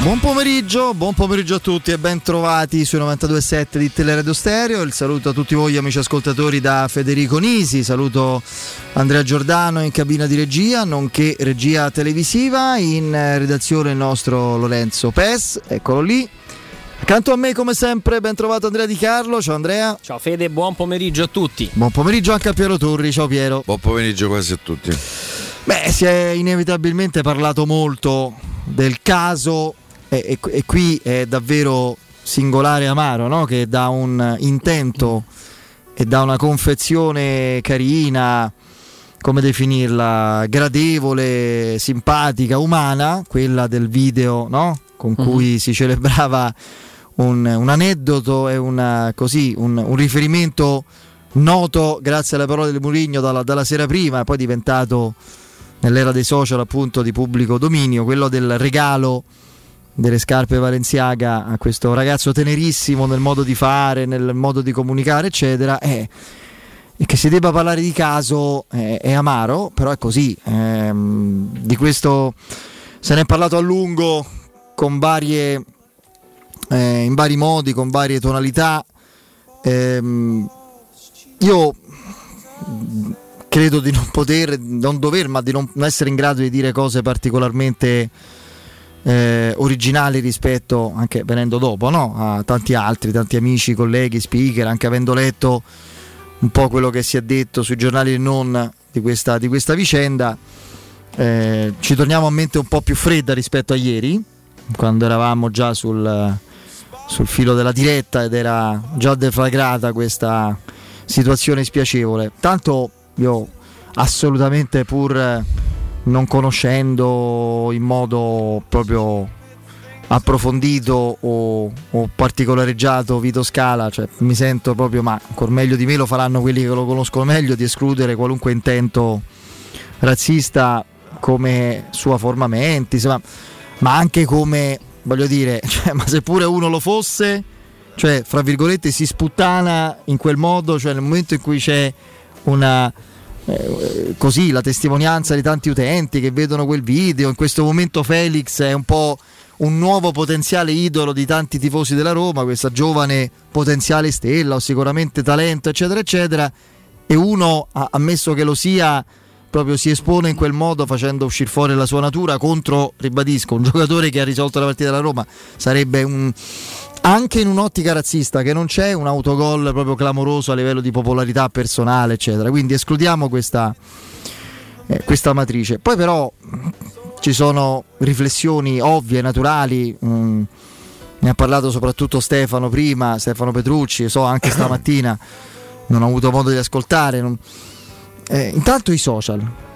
Buon pomeriggio, buon pomeriggio a tutti e ben trovati sui 92.7 di Teleradio Stereo. Il saluto a tutti voi amici ascoltatori da Federico Nisi, saluto Andrea Giordano in cabina di regia, nonché regia televisiva, in redazione il nostro Lorenzo Pes, eccolo lì. Accanto a me come sempre ben trovato Andrea Di Carlo, ciao Andrea. Ciao Fede, buon pomeriggio a tutti. Buon pomeriggio anche a Piero Turri, ciao Piero. Buon pomeriggio quasi a tutti. Beh, si è inevitabilmente parlato molto del caso e, e, qui è davvero singolare e amaro, no? che da un intento e da una confezione carina, come definirla, gradevole, simpatica, umana, quella del video no? con cui uh-huh. si celebrava un, un, aneddoto e una, così, un, un, riferimento noto grazie alle parole del Murigno dalla, dalla sera prima, poi diventato nell'era dei social appunto di pubblico dominio, quello del regalo delle scarpe Valenziaga a questo ragazzo tenerissimo nel modo di fare, nel modo di comunicare, eccetera, è, e che si debba parlare di caso è, è amaro, però è così. Ehm, di questo se ne è parlato a lungo con varie, eh, in vari modi, con varie tonalità. Ehm, io credo di non poter, non dover, ma di non essere in grado di dire cose particolarmente eh, originali rispetto, anche venendo dopo, no? a tanti altri, tanti amici, colleghi, speaker, anche avendo letto un po' quello che si è detto sui giornali e non di questa, di questa vicenda. Eh, ci torniamo a mente un po' più fredda rispetto a ieri, quando eravamo già sul, sul filo della diretta ed era già deflagrata questa situazione spiacevole. Tanto io assolutamente pur non conoscendo in modo proprio approfondito o, o, particolareggiato Vito Scala, cioè, mi sento proprio, ma ancora meglio di me lo faranno quelli che lo conoscono meglio, di escludere qualunque intento razzista come sua forma mentis, ma, ma anche come, voglio dire, cioè, ma seppure uno lo fosse, cioè, fra virgolette, si sputtana in quel modo, cioè nel momento in cui c'è una eh, così la testimonianza di tanti utenti che vedono quel video. In questo momento Felix è un po' un nuovo potenziale idolo di tanti tifosi della Roma, questa giovane potenziale stella o sicuramente talento, eccetera, eccetera. E uno, ammesso che lo sia, proprio si espone in quel modo facendo uscire fuori la sua natura contro, ribadisco, un giocatore che ha risolto la partita della Roma. Sarebbe un, anche in un'ottica razzista che non c'è un autogol proprio clamoroso a livello di popolarità personale, eccetera. Quindi escludiamo questa, eh, questa matrice. Poi però ci sono riflessioni ovvie, naturali. Mm, ne ha parlato soprattutto Stefano prima, Stefano Petrucci, so anche stamattina, non ho avuto modo di ascoltare. Non... Eh, intanto i social.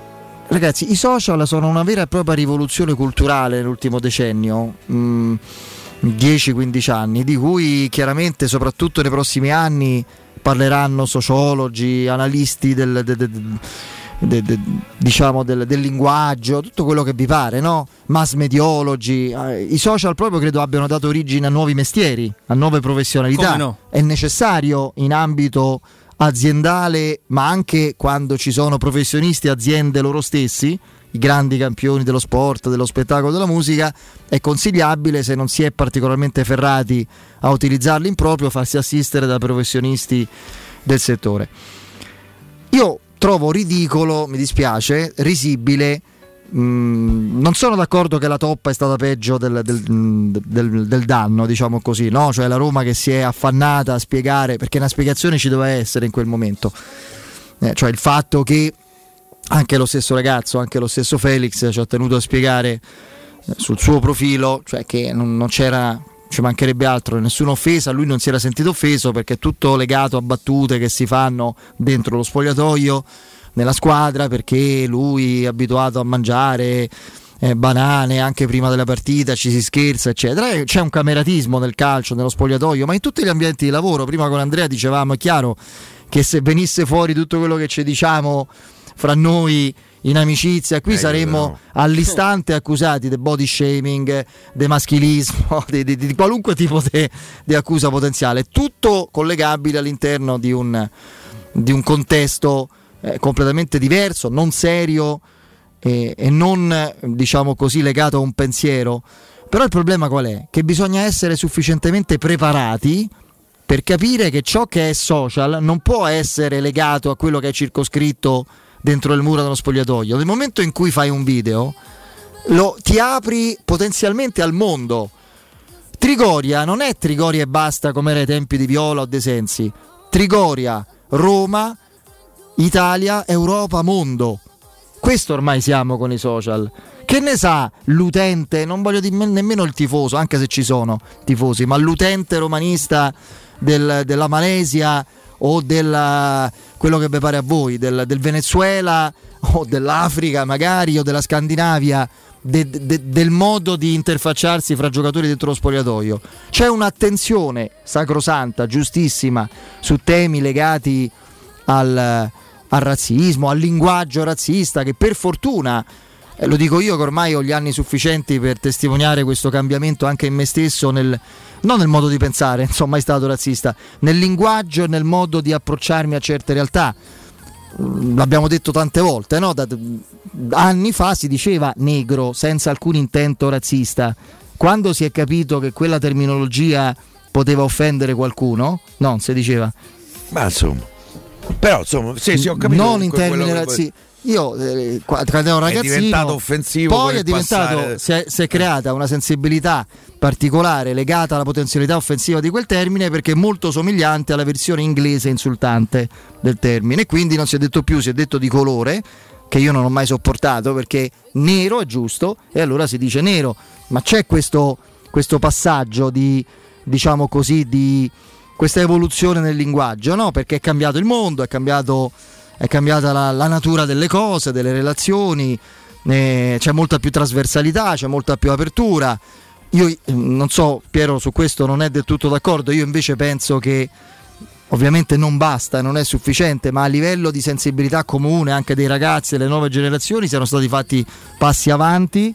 Ragazzi, i social sono una vera e propria rivoluzione culturale nell'ultimo decennio. Mm, 10-15 anni, di cui chiaramente soprattutto nei prossimi anni parleranno sociologi, analisti del, del, del, del diciamo del, linguaggio, tutto quello che vi pare, no? mass mediologi. Eh, I social proprio credo abbiano dato origine a nuovi mestieri, a nuove professionalità. No? È necessario in ambito aziendale, ma anche quando ci sono professionisti, aziende loro stessi, i grandi campioni dello sport, dello spettacolo, della musica, è consigliabile se non si è particolarmente ferrati a utilizzarli in proprio farsi assistere da professionisti del settore. Io trovo ridicolo, mi dispiace, risibile. Mm, non sono d'accordo che la toppa è stata peggio del, del, del, del, danno, diciamo così, no? Cioè la Roma che si è affannata a spiegare, perché una spiegazione ci doveva essere in quel momento. Eh, cioè il fatto che anche lo stesso ragazzo, anche lo stesso Felix ci ha tenuto a spiegare eh, sul suo profilo, cioè che non, non c'era ci mancherebbe altro, nessuna offesa, lui non si era sentito offeso perché è tutto legato a battute che si fanno dentro lo spogliatoio, nella squadra, perché lui è abituato a mangiare eh, banane anche prima della partita, ci si scherza, eccetera. C'è un cameratismo nel calcio, nello spogliatoio, ma in tutti gli ambienti di lavoro, prima con Andrea dicevamo, è chiaro che se venisse fuori tutto quello che ci diciamo fra noi in amicizia, qui eh, saremmo no. all'istante accusati di body shaming, di maschilismo, di, qualunque tipo di accusa potenziale, tutto collegabile all'interno di un, di un contesto eh, completamente diverso, non serio eh, e non diciamo così legato a un pensiero Però il problema qual è? Che bisogna essere sufficientemente preparati per capire che ciò che è social non può essere legato a quello che è circoscritto dentro il muro dello spogliatoio. Nel momento in cui fai un video, lo, ti apri potenzialmente al mondo. Trigoria non è Trigoria e basta come era ai tempi di Viola o De Sensi. Trigoria, Roma, Italia, Europa, mondo. Questo ormai siamo con i social. Che ne sa l'utente, non voglio dire nemmeno il tifoso, anche se ci sono tifosi, ma l'utente romanista del, della Malesia o del quello che vi pare a voi, del, del, Venezuela o dell'Africa magari o della Scandinavia, de, de, del modo di interfacciarsi fra giocatori dentro lo spogliatoio. C'è un'attenzione sacrosanta, giustissima, su temi legati al, al razzismo, al linguaggio razzista che per fortuna eh, lo dico io che ormai ho gli anni sufficienti per testimoniare questo cambiamento anche in me stesso, nel, non nel modo di pensare, non sono mai stato razzista, nel linguaggio e nel modo di approcciarmi a certe realtà. Mm, l'abbiamo detto tante volte, no? da, anni fa si diceva negro senza alcun intento razzista. Quando si è capito che quella terminologia poteva offendere qualcuno, no, si diceva. Ma insomma, però insomma, sì, sì, ho capito. Non in termini razzisti io eh, quando ero ragazzino è diventato offensivo poi è diventato passare... si, è, si, è, creata una sensibilità particolare legata alla potenzialità offensiva di quel termine perché è molto somigliante alla versione inglese insultante del termine. Quindi non si è detto più si è detto di colore che io non ho mai sopportato perché nero è giusto e allora si dice nero. Ma c'è questo, questo passaggio di diciamo così di questa evoluzione nel linguaggio no? perché è cambiato il mondo è cambiato è cambiata la, la natura delle cose, delle relazioni, eh, c'è molta più trasversalità, c'è molta più apertura. Io mm, non so, Piero su questo non è del tutto d'accordo, io invece penso che ovviamente non basta, non è sufficiente, ma a livello di sensibilità comune anche dei ragazzi e delle nuove generazioni siano stati fatti passi avanti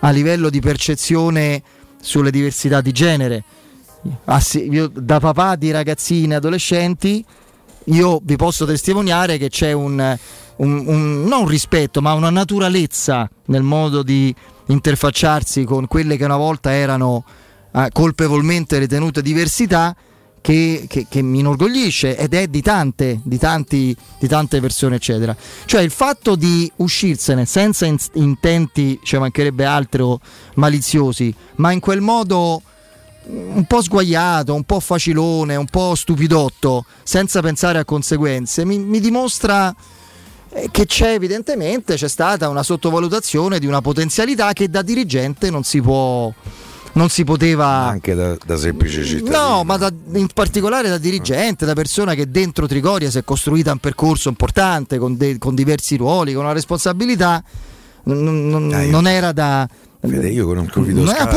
a livello di percezione sulle diversità di genere. Io, da papà di ragazzine e adolescenti io vi posso testimoniare che c'è un, un, un, non un rispetto, ma una naturalezza nel modo di interfacciarsi con quelle che una volta erano eh, colpevolmente ritenute diversità. Che, che, che, mi inorgoglisce ed è di tante, di, tanti, di tante persone, eccetera. Cioè il fatto di uscirsene senza in, intenti, ci mancherebbe altro, maliziosi, ma in quel modo un po' sguagliato, un po' facilone, un po' stupidotto, senza pensare a conseguenze, mi, mi dimostra eh, che c'è evidentemente c'è stata una sottovalutazione di una potenzialità che da dirigente non si può non si poteva anche da, da semplice cittadino. no ma da, in particolare da dirigente da persona che dentro Trigoria si è costruita un percorso importante con, de, con diversi ruoli con una responsabilità non, non, non era da, Vede, io conosco non Scala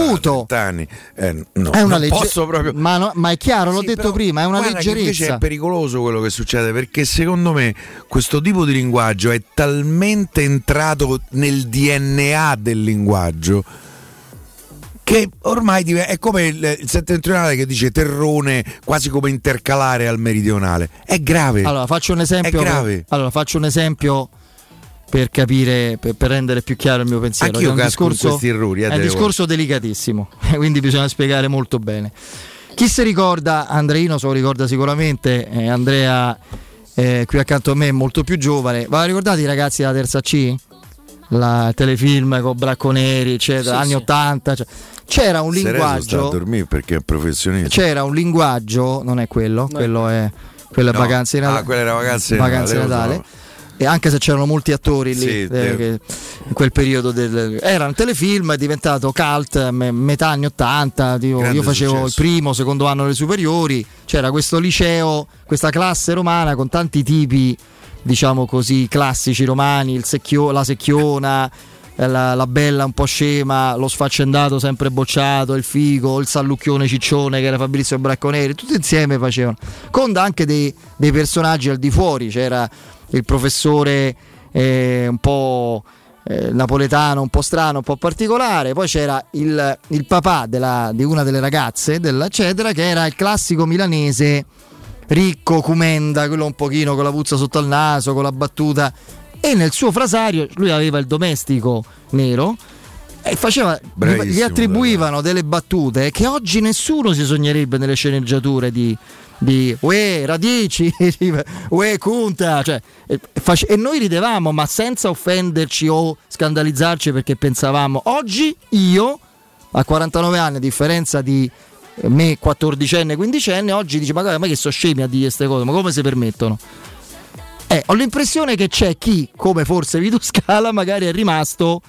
anni. Eh, no, è una legge... proprio... ma, no, ma, è chiaro, l'ho sì, detto prima, è una leggerezza. Invece è pericoloso quello che succede perché secondo me questo tipo di linguaggio è talmente entrato nel DNA del linguaggio che ormai è come il, settentrionale che dice terrone quasi come intercalare al meridionale. È grave. Allora, faccio un esempio. È grave. Allora, faccio un esempio per capire, per, per, rendere più chiaro il mio pensiero. Anch'io è un discorso, errori, eh, è un discorso delicatissimo, quindi bisogna spiegare molto bene. Chi si ricorda, Andreino se lo ricorda sicuramente, eh, Andrea eh, qui accanto a me è molto più giovane, va ricordate i ragazzi della terza C? La telefilm con Bracconeri, eccetera, sì, anni sì. 80. Cioè, c'era un linguaggio. a dormire perché è professionista. C'era un linguaggio, non è quello, no. quello è quella no. vacanze di Natale. Ah, quella era vacanze, vacanze di Natale. Natale e anche se c'erano molti attori lì sì, eh, in quel periodo del, era un telefilm è diventato cult me, metà anni 80 tipo, io facevo successo. il primo secondo anno delle superiori c'era questo liceo questa classe romana con tanti tipi diciamo così classici romani secchio, la secchiona eh, la, la, bella un po' scema, lo sfaccendato sempre bocciato, il figo, il sallucchione ciccione che era Fabrizio Bracconeri, tutti insieme facevano, con anche dei, dei personaggi al di fuori, c'era il professore eh, un po' eh, napoletano, un po' strano, un po' particolare. Poi c'era il, il papà della, di una delle ragazze, dell'eccetera, che era il classico milanese ricco, cumenda, quello un pochino con la puzza sotto al naso, con la battuta. E nel suo frasario lui aveva il domestico nero E faceva, gli attribuivano delle battute che oggi nessuno si sognerebbe nelle sceneggiature di, di Ue Radici, Ue Kunta, cioè, e, e, noi ridevamo ma senza offenderci o scandalizzarci perché pensavamo oggi io a 49 anni a differenza di me 14enne, 15enne, oggi dice ma, ma che sono scemi a dire queste cose, ma come si permettono? Eh, ho l'impressione che c'è chi, come forse Vito Scala, magari è rimasto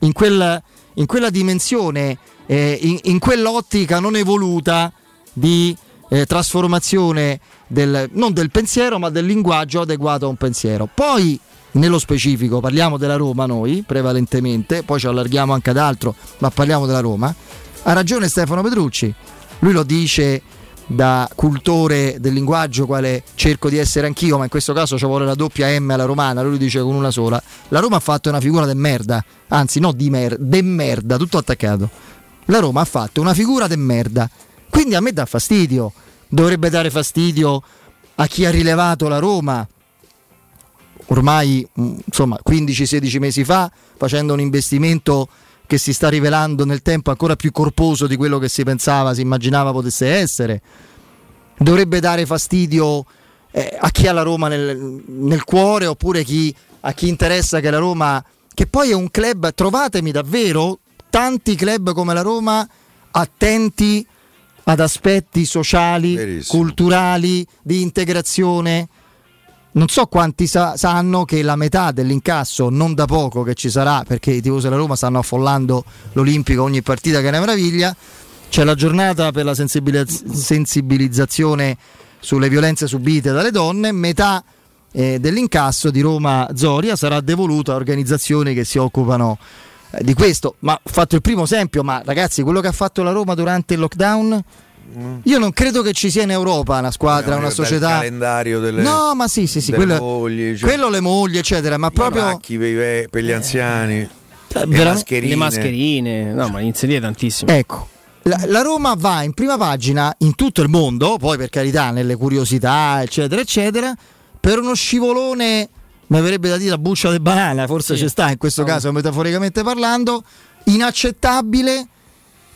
in quella, in quella dimensione, eh, in, in, quell'ottica non evoluta di eh, trasformazione del, non del pensiero, ma del linguaggio adeguato a un pensiero. Poi, nello specifico, parliamo della Roma noi, prevalentemente, poi ci allarghiamo anche ad altro, ma parliamo della Roma. Ha ragione Stefano Petrucci, lui lo dice da cultore del linguaggio, quale cerco di essere anch'io, ma in questo caso ci vuole la doppia M alla romana, lui dice con una sola. La Roma ha fatto una figura de merda, anzi no di merda, de merda, tutto attaccato. La Roma ha fatto una figura de merda, quindi a me dà fastidio, dovrebbe dare fastidio a chi ha rilevato la Roma ormai mm, insomma 15-16 mesi fa facendo un investimento che si sta rivelando nel tempo ancora più corposo di quello che si pensava, si immaginava potesse essere. Dovrebbe dare fastidio eh, a chi ha la Roma nel, nel cuore oppure chi, a chi interessa che la Roma, che poi è un club, trovatemi davvero tanti club come la Roma attenti ad aspetti sociali, Verissimo. culturali, di integrazione. Non so quanti sa- sanno che la metà dell'incasso, non da poco che ci sarà, perché i tifosi della Roma stanno affollando l'Olimpico ogni partita che è una meraviglia, c'è la giornata per la sensibiliz- sensibilizzazione sulle violenze subite dalle donne, metà eh, dell'incasso di Roma Zoria sarà devoluto a organizzazioni che si occupano di questo. Ma ho fatto il primo esempio, ma ragazzi, quello che ha fatto la Roma durante il lockdown Mm. Io non credo che ci sia in Europa una squadra, no, una società. Il calendario delle No, ma sì, sì, sì, quello, mogli, cioè, quello le mogli, eccetera, ma proprio macchi per, per gli anziani. Eh, le mascherine. Le mascherine, no, ma inserire tantissimo. Ecco. La, la, Roma va in prima pagina in tutto il mondo, poi per carità, nelle curiosità, eccetera, eccetera, per uno scivolone, mi verrebbe da dire la buccia di banana, forse sì. ci sta in questo no. caso, metaforicamente parlando, inaccettabile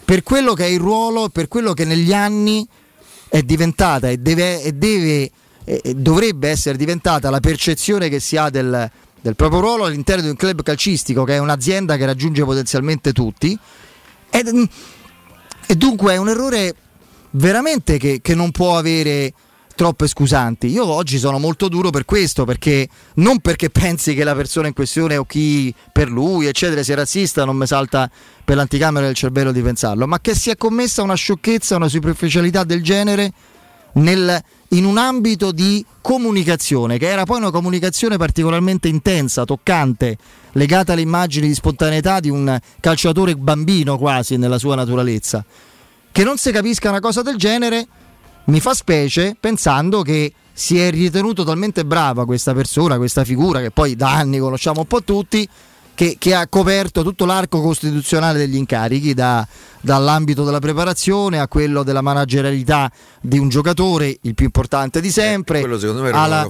per quello che è il ruolo, per quello che negli anni è diventata e, deve, e, deve, e dovrebbe essere diventata la percezione che si ha del, del, proprio ruolo all'interno di un club calcistico che è un'azienda che raggiunge potenzialmente tutti. E, e dunque è un errore veramente che, che non può avere troppe scusanti. Io oggi sono molto duro per questo, perché non perché pensi che la persona in questione o chi per lui, eccetera, sia razzista, non mi salta per l'anticamera del cervello di pensarlo, ma che si è commessa una sciocchezza, una superficialità del genere nel, in un ambito di comunicazione, che era poi una comunicazione particolarmente intensa, toccante, legata alle immagini di spontaneità di un calciatore bambino quasi nella sua naturalezza. Che non si capisca una cosa del genere mi fa specie pensando che si è ritenuto talmente brava questa persona, questa figura che poi da anni conosciamo un po' tutti, che, che ha coperto tutto l'arco costituzionale degli incarichi, da, dall'ambito della preparazione a quello della managerialità di un giocatore, il più importante di sempre, eh, alla,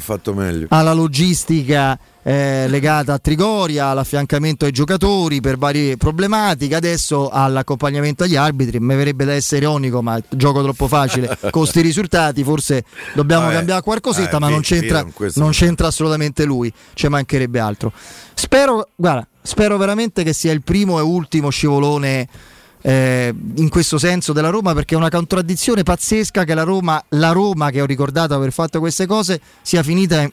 alla logistica eh, legata a Trigoria, all'affiancamento ai giocatori per varie problematiche, adesso all'accompagnamento agli arbitri. Mi verrebbe da essere ironico, ma gioco troppo facile. Con questi risultati forse dobbiamo Vabbè, cambiare qualcosetta, eh, ma non c'entra, non c'entra assolutamente lui, ci mancherebbe altro. Spero, guarda, spero veramente che sia il primo e ultimo scivolone. Eh, in questo senso della Roma perché è una contraddizione pazzesca che la Roma, la Roma che ho ricordato aver fatto queste cose sia finita in,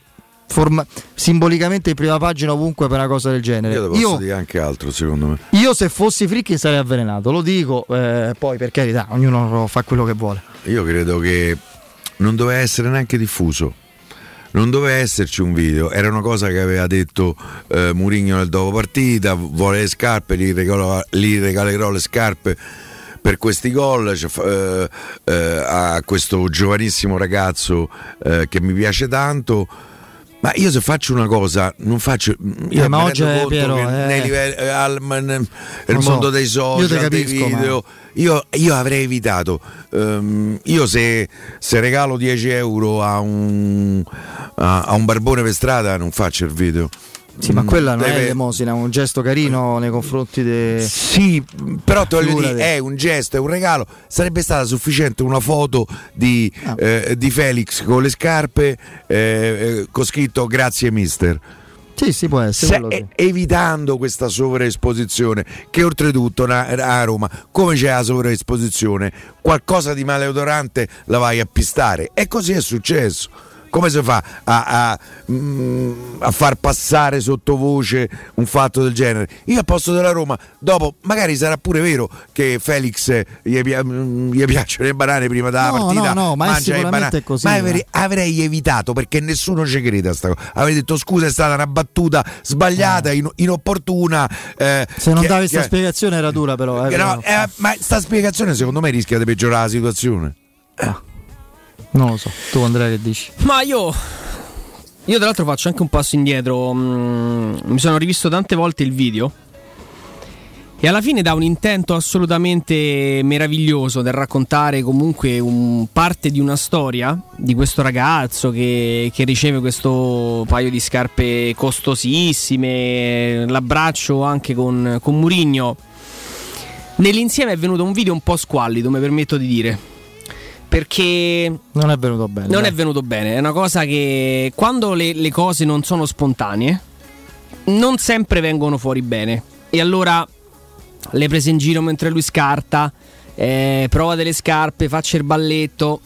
forma- simbolicamente in prima pagina ovunque per una cosa del genere. Io posso io, dire anche altro, secondo me. Io se fossi Fricchi sarei avvelenato, lo dico, eh, poi per carità, ognuno fa quello che vuole. Io credo che non doveva essere neanche diffuso. Non doveva esserci un video, era una cosa che aveva detto eh, Murigno nel dopo partita, vuole le scarpe, gli, regalo, gli regalerò le scarpe per questi gol cioè, eh, eh, a questo giovanissimo ragazzo eh, che mi piace tanto ma io se faccio una cosa, non faccio. Io eh, ma oggi è vero, eh. livelli, al, nel mondo so. dei social, capisco, dei video, ma... io, io, avrei evitato. Um, io se, se, regalo 10 euro a un, a, a un barbone per strada non faccio il video Sì, ma quella non deve... è elemosina, è un gesto carino nei confronti di. Sì, però ti voglio dire, è un gesto, è un regalo. Sarebbe stata sufficiente una foto di, ah. eh, di Felix con le scarpe eh, eh con scritto grazie mister. Sì, sì, può essere. Se, evitando questa sovraesposizione, che oltretutto a Roma, come c'è la sovraesposizione, qualcosa di maleodorante la vai a pistare. E così è successo come si fa a, a, mm, a, far passare sottovoce un fatto del genere? Io a posto della Roma, dopo magari sarà pure vero che Felix gli, mm, gli piacciono le banane prima della no, partita, no, no, ma mangia le banane, così, ma avrei, eh. avrei, evitato perché nessuno ci crede a sta cosa. Avrei detto scusa, è stata una battuta sbagliata, eh. inopportuna. Eh, Se non davi questa spiegazione era dura però. Eh, no, eh, ma sta spiegazione secondo me rischia di peggiorare la situazione. Ah. Non lo so, tu Andrea che dici? Ma io io tra l'altro faccio anche un passo indietro. Mm, mi sono rivisto tante volte il video. E alla fine dà un intento assolutamente meraviglioso del raccontare comunque un, parte di una storia di questo ragazzo che, che, riceve questo paio di scarpe costosissime, l'abbraccio anche con, con Murigno. Nell'insieme è venuto un video un po' squallido, mi permetto di dire perché non è venuto bene. Non dai. è venuto bene, è una cosa che quando le, le, cose non sono spontanee non sempre vengono fuori bene. E allora le prese in giro mentre lui scarta, eh, prova delle scarpe, faccia il balletto.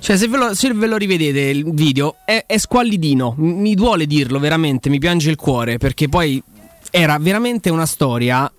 Cioè, se ve, lo, se ve lo rivedete il video, è, è squallidino. Mi duole dirlo veramente, mi piange il cuore perché poi era veramente una storia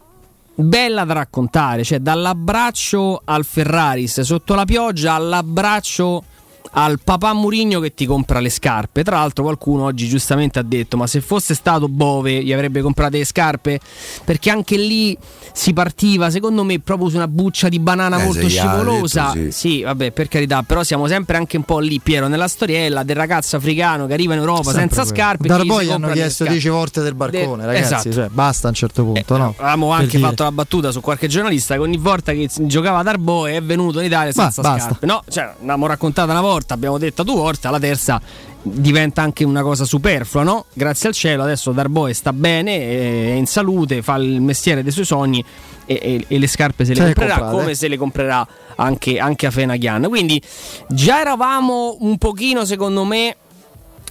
bella da raccontare, cioè dall'abbraccio al Ferraris sotto la pioggia all'abbraccio al papà Murigno che ti compra le scarpe. Tra l'altro qualcuno oggi giustamente ha detto ma se fosse stato Bove gli avrebbe comprato le scarpe perché anche lì si partiva secondo me proprio su una buccia di banana eh, molto scivolosa. Detto, sì. sì. vabbè, per carità, però siamo sempre anche un po' lì Piero nella storiella del ragazzo africano che arriva in Europa sempre senza quello. scarpe. Darboy hanno chiesto 10 volte del barcone, De... ragazzi, esatto. cioè, basta a un certo punto, eh, no? Avevamo anche dire. fatto la battuta su qualche giornalista che ogni volta che giocava a Darboy è venuto in Italia senza Ma, scarpe. No, cioè, l'abbiamo raccontata una volta, abbiamo detto due volte, alla terza diventa anche una cosa superflua, no? Grazie al cielo adesso Darboe sta bene, è in salute, fa il mestiere dei suoi sogni e, e, e le scarpe se le, se comprerà comprate. come se le comprerà anche, anche a Fenagian. Quindi già eravamo un pochino, secondo me,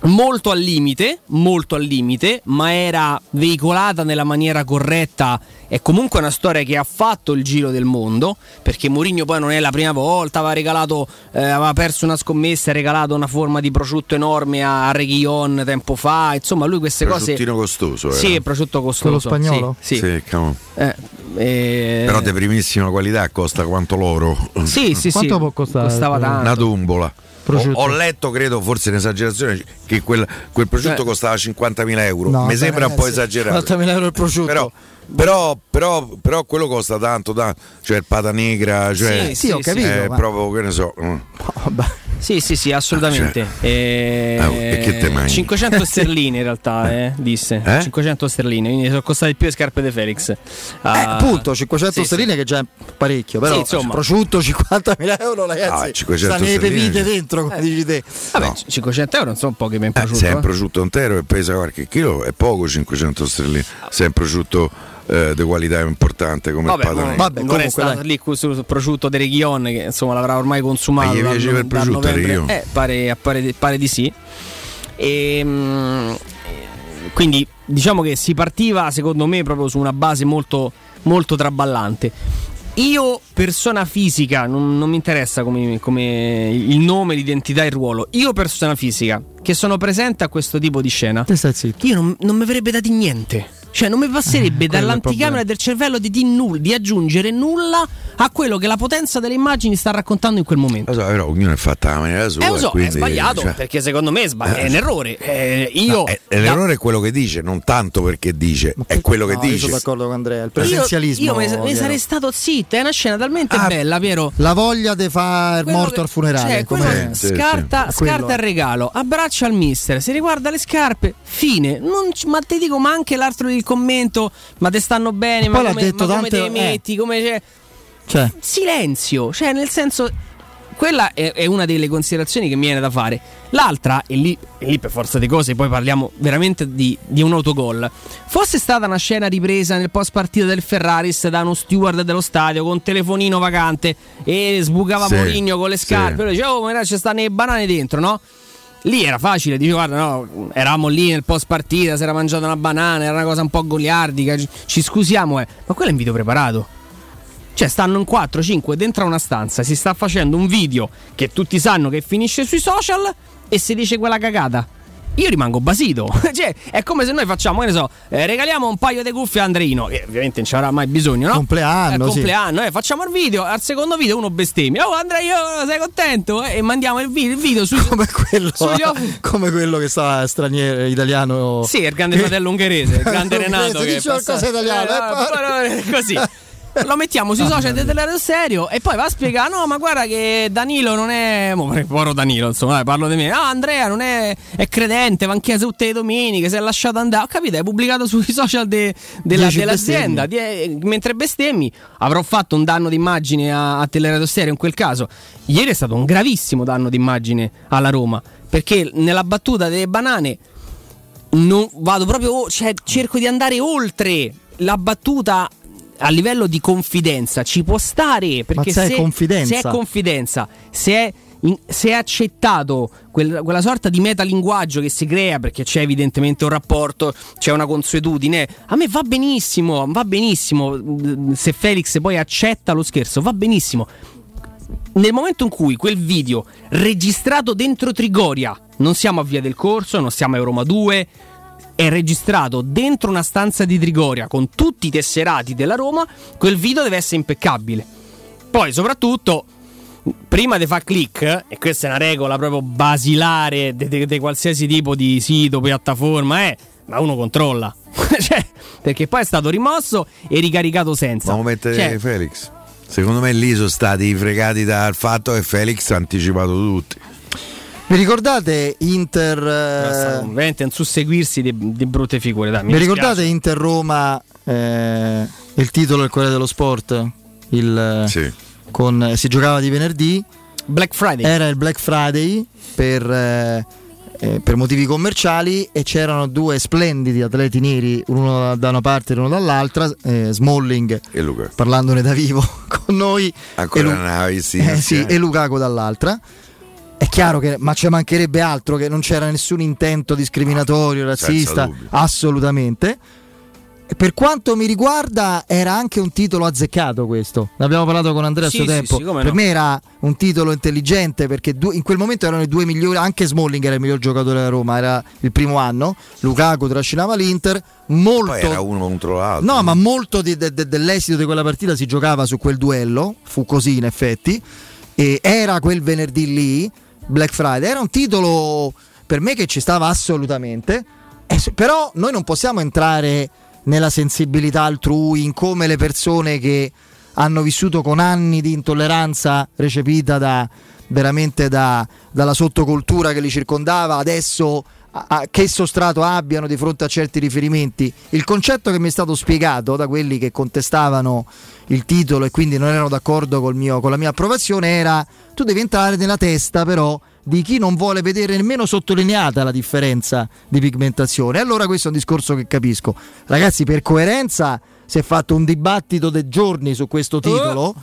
molto al limite, molto al limite, ma era veicolata nella maniera corretta. È comunque una storia che ha fatto il giro del mondo, perché Mourinho poi non è la prima volta, aveva regalato, eh, aveva perso una scommessa, ha regalato una forma di prosciutto enorme a Reguillon tempo fa, insomma lui queste cose... Costoso. Sì, è prosciutto costoso. Quello spagnolo? Sì, sì. sì eh, eh... Però di primissima qualità costa quanto l'oro. Sì, sì, quanto sì. può costare? Costava tanto. Una tumbola. Ho, ho, letto, credo, forse in esagerazione, che quel, quel prosciutto Beh, costava 50.000 euro. No, Mi sembra un po' esagerato. 50.000 euro il prosciutto. Però, però, però, però, quello costa tanto, tanto, cioè il pata negra, cioè, sì, sì, ho capito. È ma... proprio che ne so. Mm. Oh, sì, sì, sì, assolutamente. Ah, cioè, eh, ah, 500 sterline in realtà, eh, disse. Eh? 500 sterline, quindi sono costate più le scarpe di Felix. Uh, eh, appunto, 500 sì, sterline sì. che già è parecchio, però sì, insomma. prosciutto 50.000 euro ragazzi. Ah, sta nelle pepite dentro, come eh. dici te. Vabbè, no. 500 euro non sono pochi per un prosciutto. Eh, se è un prosciutto intero e pesa qualche chilo, è poco 500 sterline. Se è un prosciutto eh, di qualità importante come vabbè, il padrone. Vabbè, non è stato lì sul prosciutto di Reguillon che insomma l'avrà ormai consumato. Ma gli piaceva il prosciutto? Eh, pare, pare, pare, di sì. E, ehm, quindi diciamo che si partiva secondo me proprio su una base molto, molto traballante. Io, persona fisica, non, non mi interessa come, come, il nome, l'identità e il ruolo. Io, persona fisica, che sono presente a questo tipo di scena, io non, non mi avrebbe dato niente. Cioè, non mi passerebbe eh, dall'anticamera del cervello di, di, null, di, aggiungere nulla a quello che la potenza delle immagini sta raccontando in quel momento. Lo so, però ognuno è fatta la maniera sua. Eh, lo so, quindi, è sbagliato cioè... perché secondo me è, sbagli- eh, è un errore. Eh, io, no, è, è l'errore da... è quello che dice, non tanto perché dice, che... è quello che no, dice. Io sono d'accordo con Andrea. Il presenzialismo. Io, io mi sarei stato zitto. È una scena talmente ah, bella, vero? La voglia di fare morto che, al funerale. Cioè, sì, scarta, sì. scarta il regalo, abbraccia al mister, si riguarda le scarpe, fine. Non, ma ti dico, ma anche l'altro il commento ma te stanno bene, ma, come, ma come te le metti, eh. come c'è... Cioè. Silenzio, cioè nel senso quella è, è, una delle considerazioni che mi viene da fare. L'altra, e lì, e lì per forza di cose, poi parliamo veramente di, di, un autogol. Fosse stata una scena ripresa nel post partita del Ferraris da uno steward dello stadio con telefonino vacante e sbucava sì, Mourinho con le scarpe, sì. diceva, oh, ma ci stanno le banane dentro, no? Lì era facile, dice guarda no, eravamo lì nel post partita, si era mangiata una banana, era una cosa un po' goliardica, ci scusiamo, eh. ma quello è un video preparato. Cioè, stanno in 4-5 dentro una stanza, si sta facendo un video che tutti sanno che finisce sui social e si dice quella cagata io rimango basito. cioè, è come se noi facciamo, che ne so, eh, regaliamo un paio di cuffie a Andreino, che ovviamente non ci avrà mai bisogno, no? Compleanno. Eh, compleanno, sì. eh, facciamo il video, al secondo video uno bestemmia. Oh Andrea, sei contento? Eh, e mandiamo il video, il video su, come, quello, come quello che sta straniero italiano. Sì, il grande fratello ungherese, il grande Renato. Che dice qualcosa italiano, eh, eh così lo mettiamo sui social del Teleradio Serio e poi va a spiegare no ma guarda che Danilo non è povero Danilo insomma dai, parlo di me. No Andrea non è, è credente va in chiesa tutte le domeniche si è lasciato andare. Ho capito hai pubblicato sui social de, della, dell'azienda die, mentre bestemmi avrò fatto un danno d'immagine a, a Teleradio Serio in quel caso. Ieri è stato un gravissimo danno d'immagine alla Roma perché nella battuta delle banane non, vado proprio cioè cerco di andare oltre la battuta a livello di confidenza ci può stare perché se, se, confidenza. se è confidenza, se è, in, se è accettato quel, quella sorta di metalinguaggio che si crea perché c'è evidentemente un rapporto, c'è una consuetudine, a me va benissimo, va benissimo se Felix poi accetta lo scherzo, va benissimo. Nel momento in cui quel video registrato dentro Trigoria, non siamo a Via del Corso, non siamo a Roma 2, è registrato dentro una stanza di Trigoria con tutti i tesserati della Roma, quel video deve essere impeccabile. Poi, soprattutto, prima di fare click, e questa è una regola proprio basilare di qualsiasi tipo di sito, piattaforma, eh, ma uno controlla. cioè, perché poi è stato rimosso e ricaricato senza. Ma mettere cioè, Felix. Secondo me lì sono stati fregati dal fatto che Felix ha anticipato tutti. Vi ricordate Inter... Eh, veramente un susseguirsi di, di brutte figure. Dai, vi ricordate Inter Roma, eh, il titolo del Corriere dello Sport? Il, sì. con, si giocava di venerdì. Black Friday. Era il Black Friday per, eh, eh, per motivi commerciali e c'erano due splendidi atleti neri, uno da una parte e uno dall'altra, eh, Smalling e Luca. parlandone da vivo con noi. Ancora e, Lu- visto, eh, sì, e Lukaku dall'altra è chiaro che, ma ci mancherebbe altro che non c'era nessun intento discriminatorio, razzista, assolutamente. Per quanto mi riguarda, era anche un titolo azzeccato questo. Ne abbiamo parlato con Andrea a suo sì, tempo. Sì, per no. me era un titolo intelligente perché in quel momento erano i due migliori. Anche Smalling era il miglior giocatore della Roma. Era il primo anno. Lukaku trascinava l'Inter. Molto, Poi era uno contro l'altro. No, ma molto di, de, de, dell'esito di quella partita si giocava su quel duello. Fu così, in effetti. E era quel venerdì lì Black Friday. Era un titolo per me che ci stava assolutamente. Però noi non possiamo entrare nella sensibilità altrui, in come le persone che hanno vissuto con anni di intolleranza recepita da, veramente da, dalla sottocultura che li circondava, adesso a, che sostrato abbiano di fronte a certi riferimenti. Il concetto che mi è stato spiegato da quelli che contestavano il titolo e quindi non erano d'accordo mio, con la mia approvazione era tu devi entrare nella testa però di chi non vuole vedere nemmeno sottolineata la differenza di pigmentazione. Allora questo è un discorso che capisco. Ragazzi, per coerenza si è fatto un dibattito dei giorni su questo titolo. Uh.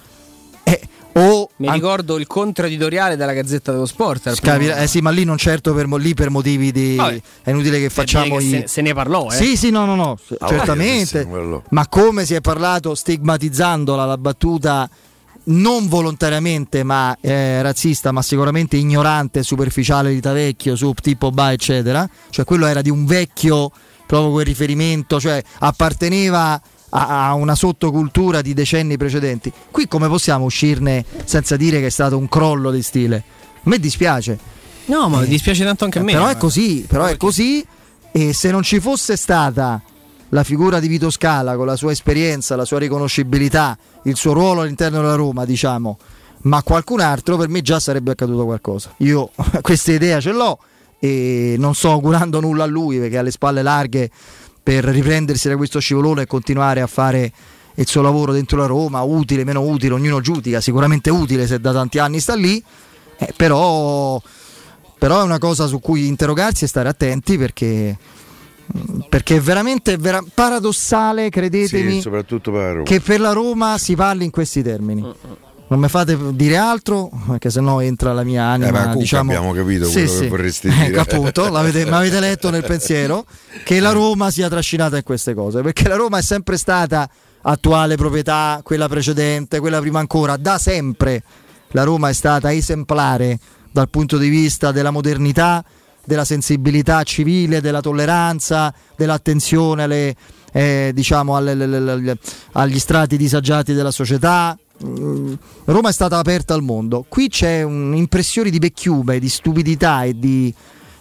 Eh, o Mi an- ricordo il contradditoriale della Gazzetta dello Sport. Scavi- eh sì, ma lì non certo per, mo- lì per motivi di. Vabbè. È inutile che facciamo. Che i... se, se, ne parlò, eh? Sì, sì, no, no, no. Ah, certamente. Ma come si è parlato stigmatizzandola la battuta non volontariamente ma eh, razzista, ma sicuramente ignorante e superficiale di Tavecchio su tipo Ba, eccetera. Cioè quello era di un vecchio proprio quel riferimento, cioè apparteneva a, a una sottocultura di decenni precedenti. Qui come possiamo uscirne senza dire che è stato un crollo di stile? A me dispiace. No, ma eh, dispiace tanto anche a me. Però è così, però è così e se non ci fosse stata la figura di Vito Scala con la sua esperienza, la sua riconoscibilità, il suo ruolo all'interno della Roma, diciamo, ma qualcun altro per me già sarebbe accaduto qualcosa. Io questa idea ce l'ho e non sto augurando nulla a lui perché ha le spalle larghe per riprendersi da questo scivolone e continuare a fare il suo lavoro dentro la Roma, utile, meno utile, ognuno giudica, sicuramente utile se da tanti anni sta lì, eh, però, però, è una cosa su cui interrogarsi e stare attenti perché, perché è veramente vera- paradossale, credetemi, sì, per che per la Roma si parli in questi termini. Non mi fate dire altro, perché sennò entra la mia anima. Eh, diciamo, abbiamo capito sì, quello sì. che vorresti dire. Ecco, appunto, l'avete, avete letto nel pensiero che la Roma sia trascinata in queste cose, perché la Roma è sempre stata attuale proprietà, quella precedente, quella prima ancora, da sempre la Roma è stata esemplare dal punto di vista della modernità, della sensibilità civile, della tolleranza, dell'attenzione alle, eh, diciamo alle, alle, agli strati disagiati della società. Roma è stata aperta al mondo. Qui c'è un'impressione di vecchiume, di stupidità e di,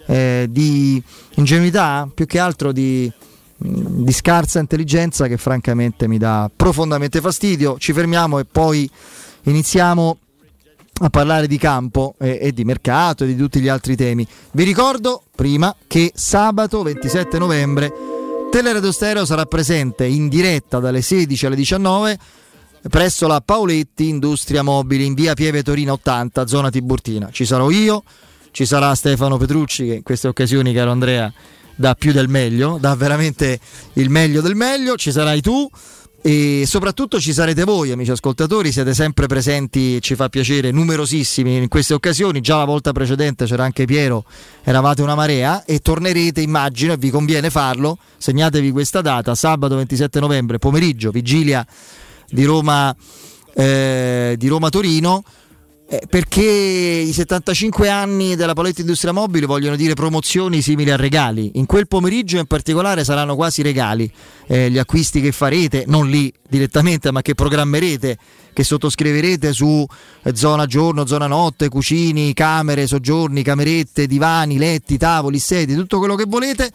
eh, di ingenuità, più che altro di, di scarsa intelligenza che francamente mi dà profondamente fastidio. Ci fermiamo e poi iniziamo a parlare di campo e, e, di mercato e di tutti gli altri temi. Vi ricordo prima che sabato 27 novembre Teleradio Stereo sarà presente in diretta dalle 16 alle 19 presso la Paoletti Industria Mobili in via Pieve Torina 80, zona Tiburtina. Ci sarò io, ci sarà Stefano Petrucci che in queste occasioni, caro Andrea, dà più del meglio, dà veramente il meglio del meglio, ci sarai tu e soprattutto ci sarete voi amici ascoltatori, siete sempre presenti, ci fa piacere, numerosissimi in queste occasioni, già la volta precedente c'era anche Piero, eravate una marea e tornerete immagino e vi conviene farlo, segnatevi questa data, sabato 27 novembre pomeriggio, vigilia di Roma, eh, di Roma Torino. Eh, perché i 75 anni della Paletti Industria Mobile vogliono dire promozioni simili a regali. In quel pomeriggio in particolare saranno quasi regali. Eh, gli acquisti che farete, non lì direttamente, ma che programmerete, che sottoscriverete su eh, zona giorno, zona notte, cucini, camere, soggiorni, camerette, divani, letti, tavoli, sedie, tutto quello che volete.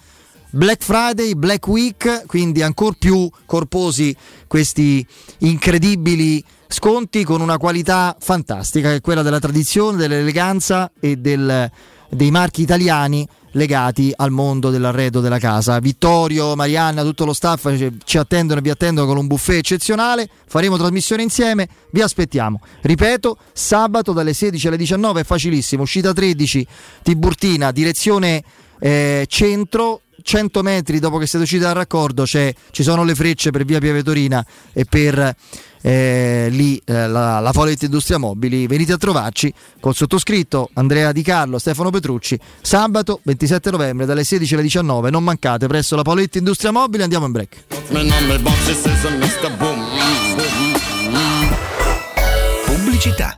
Black Friday, Black Week, quindi ancora più corposi questi incredibili sconti con una qualità fantastica che è quella della tradizione, dell'eleganza e del, dei marchi italiani legati al mondo dell'arredo della casa. Vittorio, Marianna, tutto lo staff ci attendono e vi attendono con un buffet eccezionale. Faremo trasmissione insieme, vi aspettiamo. Ripeto, sabato dalle 16 alle 19 è facilissimo. Uscita 13, Tiburtina, direzione eh, centro. 100 metri dopo che siete usciti dal raccordo ci sono le frecce per via Piave Torina e per eh, lì eh, la, la Follett Industria Mobili. Venite a trovarci col sottoscritto Andrea Di Carlo, Stefano Petrucci, sabato 27 novembre dalle 16 alle 19. Non mancate presso la Follett Industria Mobili. Andiamo in break. Pubblicità.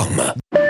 www.radioparleur.com.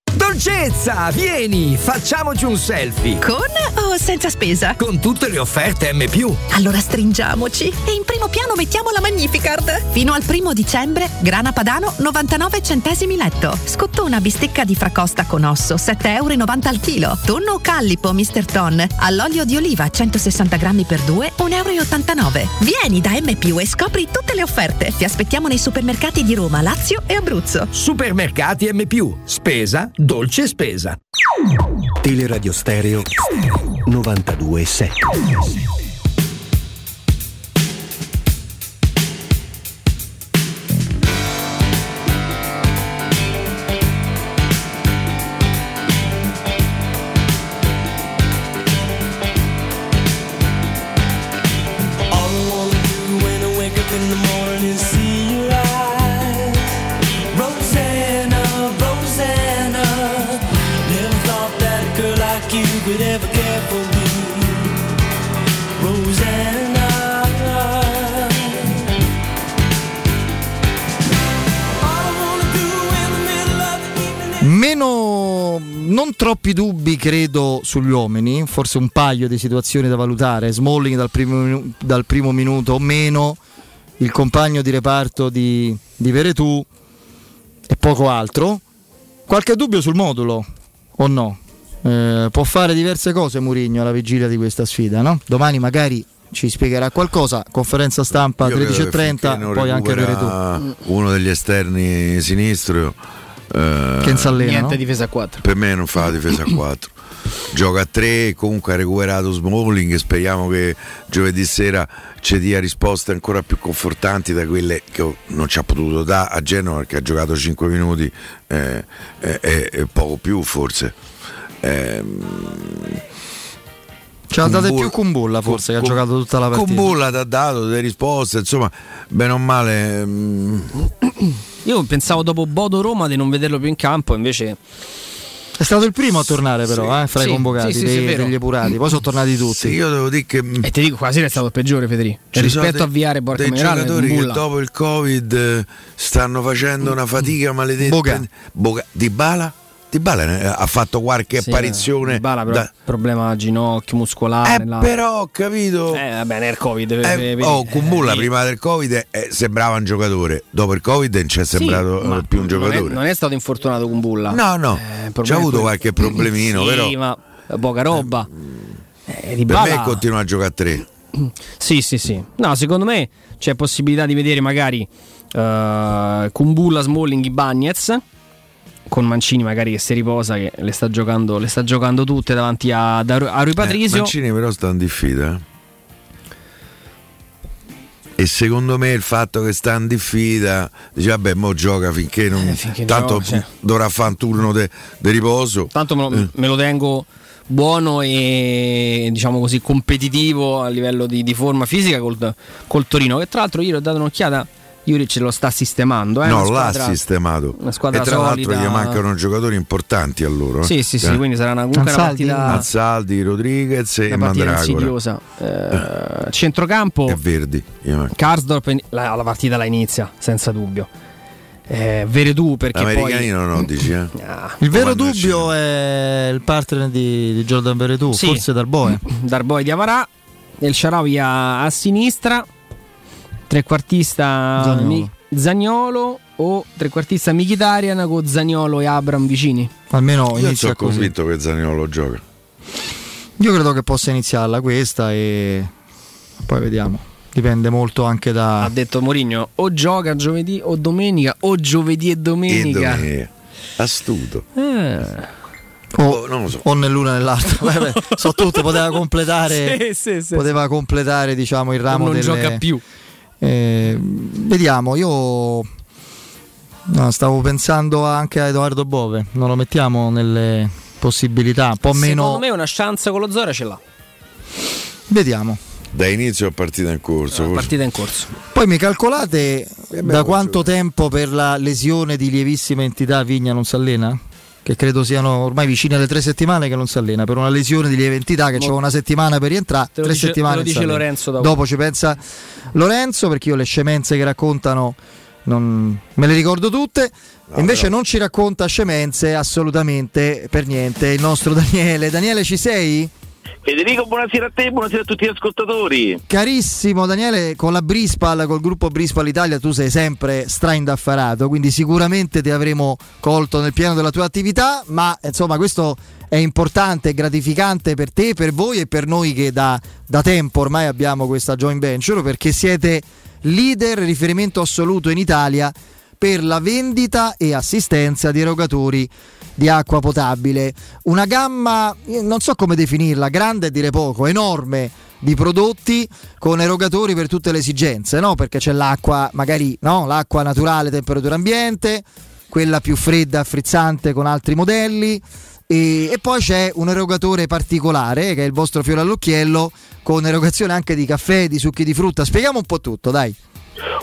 Dolcezza, vieni, facciamoci un selfie. Con o senza spesa? Con tutte le offerte M. Allora stringiamoci e in primo piano mettiamo la Magnificard. Fino al primo dicembre, grana padano 99 centesimi letto. Scottona bistecca di fracosta con osso 7,90 euro al chilo. Tonno callipo Mr. Ton all'olio di oliva 160 grammi per 2 1,89 euro. Vieni da M e scopri tutte le offerte. Ti aspettiamo nei supermercati di Roma, Lazio e Abruzzo. Supermercati M. Spesa, dolce spesa. Teleradio Stereo 927. Troppi dubbi credo sugli uomini, forse un paio di situazioni da valutare, Smalling dal primo, dal primo minuto o meno, il compagno di reparto di, di Veretù e poco altro. Qualche dubbio sul modulo o no? Eh, può fare diverse cose Murigno alla vigilia di questa sfida, no? Domani magari ci spiegherà qualcosa, conferenza stampa Io credo che finché 13.30, non poi anche Veretù. Uno degli esterni sinistro. Eh, Che insallena, Niente no? difesa a 4. Per me non fa la difesa a 4. Gioca a 3, comunque ha recuperato Smalling e speriamo che giovedì sera ci dia risposte ancora più confortanti da quelle che non ci ha potuto dare a Genova perché ha giocato 5 minuti eh, e e- e poco più forse. Ehm, Ce l'ha date più Kumbulla forse che ha giocato tutta la partita. Kumbulla ti ha dato delle risposte, insomma, bene o male. mm, Io pensavo dopo Bodo Roma di non vederlo più in campo, invece È stato il primo a tornare però, Sì, eh, fra sì, i convocati, sì, sì, dei- degli epurati, poi sono tornati tutti. Sì, io devo dire che E ti dico, qua sera è stato il peggiore, Federico. Ci sono rispetto dei- a Viare Borca dei Minerale, giocatori che dopo il Covid eh, stanno facendo una fatica maledetta. Boga. Boga- Di Bala? Dybala eh, ha fatto qualche Sì, apparizione. Dybala però da- problema ginocchio muscolare. Eh, là. però ho capito. Eh, vabbè, nel Covid. Eh, vedi, oh, Kumbulla eh, prima del Covid eh, sembrava un giocatore, dopo il Covid non ci è sì, sembrato ma eh, più un non è- giocatore. Non è, stato infortunato con Bulla. No, no, Eh, c'ha avuto qualche problemino, sì, però ma poca roba. Eh, per Dybala- me continua a giocare a tre. Sì, sì, sì. No, secondo me c'è possibilità di vedere magari uh, Kumbulla, Smalling, Bagnez con Mancini magari che si riposa che le sta giocando, le sta giocando tutte davanti a, a Rui Eh, Patrizio. Mancini però sta in diffida. eh. E secondo me il fatto che sta in diffida, dice vabbè, mo gioca finché non. Eh, finché tanto gioca, sì. dovrà fare un turno di riposo. Tanto me lo, Eh. me lo tengo buono e diciamo così competitivo a livello di, di forma fisica col, col Torino. Che tra l'altro ieri ho dato un'occhiata. Juric lo sta sistemando. Eh, no, una l'ha squadra- sistemato. una squadra e tra l'altro solida. gli mancano giocatori importanti a loro. eh. Sì, sì, sì, Eh. quindi sarà una, comunque una Ansaldi? partita, Mazzaldi, Rodriguez e una partita Mandragora. insidiosa. Eh, centrocampo. E Verdi. Karsdorp la, la partita la inizia senza dubbio. Eh, Veredù perché Americani poi non ho, dici, eh? Il vero dubbio è il partner di, di Jordan Veretù, Sì. forse Darboe. Darboy di Avarà, El Sharawi a, a sinistra, trequartista Zaniolo. Mi- Zaniolo o trequartista Mkhitaryan con Zaniolo e Abram vicini. Almeno Io inizia sono così. convinto che Zaniolo gioca. Io credo che possa iniziarla questa e poi vediamo. Dipende molto anche da... Ha detto Mourinho o gioca giovedì o domenica o giovedì e E domenica. domenica. Astuto. Eh. O, non lo so. o nell'una o nell'altra. So tutte, poteva completare, Sì, sì, sì, poteva completare diciamo, il ramo non delle... gioca più. Eh, vediamo, io no, stavo pensando anche a Edoardo Bove, non lo mettiamo nelle possibilità, un po' Secondo meno... me una chance con lo Zora ce l'ha. Vediamo. Da inizio a partita in corso. forse. Partita in corso. Poi mi calcolate beh, da quanto tempo per la lesione di lievissima entità Vigna non si allena? Che credo siano ormai vicine alle tre settimane che non si allena. Per una lesione di lieve entità che c'è una settimana per rientrare, Te lo tre dice- settimane te lo dice. Lorenzo dopo. Dopo ci pensa Lorenzo perché io le scemenze che raccontano non- me le ricordo tutte. Invece non ci racconta scemenze assolutamente per niente il nostro Daniele. Daniele ci sei? Federico, buonasera a te, buonasera a tutti gli ascoltatori. Carissimo Daniele, con la Brispal, col gruppo Brispal Italia, tu sei sempre straindaffarato, quindi sicuramente ti avremo colto nel pieno della tua attività, ma insomma questo è importante e gratificante per te, per voi e per noi che da, da tempo ormai abbiamo questa joint venture, perché siete leader, riferimento assoluto in Italia per la vendita e assistenza di erogatori di acqua potabile. Una gamma, non so come definirla, grande e dire poco, enorme di prodotti con erogatori per tutte le esigenze, no? Perché c'è l'acqua, magari no? l'acqua naturale, temperatura ambiente, quella più fredda, frizzante con altri modelli. E, e poi c'è un erogatore particolare che è il vostro fiore all'occhiello con erogazione anche di caffè, di succhi di frutta. Spieghiamo un po' tutto, dai.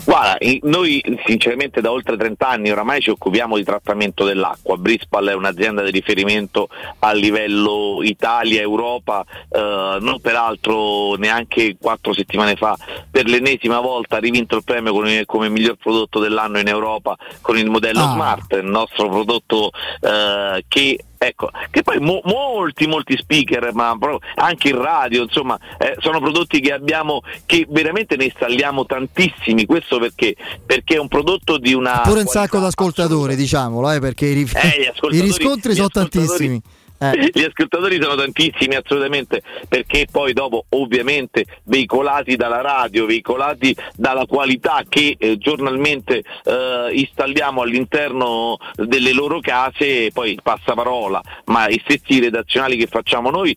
Guarda, noi sinceramente da oltre 30 anni oramai ci occupiamo di trattamento dell'acqua. Brispal è un'azienda di riferimento a livello Italia, Europa, eh, non peraltro neanche quattro settimane fa per l'ennesima volta ha rivinto il premio il- come miglior prodotto dell'anno in Europa con il modello Ah. Smart, il nostro prodotto eh, che Ecco, che poi mo- molti, molti speaker, ma anche in radio, insomma, eh, sono prodotti che abbiamo, che veramente ne installiamo tantissimi. Questo perché? Perché è un prodotto di una. Pure un sacco d'ascoltatori, diciamolo, eh, perché i, Eh, ascoltatori- i riscontri sono ascoltatori- tantissimi. Eh. Gli ascoltatori sono tantissimi assolutamente perché poi dopo ovviamente veicolati dalla radio, veicolati dalla qualità che eh, giornalmente eh, installiamo all'interno delle loro case, poi il passaparola, ma i stessi redazionali che facciamo noi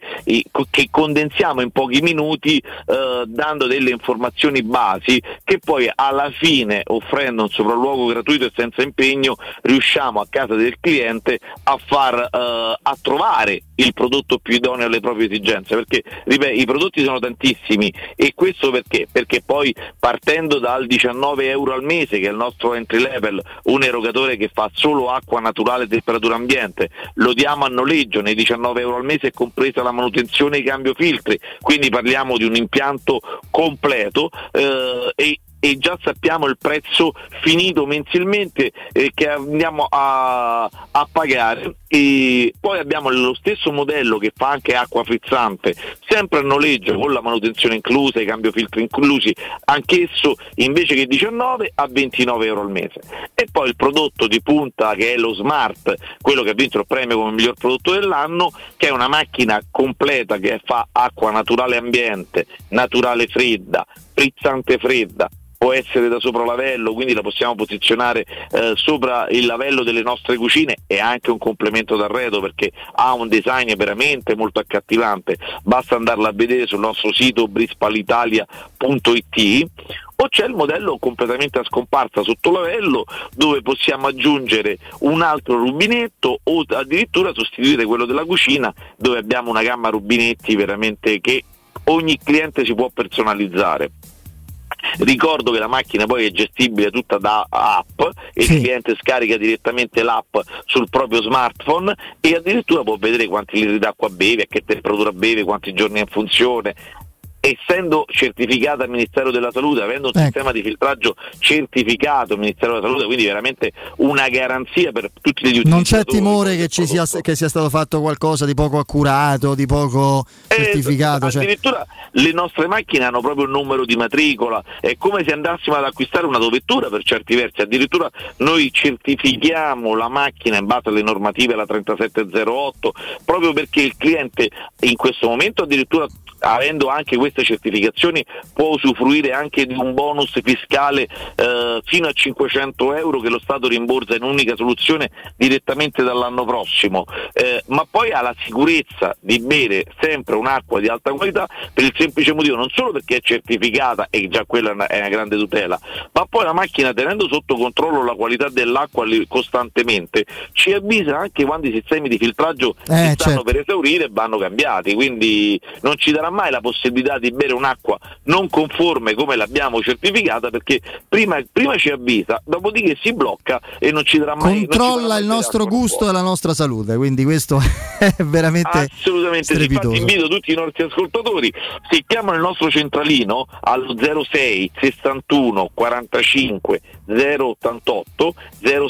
co- che condensiamo in pochi minuti eh, dando delle informazioni basi che poi alla fine offrendo un sopralluogo gratuito e senza impegno riusciamo a casa del cliente a far eh, a trovare il prodotto più idoneo alle proprie esigenze perché ripeto, i prodotti sono tantissimi e questo perché? Perché poi partendo dal 19 euro al mese che è il nostro entry level un erogatore che fa solo acqua naturale e temperatura ambiente lo diamo a noleggio nei 19 euro al mese è compresa la manutenzione e i cambio filtri quindi parliamo di un impianto completo eh, e e già sappiamo il prezzo finito mensilmente eh, che andiamo a, a pagare. E poi abbiamo lo stesso modello che fa anche acqua frizzante, sempre a noleggio con la manutenzione inclusa, i cambio filtri inclusi, anch'esso invece che 19 a 29 euro al mese. E poi il prodotto di punta che è lo Smart, quello che ha vinto il premio come miglior prodotto dell'anno, che è una macchina completa che fa acqua naturale ambiente, naturale fredda, frizzante fredda, può essere da sopra lavello, quindi la possiamo posizionare eh, sopra il lavello delle nostre cucine e anche un complemento d'arredo perché ha un design veramente molto accattivante, basta andarla a vedere sul nostro sito brispalitalia.it o c'è il modello completamente a scomparsa sotto lavello dove possiamo aggiungere un altro rubinetto o addirittura sostituire quello della cucina dove abbiamo una gamma rubinetti veramente che ogni cliente si può personalizzare. Ricordo che la macchina poi è gestibile tutta da app e Sì. il cliente scarica direttamente l'app sul proprio smartphone e addirittura può vedere quanti litri d'acqua beve, a che temperatura beve, quanti giorni è in funzione. Essendo certificata al Ministero della Salute, avendo un Ecco. sistema di filtraggio certificato al Ministero della Salute, quindi veramente una garanzia per tutti gli Non c'è timore che, ci sia, che sia stato fatto qualcosa di poco accurato, di poco certificato. cioè- Addirittura le nostre macchine hanno proprio un numero di matricola, è come se andassimo ad acquistare un'autovettura per certi versi, addirittura noi certifichiamo la macchina in base alle normative, la 3708, proprio perché il cliente in questo momento addirittura avendo anche queste certificazioni può usufruire anche di un bonus fiscale eh, fino a 500 euro che lo Stato rimborsa in unica soluzione direttamente dall'anno prossimo, Eh, ma poi ha la sicurezza di bere sempre un'acqua di alta qualità per il semplice motivo non solo perché è certificata e già quella è una, è una grande tutela, ma poi la macchina tenendo sotto controllo la qualità dell'acqua costantemente ci avvisa anche quando i sistemi di filtraggio Eh, si stanno certo. per esaurire e vanno cambiati, quindi non ci darà mai la possibilità di bere un'acqua non conforme come l'abbiamo certificata perché prima, prima ci avvisa, dopodiché si blocca e non ci darà mai Controlla il nostro gusto e la nostra salute, quindi questo è veramente Assolutamente sì, infatti invito tutti i nostri ascoltatori, se chiamano il nostro centralino allo 06 61 45 088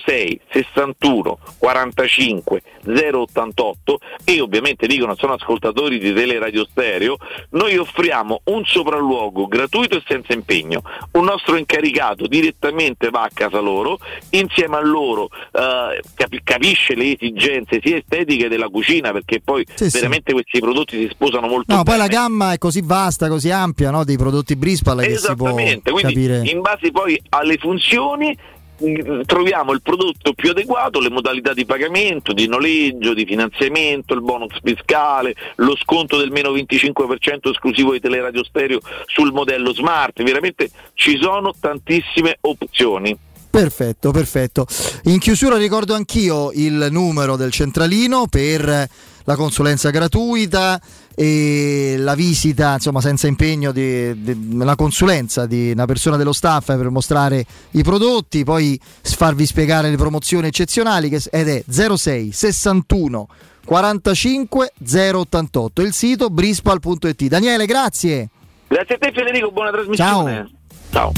06 61 45 088 e ovviamente dicono sono ascoltatori di Teleradio Stereo, noi offriamo un sopralluogo gratuito e senza impegno. Un nostro incaricato direttamente va a casa loro, insieme a loro eh, capi- capisce le esigenze sia estetiche della cucina perché poi Sì, sì. veramente questi prodotti si sposano molto No, poi bene. la gamma è così vasta, così ampia no, dei prodotti Brispal che si può Esattamente, quindi capire. in base poi alle funzioni mh, troviamo il prodotto più adeguato, le modalità di pagamento, di noleggio, di finanziamento, il bonus fiscale, lo sconto del meno 25% esclusivo di Teleradio Stereo sul modello smart, veramente ci sono tantissime opzioni. Perfetto, perfetto. In chiusura ricordo anch'io il numero del centralino per la consulenza gratuita e la visita, insomma, senza impegno di, di- la consulenza di una persona dello staff per mostrare i prodotti, poi farvi spiegare le promozioni eccezionali che- ed è 06 61 45 088 il sito brispal.it. Daniele, grazie. Grazie a te Federico, buona trasmissione. Ciao.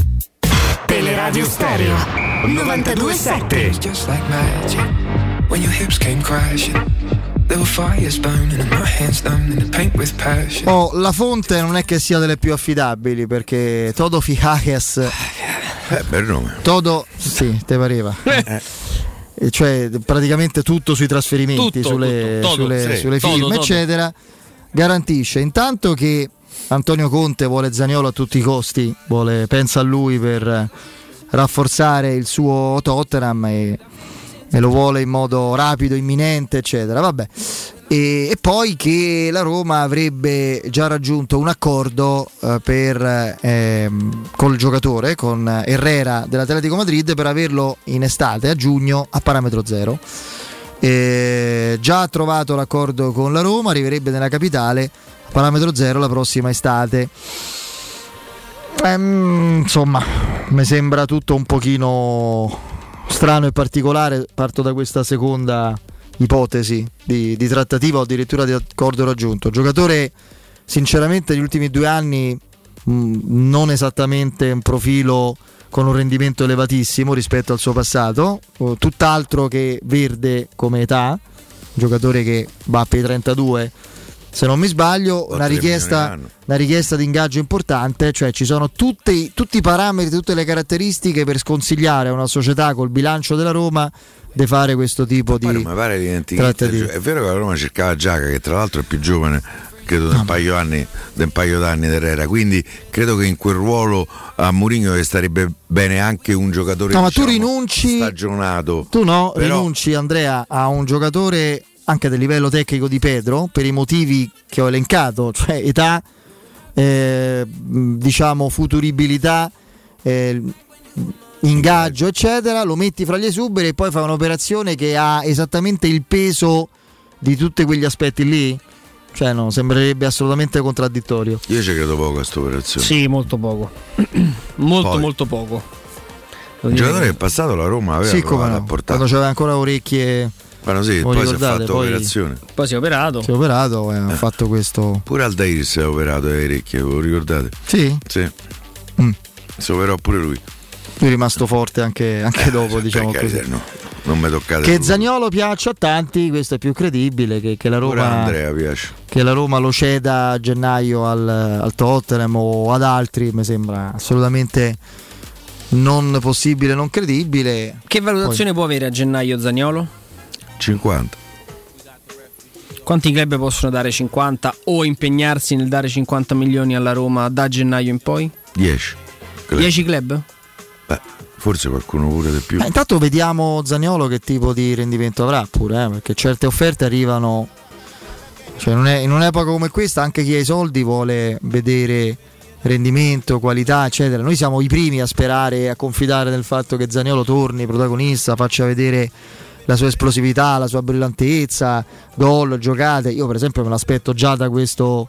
Teleradio Stereo 927 just like magic when your hips came crashing. Oh, la fonte non è che sia delle più affidabili perché Todo Fijajes. Eh, bel nome. Todo, sì, te pareva. E cioè praticamente tutto sui trasferimenti, Tutto, sulle, tutto, todo, sulle- sì. sulle Todo, firme, todo. eccetera. Garantisce intanto che Antonio Conte vuole Zaniolo a tutti i costi, vuole, pensa a lui per rafforzare il suo Tottenham e, e lo vuole in modo rapido, imminente, eccetera. Vabbè. E, e poi che la Roma avrebbe già raggiunto un accordo eh, per, ehm, col giocatore, con Herrera dell'Atletico Madrid, per averlo in estate, a giugno, a parametro zero. E già ha trovato l'accordo con la Roma, arriverebbe nella capitale a parametro zero la prossima estate. Ehm, insomma, mi sembra tutto un pochino strano e particolare. Parto da questa seconda ipotesi di, di trattativa o addirittura di accordo raggiunto. Giocatore, sinceramente, negli ultimi due anni mh, non esattamente un profilo con un rendimento elevatissimo rispetto al suo passato, eh, tutt'altro che verde come età, giocatore che va per i 32 se non mi sbaglio, una richiesta, una richiesta di ingaggio importante, cioè ci sono tutti, tutti i parametri, tutte le caratteristiche per sconsigliare a una società col bilancio della Roma di fare questo tipo di mi pare di trattative. È vero che la Roma cercava Giaca, che tra l'altro è più giovane, credo di un paio, anni, di un paio d'anni dell'era. Quindi credo che in quel ruolo a Mourinho starebbe bene anche un giocatore No, ma tu diciamo, rinunci- stagionato. Tu no, Però- rinunci Andrea a un giocatore anche del livello tecnico di Pedro per i motivi che ho elencato, cioè età, eh, diciamo futuribilità, eh, ingaggio, eccetera, lo metti fra gli esuberi e poi fai un'operazione che ha esattamente il peso di tutti quegli aspetti lì? Cioè no, sembrerebbe assolutamente contraddittorio. Io ci credo poco a questa operazione. Sì, molto poco. molto, Poi- molto poco. Dire giocatore che- è passato la Roma aveva Sì, no, a portare. quando c'aveva ancora orecchie... Ma no, sì, poi si è fatto poi- operazione. Poi si è operato. Si è operato e ha Eh. fatto questo... Pure Aldair si è operato alle orecchie, ve lo ricordate? Sì? Sì. Mm. Si operò pure lui. Lui è rimasto forte anche, anche dopo, diciamo così. no, non mi toccate. Che. Zagnolo piaccia a tanti, questo è più credibile che, che la Roma, Andrea piace. che la Roma lo ceda a gennaio al, al Tottenham o ad altri, mi sembra assolutamente non possibile, non credibile. Che valutazione può avere a gennaio Zagnolo? 50. Quanti club possono dare 50 o impegnarsi nel dare 50 milioni alla Roma da gennaio in poi? 10. 10 club? Beh, forse qualcuno pure di più. Ma intanto vediamo Zagnolo che tipo di rendimento avrà pure, eh, perché certe offerte arrivano. Cioè non è- in un'epoca come questa anche chi ha i soldi vuole vedere rendimento, qualità, eccetera. Noi siamo i primi a sperare e a confidare nel fatto che Zagnolo torni protagonista, faccia vedere la sua esplosività, la sua brillantezza, gol, giocate. Io per esempio me l'aspetto già da questo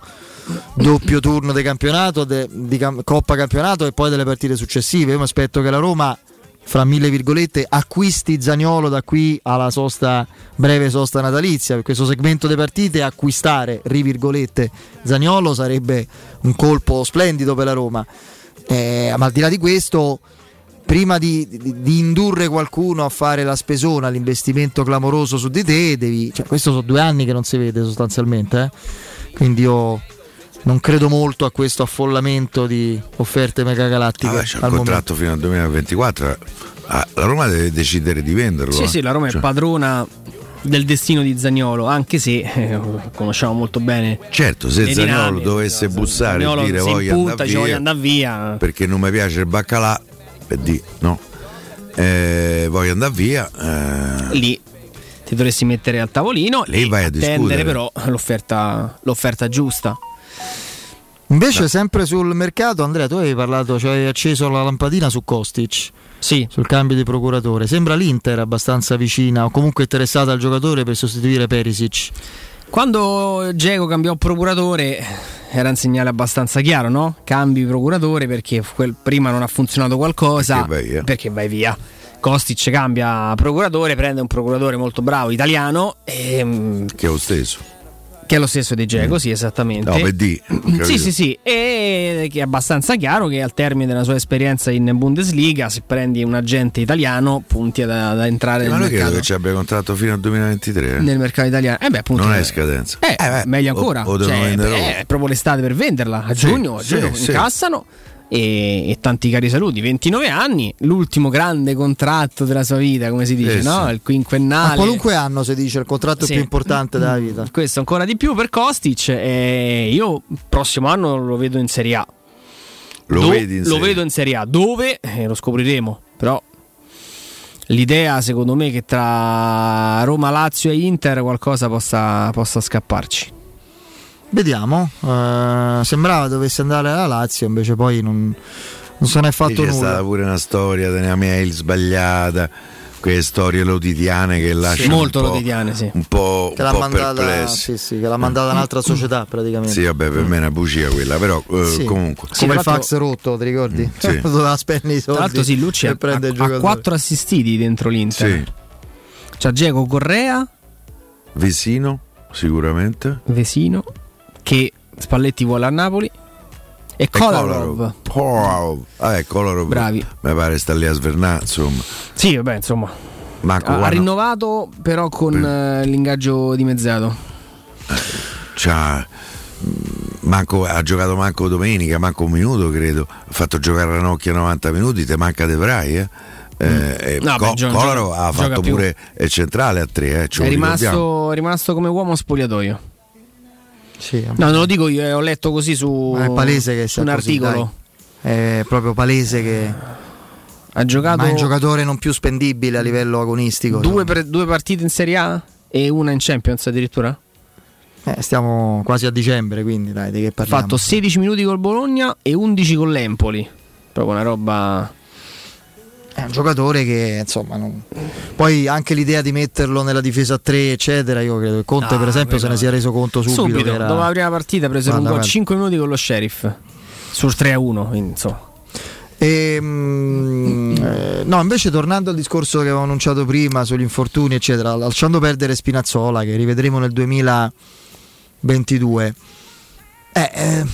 doppio turno di campionato, de- di cam- Coppa Campionato e poi delle partite successive. Io mi aspetto che la Roma, fra mille virgolette, acquisti Zagnolo da qui alla sosta, breve sosta natalizia. Per questo segmento di partite acquistare, ri virgolette, Zagnolo sarebbe un colpo splendido per la Roma. Eh, ma al di là di questo, prima di, di- di indurre qualcuno a fare la spesona, l'investimento clamoroso su di te, devi, cioè, questo sono due anni che non si vede sostanzialmente. eh. Quindi io non credo molto a questo affollamento di offerte megagalattiche Vabbè, c'è un al momento. contratto fino al 2024. Ah, la Roma deve decidere di venderlo. Sì, eh. sì, la Roma Cioè, è padrona del destino di Zagnolo, anche se eh, conosciamo molto bene. Certo, se Zagnolo dinamiche. dovesse bussare e dire si voglio andare via, andare via. perché non mi piace il baccalà, per di no, eh, voglio andare via. eh, Lì ti dovresti mettere al tavolino Lì e vai a attendere discutere. però l'offerta, l'offerta giusta. Invece, sempre sul mercato, Andrea, tu avevi parlato, cioè hai acceso la lampadina su Kostic. Sì. Sul cambio di procuratore. Sembra l'Inter abbastanza vicina o comunque interessata al giocatore per sostituire Perisic. Quando Geco cambiò procuratore era un segnale abbastanza chiaro, no? Cambi procuratore perché quel- prima non ha funzionato qualcosa. Perché vai via. Perché vai via. Kostic cambia procuratore, prende un procuratore molto bravo italiano, ehm, che è lo stesso. Che è lo stesso di Geco, sì, esattamente. No, per di. Sì, sì, sì, e che è abbastanza chiaro che al termine della sua esperienza in Bundesliga, se prendi un agente italiano, punti ad, ad entrare Ma nel credo mercato, che ci abbia contratto fino al 2023. eh. nel mercato italiano. Eh beh, appunto, non è eh, scadenza. eh, meglio ancora. O, o devono Cioè, vendere beh, è proprio l'estate per venderla. A Sì, giugno, a sì, giugno sì. incassano. E, e tanti cari saluti, 29 anni, l'ultimo grande contratto della sua vita, come si dice, Eh, no? sì. Il quinquennale. Ma qualunque anno si dice il contratto Sì. più importante della vita. Questo ancora di più per Kostic. E io prossimo anno lo vedo in Serie A. Lo Do- vedi in lo Serie A? vedo in Serie A. Dove? Eh, lo scopriremo. Però l'idea, secondo me, che tra Roma, Lazio e Inter qualcosa possa, possa scapparci. Vediamo. eh, sembrava dovesse andare alla Lazio, invece poi non, non se ne è fatto c'è nulla. stata pure una storia della mail sbagliata, quelle storie loditiane che lasciano molto un po', loditiane, sì. un po', Che un l'ha po' mandata, sì, sì, che l'ha mandata un'altra società praticamente. Sì, vabbè, per me è una bugia quella, però eh, Sì. comunque. Come il fax rotto, ti ricordi? sì. Doveva spendere i soldi. Tra l'altro, sì, Lucci ha, ha quattro assistiti dentro l'Inter. Sì. C'ha Diego Correa, Vesino, sicuramente. Vesino, che Spalletti vuole a Napoli. E Kolarov. Kolarov. Vabbè, Kolarov. Bravi. Mi pare sta lì a svernare, insomma. Sì, vabbè, insomma. Manco Ha, ha rinnovato però con eh, l'ingaggio dimezzato. C'ha- mh, manco- ha giocato manco domenica, manco un minuto credo. Ha fatto giocare Ranocchia 90 minuti, te manca De Vrij, eh. Eh, e No, Co- beh, ha fatto più. pure il centrale a tre, eh, ce È rimasto, è rimasto come uomo spogliatoio. Sì, No, non lo dico io, eh, ho letto così su è palese che sia un così, articolo. dai. È proprio palese che Ha giocato ma è un giocatore non più spendibile a livello agonistico. due, per- due partite in Serie A e una in Champions addirittura. Eh, stiamo quasi a dicembre, quindi dai, di che Ha parliamo? fatto 16 minuti col Bologna e 11 con l'Empoli. Proprio una roba. È un giocatore che insomma non... poi anche l'idea di metterlo nella difesa a 3 eccetera io credo che Conte No, per esempio se ne sia reso conto subito, Subito, era... dopo la prima partita ha preso un gol guarda. 5 minuti con lo Sheriff sul 3 a 1. Quindi, insomma. E, mm, eh, no, invece tornando al discorso che avevo annunciato prima sugli infortuni, eccetera, lasciando perdere Spinazzola, che rivedremo nel 2022, eh, eh,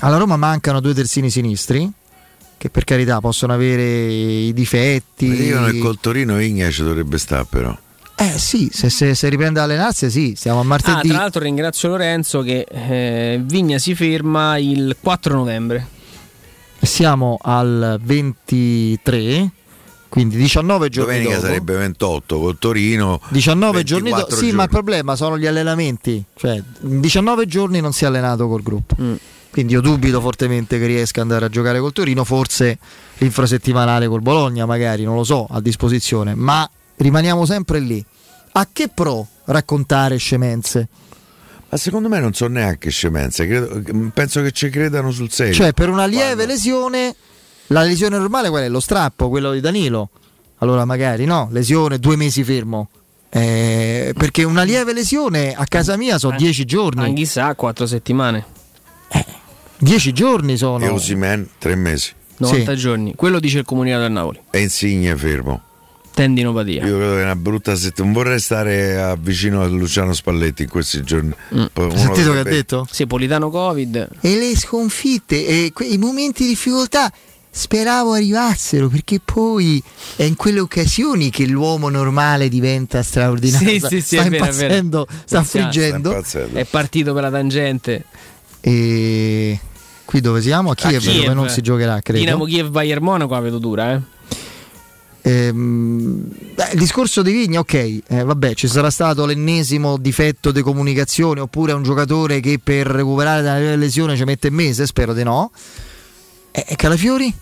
alla Roma mancano due terzini sinistri, che per carità possono avere i difetti. Mi dicono che col Torino Igna ci dovrebbe stare però. Eh sì, se, se- se riprende a allenarsi, sì, siamo a Ah, martedì. tra l'altro ringrazio Lorenzo che eh, Vigna si ferma il 4 novembre. Siamo al 23, quindi 19 giorni Domenica dopo. sarebbe 28 col Torino. 19 giorni dopo. 24 Sì, ma il giorni. problema sono gli allenamenti. Cioè, in 19 giorni non si è allenato col gruppo. Mm. Quindi io dubito fortemente che riesca ad andare a giocare col Torino. Forse l'infrasettimanale col Bologna, magari, non lo so, a disposizione. Ma rimaniamo sempre lì. A che pro raccontare scemenze? Ma secondo me non sono neanche scemenze, credo- penso che ci credano sul serio. Cioè, per una lieve lesione, la lesione normale qual è? Lo strappo, quello di Danilo. Allora, magari no, lesione, due mesi fermo. Eh, perché una lieve lesione a casa mia sono 10 giorni. Anch'issa 4 settimane. 10 giorni sono. E Osimen tre mesi. 90 giorni. Quello dice il comunicato del Napoli. E Insigne fermo. Tendinopatia. Io credo che è una brutta settimana. Non vorrei stare a- vicino a Luciano Spalletti in questi giorni. Mm. Uno Sentito che ha detto? Sì, Politano Covid. E le sconfitte e que- i momenti di difficoltà speravo arrivassero perché poi è in quelle occasioni che l'uomo normale diventa straordinario. Sì, sì, sì, sta è vero, è vero. impazzendo, sta friggendo. È partito per la tangente. E qui dove siamo? A Kiev, Kiev. dove non si giocherà, credo. Dinamo Kiev Bayern Monaco la vedo dura, eh. Ehm, beh, il discorso di Vigna, ok, eh, vabbè, ci sarà stato l'ennesimo difetto di comunicazione oppure un giocatore che per recuperare da una lesione ci mette un mese, spero di no. E e Calafiori?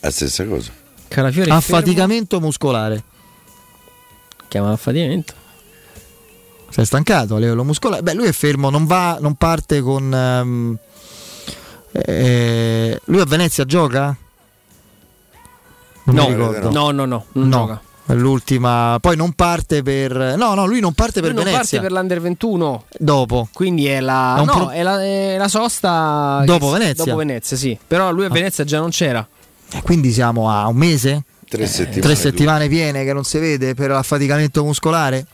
La stessa cosa. Calafiori è fermo. Affaticamento muscolare. Chiama affaticamento. Si è stancato a livello muscolare. Beh, lui è fermo, non va, non parte con. ehm, eh, lui a Venezia gioca? Non No, no, no, no, non gioca. è l'ultima. Poi non parte per. No, no, lui non parte per Lui non Venezia. parte per l'Under 21. Dopo. Quindi è la, È no, pro- è la, è la sosta Dopo che- Venezia? Dopo Venezia, sì. Però lui a Venezia già non c'era. Eh, Quindi siamo a un mese? Tre settimane. Tre settimane piene che non si vede per l'affaticamento muscolare?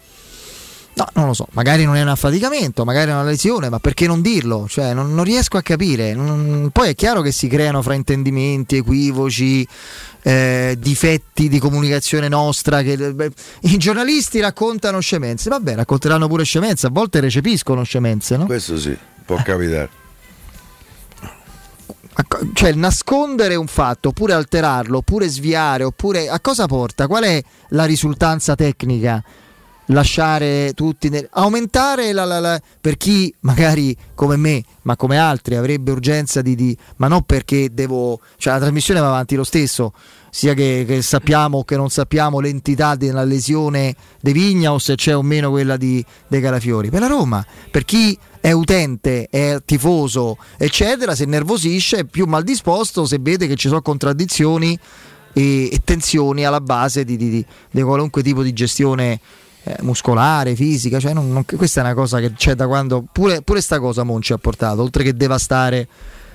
No, non lo so, magari non è un affaticamento, magari è una lesione, ma perché non dirlo? Cioè, non, non riesco a capire. Non- poi è chiaro che si creano fraintendimenti, equivoci, eh, difetti di comunicazione nostra. Che, beh, I giornalisti raccontano scemenze, vabbè, racconteranno pure scemenze, a volte recepiscono scemenze, no? Questo sì, può capitare. cioè nascondere un fatto oppure alterarlo oppure sviare oppure a cosa porta qual è la risultanza tecnica lasciare tutti nel- aumentare la, la- la- per chi magari come me ma come altri avrebbe urgenza di, di- ma non perché devo cioè la trasmissione va avanti lo stesso sia che, che sappiamo o che non sappiamo l'entità della lesione di Vigna o se c'è o meno quella di De Calafiori. Per la Roma per chi è utente, è tifoso, eccetera, se nervosisce è più mal disposto se vede che ci sono contraddizioni e, e tensioni alla base di- di- di qualunque tipo di gestione eh, muscolare, fisica. Cioè non- non- questa è una cosa che c'è da quando. Pure, pure sta cosa Monci ha portato, oltre che devastare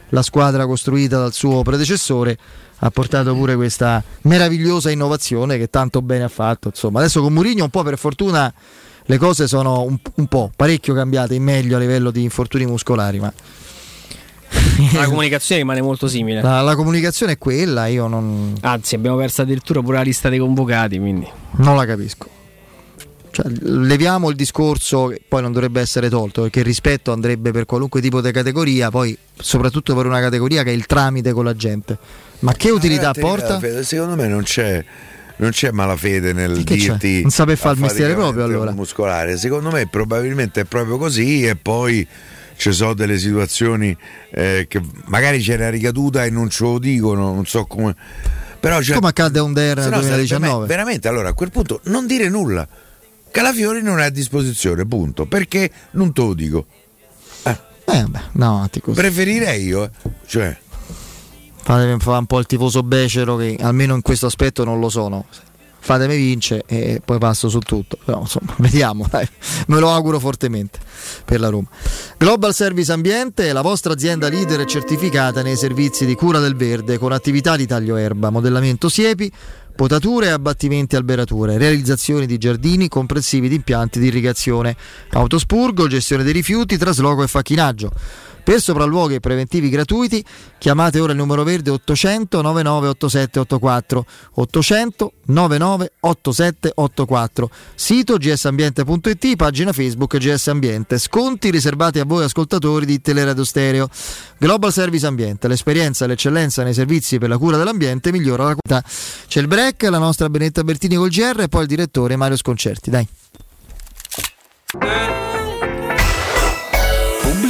la squadra costruita dal suo predecessore. Ha portato pure questa meravigliosa innovazione che tanto bene ha fatto. Insomma, adesso con Mourinho un po' per fortuna le cose sono un, un po' parecchio cambiate in meglio a livello di infortuni muscolari, ma La comunicazione rimane molto simile. La, la comunicazione è quella, io non, Anzi, abbiamo perso addirittura pure la lista dei convocati, quindi. non la capisco. Cioè, leviamo il discorso che poi non dovrebbe essere tolto perché il rispetto andrebbe per qualunque tipo di categoria, poi soprattutto per una categoria che è il tramite con la gente. Ma che utilità Ragazzi, porta? Secondo me non c'è, non c'è malafede nel Che c'è? dirti Non sape fare il mestiere proprio, allora. muscolare. Secondo me probabilmente è proprio così e poi ci sono delle situazioni eh, che magari c'è una ricaduta e non ce lo dicono, non so come. Però c'è- Come accadde a Under nel no sarebbe 2019. me- veramente allora a quel punto non dire nulla. Calafiori non è a disposizione, punto. Perché non te lo dico. Eh, vabbè, no, avanti così. Preferirei io, eh. cioè. Fatemi fare un po' il tifoso becero che almeno in questo aspetto non lo sono. Fatemi vince e poi passo su tutto. Però insomma, vediamo, dai. me lo auguro fortemente per la Roma. Global Service Ambiente è la vostra azienda leader e certificata nei servizi di cura del verde con attività di taglio erba, modellamento siepi, potature e abbattimenti alberature, realizzazione di giardini comprensivi di impianti di irrigazione, autospurgo, gestione dei rifiuti, trasloco e facchinaggio. Per sopralluoghi e preventivi gratuiti chiamate ora il numero verde 800 998784 800 998784 sito gsambiente.it pagina Facebook GS Ambiente. Sconti riservati a voi ascoltatori di Teleradio Stereo. Global Service Ambiente l'esperienza e l'eccellenza nei servizi per la cura dell'ambiente migliora la qualità. C'è il break la nostra Benetta Bertini col GR e poi il direttore Mario Sconcerti dai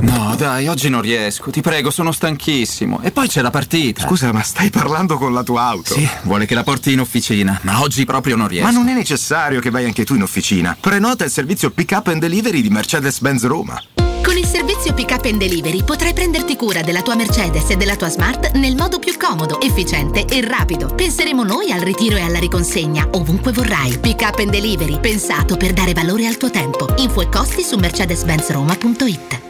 No, dai, oggi non riesco. Ti prego, sono stanchissimo. E poi c'è la partita. Scusa, ma stai parlando con la tua auto? Sì, vuole che la porti in officina, ma oggi proprio non riesco. Ma non è necessario che vai anche tu in officina. Prenota il servizio pick up and delivery di Mercedes-Benz Roma. Con il servizio Pick Up and Delivery potrai prenderti cura della tua Mercedes e della tua Smart nel modo più comodo, efficiente e rapido. Penseremo noi al ritiro e alla riconsegna ovunque vorrai. Pick Up and Delivery, pensato per dare valore al tuo tempo. Info e costi su mercedes-benzroma.it.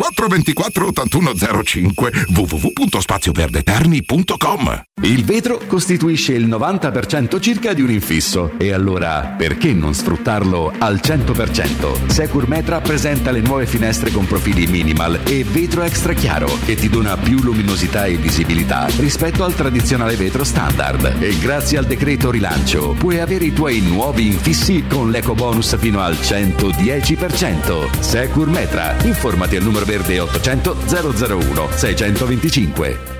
24 81 05 www.spazioverdeterni.com Il vetro costituisce il 90% circa di un infisso e allora perché non sfruttarlo al 100%? Secur Metra presenta le nuove finestre con profili minimal e vetro extra chiaro che ti dona più luminosità e visibilità rispetto al tradizionale vetro standard e grazie al decreto rilancio puoi avere i tuoi nuovi infissi con l'eco bonus fino al 110%. Secur Metra, informati al numero verde 800 001 625.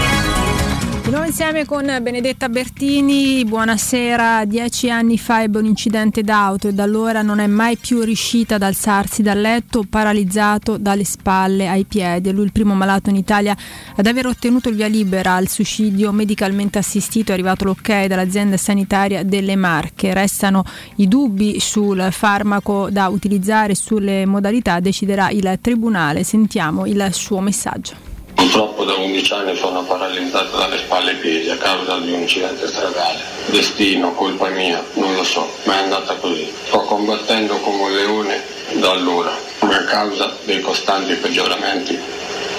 Di insieme con Benedetta Bertini, buonasera. Dieci anni fa ebbe un incidente d'auto e da allora non è mai più riuscita ad alzarsi dal letto, paralizzato dalle spalle ai piedi. È lui il primo malato in Italia ad aver ottenuto il via libera al suicidio medicalmente assistito. È arrivato l'ok dall'azienda sanitaria delle Marche. Restano i dubbi sul farmaco da utilizzare sulle modalità, deciderà il Tribunale. Sentiamo il suo messaggio. Purtroppo da 11 anni sono paralizzato dalle spalle e piedi a causa di un incidente stradale. Destino, colpa mia, non lo so, ma è andata così. Sto combattendo come un leone da allora, ma a causa dei costanti peggioramenti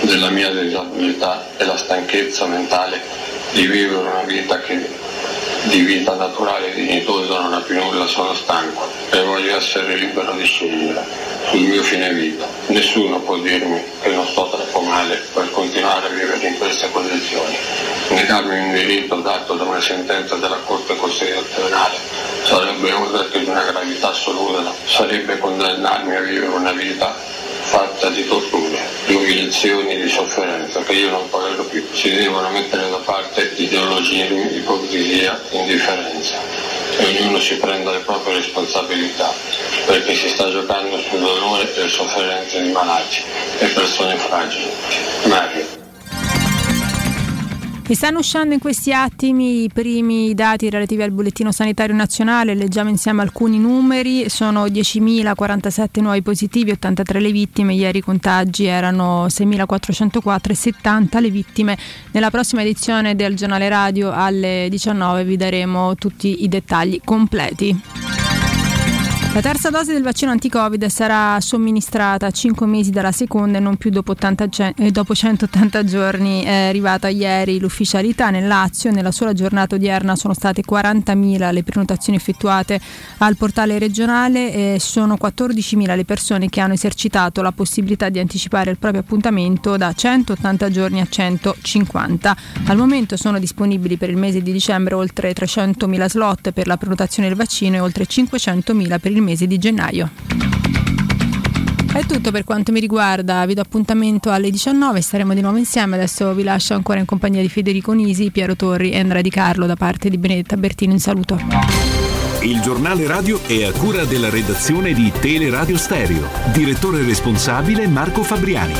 della mia disabilità e la stanchezza mentale di vivere una vita che di vita naturale e dignitosa non ha più nulla, sono stanco e voglio essere libero di scegliere sul mio fine vita. Nessuno può dirmi che non sto troppo male per continuare a vivere in queste condizioni. Negarmi un diritto dato da una sentenza della Corte Costituzionale sarebbe un detto di una gravità assoluta, sarebbe condannarmi a vivere una vita fatta di torture, di umiliazioni, di sofferenza che io non tollero più. Si devono mettere da parte ideologie ipocrisia e indifferenza e ognuno si prenda le proprie responsabilità perché si sta giocando sul dolore e le sofferenze di malati e persone fragili. Mario. Mi stanno uscendo in questi attimi i primi dati relativi al bollettino sanitario nazionale, leggiamo insieme alcuni numeri, sono 10.047 nuovi positivi, 83 le vittime, ieri i contagi erano 6.404 e 70 le vittime. Nella prossima edizione del giornale radio alle 19 vi daremo tutti i dettagli completi. La terza dose del vaccino anti-Covid sarà somministrata a 5 mesi dalla seconda e non più dopo, 80 ge- eh, dopo 180 giorni. È arrivata ieri l'ufficialità nel Lazio. Nella sola giornata odierna sono state 40.000 le prenotazioni effettuate al portale regionale e sono 14.000 le persone che hanno esercitato la possibilità di anticipare il proprio appuntamento da 180 giorni a 150. Al momento sono disponibili per il mese di dicembre oltre 300.000 slot per la prenotazione del vaccino e oltre 500.000 per il mese di gennaio. È tutto per quanto mi riguarda, vi do appuntamento alle 19, staremo di nuovo insieme, adesso vi lascio ancora in compagnia di Federico Nisi, Piero Torri e Andrea Di Carlo da parte di Benedetta Bertino, un saluto. Il giornale radio è a cura della redazione di Teleradio Stereo. Direttore responsabile Marco Fabriani.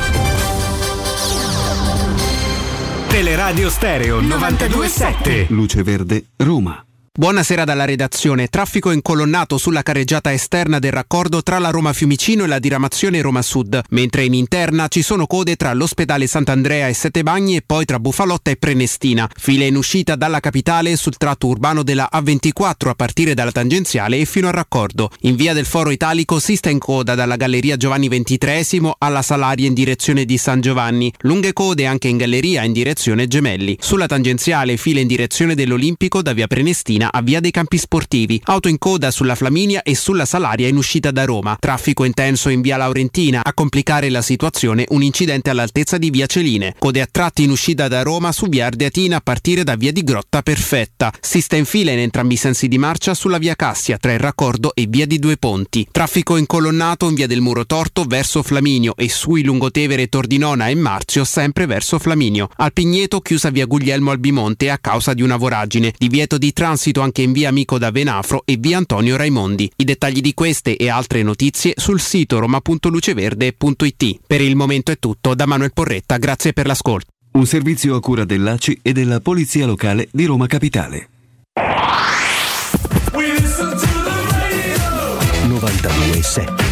Teleradio Stereo 927. Luce Verde, Roma. Buonasera dalla redazione. Traffico incolonnato sulla carreggiata esterna del raccordo tra la Roma Fiumicino e la diramazione Roma Sud, mentre in interna ci sono code tra l'ospedale Sant'Andrea e Sette Bagni e poi tra Bufalotta e Prenestina. File in uscita dalla capitale sul tratto urbano della A24 a partire dalla tangenziale e fino al raccordo. In via del Foro Italico si sta in coda dalla Galleria Giovanni XXIII alla Salaria in direzione di San Giovanni. Lunghe code anche in galleria in direzione Gemelli. Sulla tangenziale file in direzione dell'Olimpico da via Prenestina a Via dei Campi Sportivi, auto in coda sulla Flaminia e sulla Salaria in uscita da Roma, traffico intenso in Via Laurentina, a complicare la situazione un incidente all'altezza di Via Celine, code a tratti in uscita da Roma su Via Ardeatina a partire da Via di Grotta Perfetta, si sta in fila in entrambi i sensi di marcia sulla Via Cassia tra il raccordo e Via di Due Ponti, traffico incolonnato in Via del Muro Torto verso Flaminio e sui Lungotevere Tordinona e Marzio sempre verso Flaminio, al Pigneto chiusa Via Guglielmo Albimonte a causa di una voragine, divieto di transito anche in via Amico da Venafro e via Antonio Raimondi. I dettagli di queste e altre notizie sul sito roma.luceverde.it. Per il momento è tutto, da Manuel Porretta, grazie per l'ascolto. Un servizio a cura dell'ACI e della Polizia Locale di Roma Capitale. 927.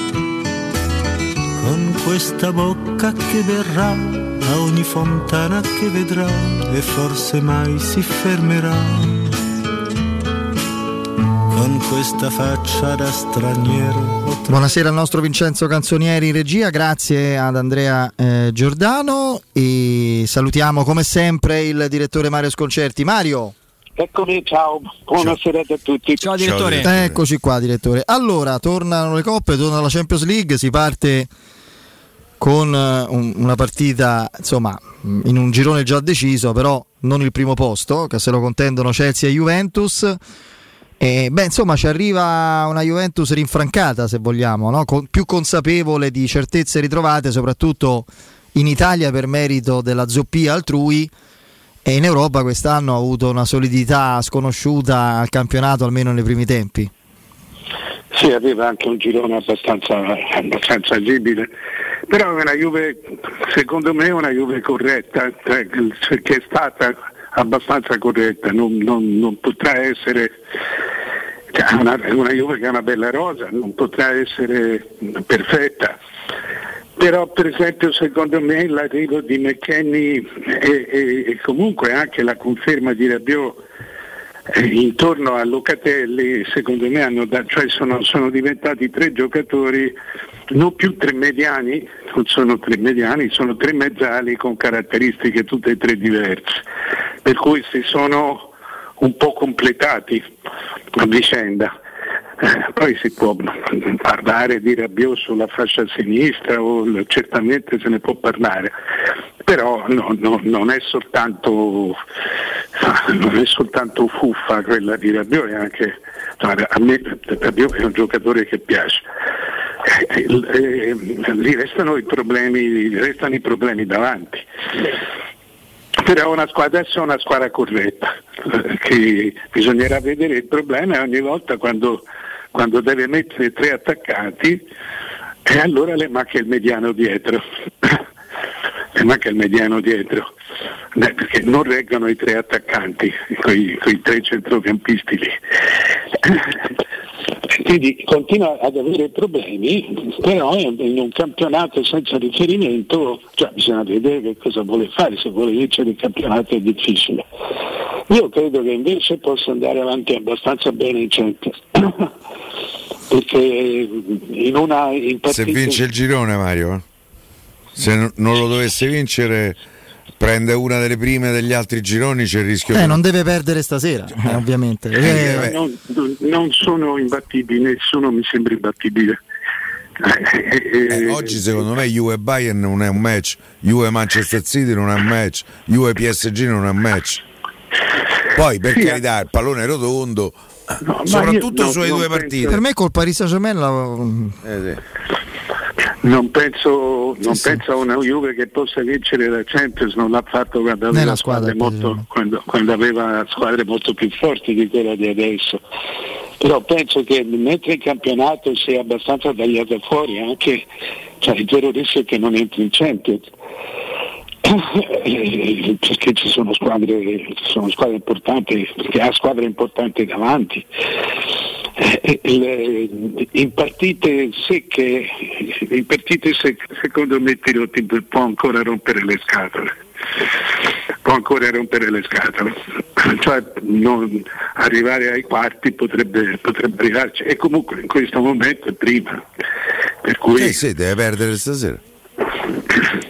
con questa bocca che verrà a ogni fontana che vedrà e forse mai si fermerà. Con questa faccia da straniero. Buonasera al nostro Vincenzo Canzonieri in regia, grazie ad Andrea eh, Giordano e salutiamo come sempre il direttore Mario Sconcerti. Mario. Eccomi, ciao, buonasera a tutti. Ciao direttore. Eccoci qua direttore. Allora, tornano le coppe, torna la Champions League, si parte con eh, un- una partita, insomma, in un girone già deciso, però non il primo posto, che se lo contendono Chelsea e Juventus. E, beh, insomma, ci arriva una Juventus rinfrancata, se vogliamo, no? Con- più consapevole di certezze ritrovate, soprattutto in Italia per merito della zoppia altrui. E in Europa quest'anno ha avuto una solidità sconosciuta al campionato, almeno nei primi tempi. Sì, aveva anche un girone abbastanza, abbastanza agibile, però è una Juve, secondo me è una Juve corretta, cioè, che è stata abbastanza corretta, non, non- non potrà essere cioè, una, una Juve che ha una bella rosa, non potrà essere perfetta. Però per esempio secondo me l'arrivo di McKenny e, e- e comunque anche la conferma di Rabiot eh, intorno a Locatelli secondo me hanno da- cioè sono, sono diventati tre giocatori non più tre mediani, non sono tre mediani, sono tre mezzali con caratteristiche tutte e tre diverse, per cui si sono un po' completati a vicenda. Eh, poi si può parlare di Rabiot sulla fascia sinistra, o certamente se ne può parlare, però no- no- non, è soltanto, non è soltanto fuffa quella di Rabiot, è anche, a me Rabiot è un giocatore che piace. Eh, eh, lì restano i problemi, restano i problemi davanti. Però una squadra, adesso è una squadra corretta, eh, che bisognerà vedere il problema è ogni volta quando, quando deve mettere tre attaccanti e allora le manca il mediano dietro. le manca il mediano dietro, perché non reggono i tre attaccanti, quei, quei tre centrocampisti lì. Quindi continua ad avere problemi, però in un campionato senza riferimento cioè, bisogna vedere che cosa vuole fare, se vuole vincere il campionato è difficile. Io credo che invece possa andare avanti abbastanza bene in Champions, perché in una in Se vince il girone, Mario, eh? se non lo dovesse vincere, prende una delle prime degli altri gironi c'è il rischio Eh, che- non deve perdere stasera, eh, ovviamente. Eh, non, non sono imbattibili, nessuno mi sembra imbattibile. Eh, oggi secondo me Juve Bayern non è un match, Juve Manchester City non è un match, Juve PSG non è un match. Poi per Sì, carità il pallone è rotondo, ma soprattutto io sulle due penso- partite. per me col Paris Saint Germain Non penso, non Sì, sì. penso a una Juve che possa vincere la Champions, non l'ha fatto quando aveva, Nella squadre squadra, molto, quando, quando aveva squadre molto più forti di quella di adesso. Però penso che mentre il campionato sia abbastanza tagliato fuori, anche cioè, il vero rischio è che non entri in Champions. Eh, perché ci sono squadre, ci sono squadre importanti, perché ha squadre importanti davanti. Eh, il- in partite secche, in partite secche secondo me Tirotti può ancora rompere le scatole. Può ancora rompere le scatole, cioè non arrivare ai quarti potrebbe, potrebbe arrivarci e comunque in questo momento è prima. Per cui Eh sì, deve perdere stasera.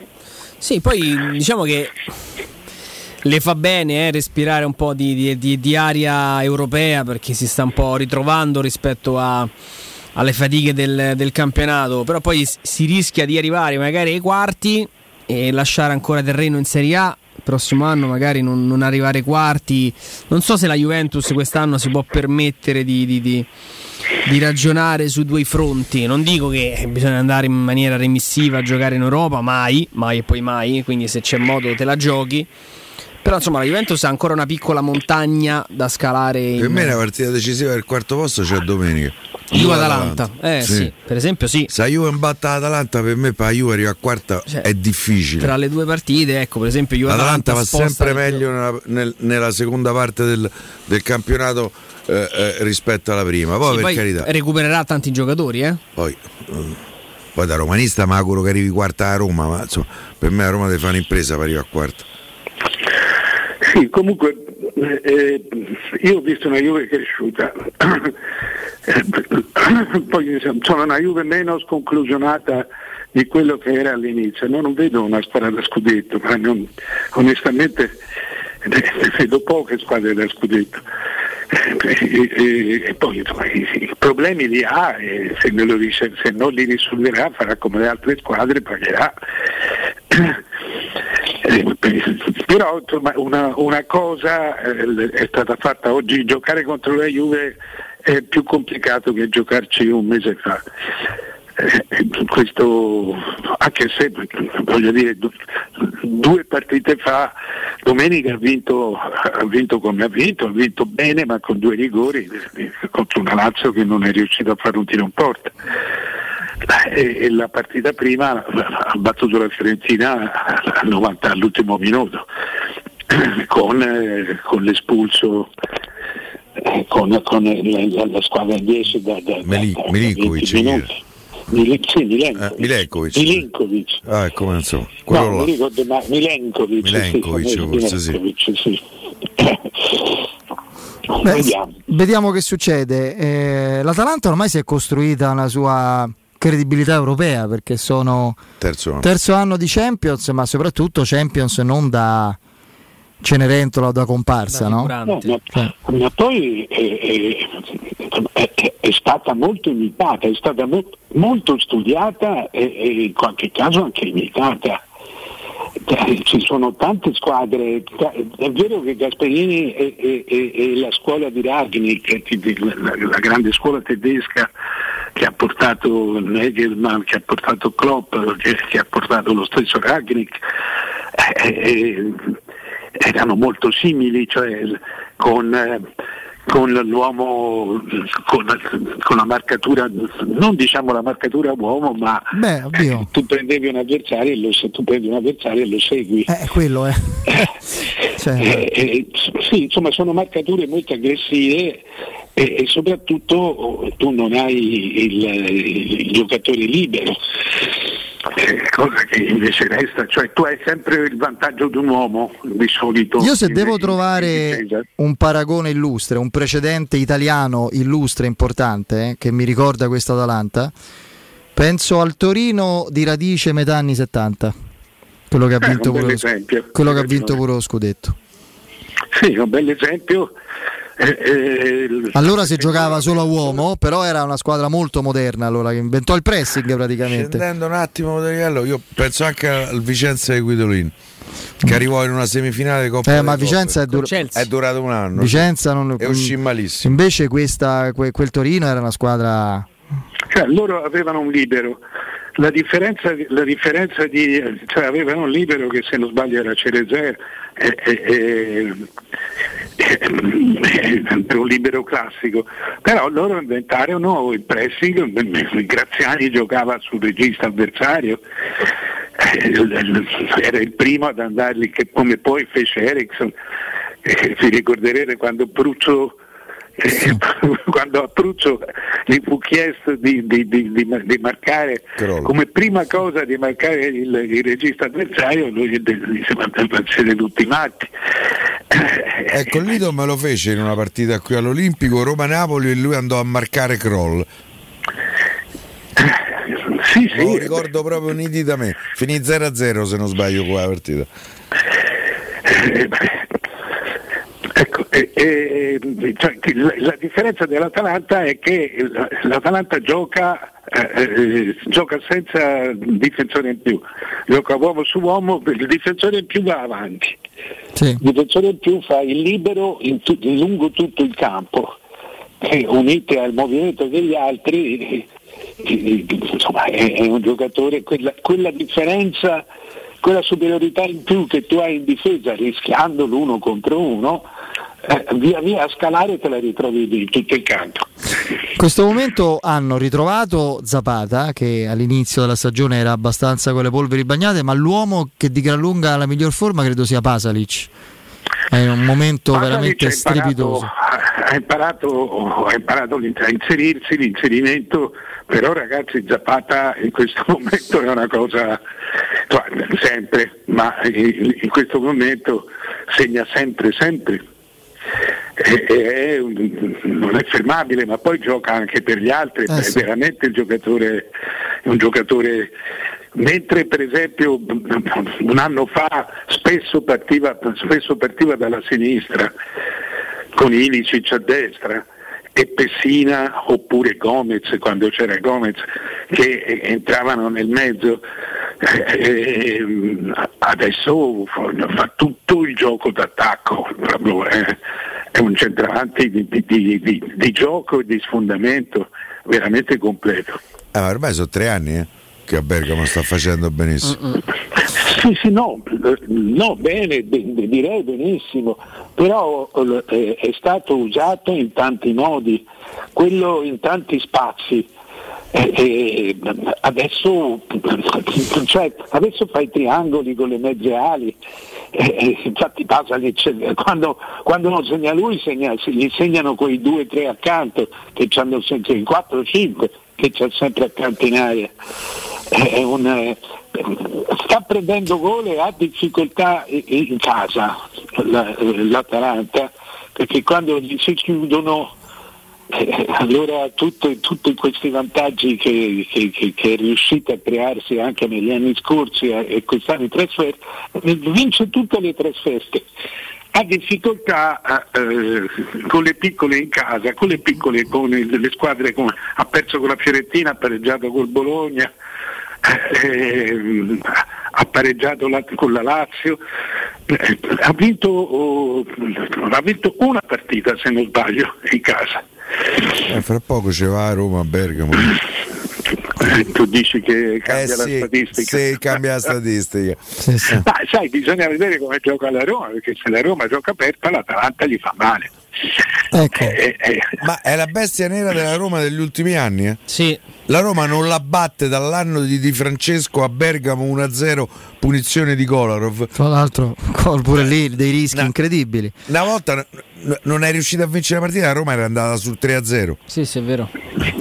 Sì, poi diciamo che le fa bene eh, respirare un po' di, di- di- di aria europea perché si sta un po' ritrovando rispetto a- alle fatiche del, del campionato, però poi si rischia di arrivare magari ai quarti e lasciare ancora terreno in Serie A. Il prossimo anno magari non, non arrivare ai quarti. Non so se la Juventus quest'anno si può permettere di, di- ragionare su due fronti. Non dico che bisogna andare in maniera remissiva a giocare in Europa, mai, mai e poi mai. Quindi se c'è modo te la giochi. Però insomma la Juventus ha ancora una piccola montagna da scalare. In... Per me la partita decisiva del quarto posto c'è domenica. Juve-Atalanta. Eh, sì, per esempio sì. Se la Juve imbatta l'Atalanta per me per la Juve arriva a quarta è difficile. Tra le due partite, ecco, per esempio L'Atalanta Juve-Atalanta va sempre meglio nella, nel- nella seconda parte del, del campionato eh, eh, rispetto alla prima. Poi Sì, per poi carità, recupererà tanti giocatori, eh? poi, eh, poi da romanista mi auguro che arrivi quarta a Roma, ma insomma, per me a Roma deve fare un'impresa per arrivare a quarta. Sì, comunque eh, io ho visto una Juve cresciuta, poi sono una Juve meno sconclusionata di quello che era all'inizio, no, non vedo una squadra da scudetto, ma non- onestamente ne vedo poche squadre da scudetto. E, e- e poi insomma, i, i problemi li ha e se, ris- se non li risolverà farà come le altre squadre, pagherà. Eh, però insomma, una, una cosa eh, è stata fatta oggi, giocare contro la Juve è più complicato che giocarci un mese fa. Eh, questo anche se voglio dire du- due partite fa domenica ha vinto, ha vinto come ha vinto, ha vinto bene ma con due rigori contro una Lazio che non è riuscito a fare un tiro in porta e, e la partita prima ha battuto la Fiorentina al 90 all'ultimo minuto con, eh, con l'espulso eh, con, con la, la squadra in 10 da, da, Meli- da- da Milinkovic, 20 minuti. Mil- sì, Milenkovic. Eh, Milenkovic. Ah, come insomma, quello No, là. ricordo, ma Milenkovic, Milenkovic, sì, forse sì. Milenkovic, sì. Beh, Vediamo. Vediamo che succede. Eh, L'Atalanta ormai si è costruita una sua credibilità europea perché sono Terzo anno. terzo anno di Champions, ma soprattutto Champions non da Cenerentola o da comparsa, no? No, ma, ma poi eh, è, è- è stata molto imitata, è stata mo- molto studiata e, e in qualche caso anche imitata. Eh, Ci sono tante squadre, ta- è vero che Gasperini e, e- e- e la scuola di Ragnik, la grande scuola tedesca che ha portato Negelman, che ha portato Klopp, che, ha portato lo stesso Ragnik, eh, eh, erano molto simili, cioè con, eh, con l'uomo, con, con la marcatura, non diciamo la marcatura uomo, ma Beh, tu prendevi un avversario e lo, se tu prendi un avversario e lo segui. È quello, eh. Cioè, Eh, eh, sì, insomma sono marcature molto aggressive e, e soprattutto tu non hai il, il giocatore libero. Eh, cosa che invece resta, cioè tu hai sempre il vantaggio di un uomo di solito. Io se devo trovare un paragone illustre, un precedente italiano illustre importante eh, che mi ricorda questa Atalanta, penso al Torino di radice metà anni 70. Quello che ha Eh, vinto, bel pure, esempio. quello che ha vinto pure lo scudetto. Sì, un bel esempio. Eh, eh, il- Allora si giocava solo a uomo, però era una squadra molto moderna allora che inventò il pressing praticamente. Scendendo un attimo di livello, io penso anche al Vicenza di Guidolin, che arrivò in una semifinale di Coppa Eh, ma. Vicenza è, dur- è durato un anno. Vicenza non e uscì malissimo. Invece questa, que- quel Torino era una squadra Cioè, loro avevano un libero, la differenza, la differenza di, cioè avevano un libero che se non sbaglio era Cerezer, e, e- e- e- per un libero classico, però loro inventarono il pressing, Graziani giocava sul regista avversario, eh, era il primo ad andarli, come poi fece Ericsson, Eh, vi ricorderete quando Bruccio eh, quando a Pruzzo gli fu chiesto di, di- di- di- di marcare come prima cosa di marcare il, il regista avversario lui gli disse ma siete tutti matti Ecco, il Lido me lo fece in una partita qui all'Olimpico, Roma-Napoli e lui andò a marcare Kroll. Sì, sì. Lo ricordo proprio nitidamente. Finì 0-0 se non sbaglio quella partita. E- e- cioè, la, la differenza dell'Atalanta è che l'Atalanta gioca, eh, eh, gioca senza difensore in più, gioca uomo su uomo, il difensore in più va avanti, il difensore in più fa il libero in tu- in lungo tutto il campo, e unite al movimento degli altri, eh, eh, insomma, è, è un giocatore, quella, quella differenza quella superiorità in più che tu hai in difesa rischiando l'uno contro uno, eh, via via a scalare te la ritrovi di tutto il campo. In questo momento hanno ritrovato Zapata, che all'inizio della stagione era abbastanza con le polveri bagnate, ma l'uomo che di gran lunga ha la miglior forma credo sia Pasalic. È un momento Pasalic veramente imparato- strepitoso. Ha imparato, ha imparato a inserirsi, l'inserimento, però ragazzi Zapata in questo momento è una cosa, sempre, ma in questo momento segna sempre, sempre. È un- non è fermabile, ma poi gioca anche per gli altri, Eh, è sì. veramente il giocatore, è un giocatore mentre per esempio un anno fa spesso partiva, spesso partiva dalla sinistra con Ilicic a destra e Pessina oppure Gomez quando c'era Gomez che eh, entravano nel mezzo. Eh, ehm, adesso fa tutto il gioco d'attacco eh. è un centravanti di, di- di- di- gioco e di sfondamento veramente completo. Eh, ma ormai sono tre anni eh, che a Bergamo sta facendo benissimo. Sì, sì, no, no, bene, be- direi benissimo, però eh, è stato usato in tanti modi, quello in tanti spazi. Eh, eh, adesso, cioè, adesso fai triangoli con le mezze ali, eh, eh, infatti Pasalic, quando, quando non segna lui segna, gli segnano quei due o tre accanto, che hanno sempre i 4-5 che c'è sempre accanto in aria. Un, eh, sta prendendo gol e ha difficoltà in casa la- l'Atalanta perché quando gli si chiudono eh, allora tutti questi vantaggi che, che- che- è riuscita a crearsi anche negli anni scorsi eh, e quest'anno in trasferta eh, vince tutte le trasferte. Ha difficoltà eh, con le piccole in casa, con le piccole, con il- le squadre come ha perso con la Fiorentina, ha pareggiato col Bologna, eh, ha pareggiato la- con la Lazio, eh, ha, vinto, oh, ha vinto una partita se non sbaglio in casa. Eh, fra poco ci va a Roma a Bergamo. Tu dici che cambia Eh la sì, statistica. sì, cambia la statistica. Ma sai, bisogna vedere come gioca la Roma, perché se la Roma gioca aperta l'Atalanta gli fa male. Ecco. Eh, eh, Ma è la bestia nera della Roma degli ultimi anni? Eh? Sì. La Roma non la batte dall'anno di Di Francesco a Bergamo 1-0, punizione di Kolarov. Tra l'altro, gol pure lì dei rischi incredibili. Una volta n- n- non è riuscita a vincere la partita, la Roma era andata sul 3-0. Sì, sì, è vero.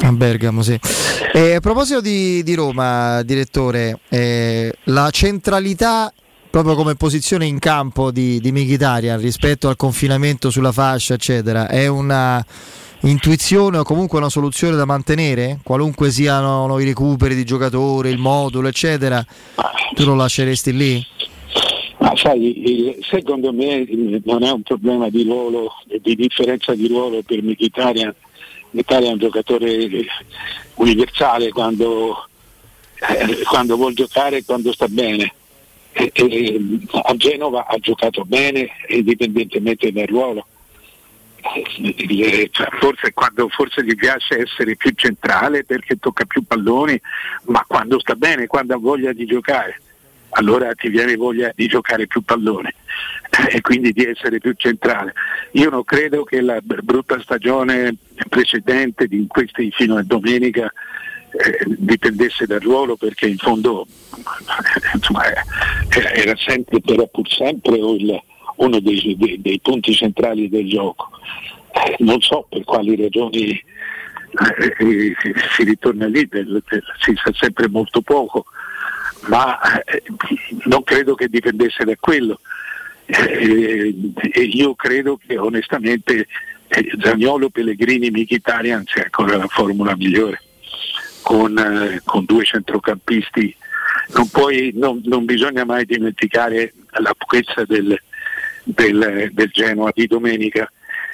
A Bergamo, sì. E a proposito di, di Roma, direttore, eh, la centralità proprio come posizione in campo di, di Mkhitaryan rispetto al confinamento sulla fascia, eccetera, è una intuizione o comunque una soluzione da mantenere? Qualunque siano i recuperi di giocatori, il modulo, eccetera, tu lo lasceresti lì? sai, il- secondo me non è un problema di ruolo, di differenza di ruolo per Mkhitaryan. Mkhitaryan è un giocatore universale quando, eh, quando vuol giocare e quando sta bene. E- e, a Genova ha giocato bene indipendentemente dal ruolo. Eh, Forse, quando, forse gli piace essere più centrale perché tocca più palloni, ma quando sta bene, quando ha voglia di giocare, allora ti viene voglia di giocare più pallone e quindi di essere più centrale. Io non credo che la br- brutta stagione precedente di questi fino a domenica eh, dipendesse dal ruolo perché in fondo insomma, era, era sempre, era pur sempre il- uno dei, dei- dei punti centrali del gioco. Eh, non so per quali ragioni eh, eh, si ritorna lì, del- del- si sa sempre molto poco, ma eh, non credo che dipendesse da quello. Eh, io credo che onestamente eh, Zagnolo, Pellegrini, Mkhitaryan sia ancora la formula migliore con, eh, con due centrocampisti. Non, puoi- non- non bisogna mai dimenticare la pochezza del, del, del Genoa di domenica,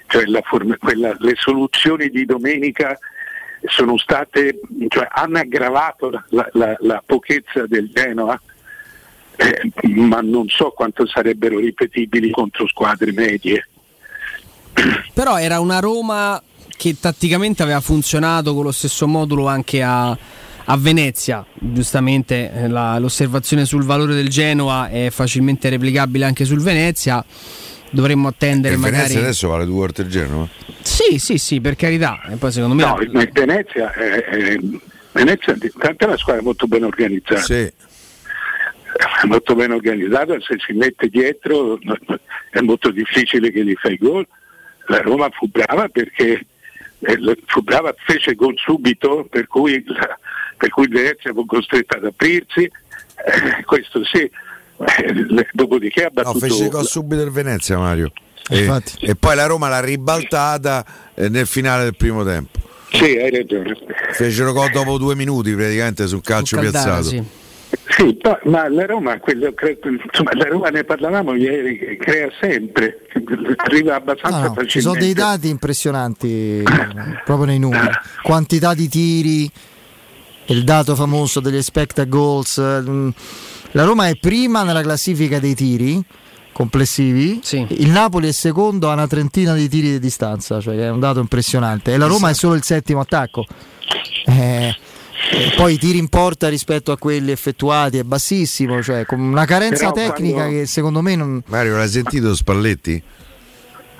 cioè form- quella- le soluzioni di domenica sono state, cioè hanno aggravato la, la- la- la pochezza del Genoa, eh, ma non so quanto sarebbero ripetibili contro squadre medie. Però era una Roma che tatticamente aveva funzionato con lo stesso modulo anche a, a Venezia. Giustamente eh, la- l'osservazione sul valore del Genoa è facilmente replicabile anche sul Venezia. Dovremmo attendere E magari. Venezia adesso vale due volte il Genova? Sì, sì, sì, per carità. E poi secondo me. No, ma il Venezia, è, è- Venezia è una squadra molto ben organizzata. È molto ben organizzata, se si mette dietro è molto difficile che gli fai gol. La Roma fu brava perché fu brava, fece gol subito, per cui, la- per cui il Venezia fu costretta ad aprirsi, eh, questo sì, Eh, dopodiché ha No, battuto fece gol subito il Venezia Mario. E, e poi la Roma l'ha ribaltata eh, nel finale del primo tempo. Sì, hai ragione. Fecero gol dopo due minuti praticamente sul calcio piazzato. Sì, ma- ma la Roma, quello, cre- insomma, la Roma ne parlavamo ieri, che crea sempre, arriva abbastanza No, no, facilmente. ci sono dei dati impressionanti proprio nei numeri. Quantità di tiri, il dato famoso degli expected goals. mm, La Roma è prima nella classifica dei tiri complessivi, il Napoli è secondo a una trentina di tiri di distanza, cioè è un dato impressionante. E la Roma è solo il settimo attacco. Eh, e poi i tiri in porta rispetto a quelli effettuati è bassissimo, cioè con una carenza Però tecnica quando- che secondo me non... Mario, l'hai sentito Spalletti?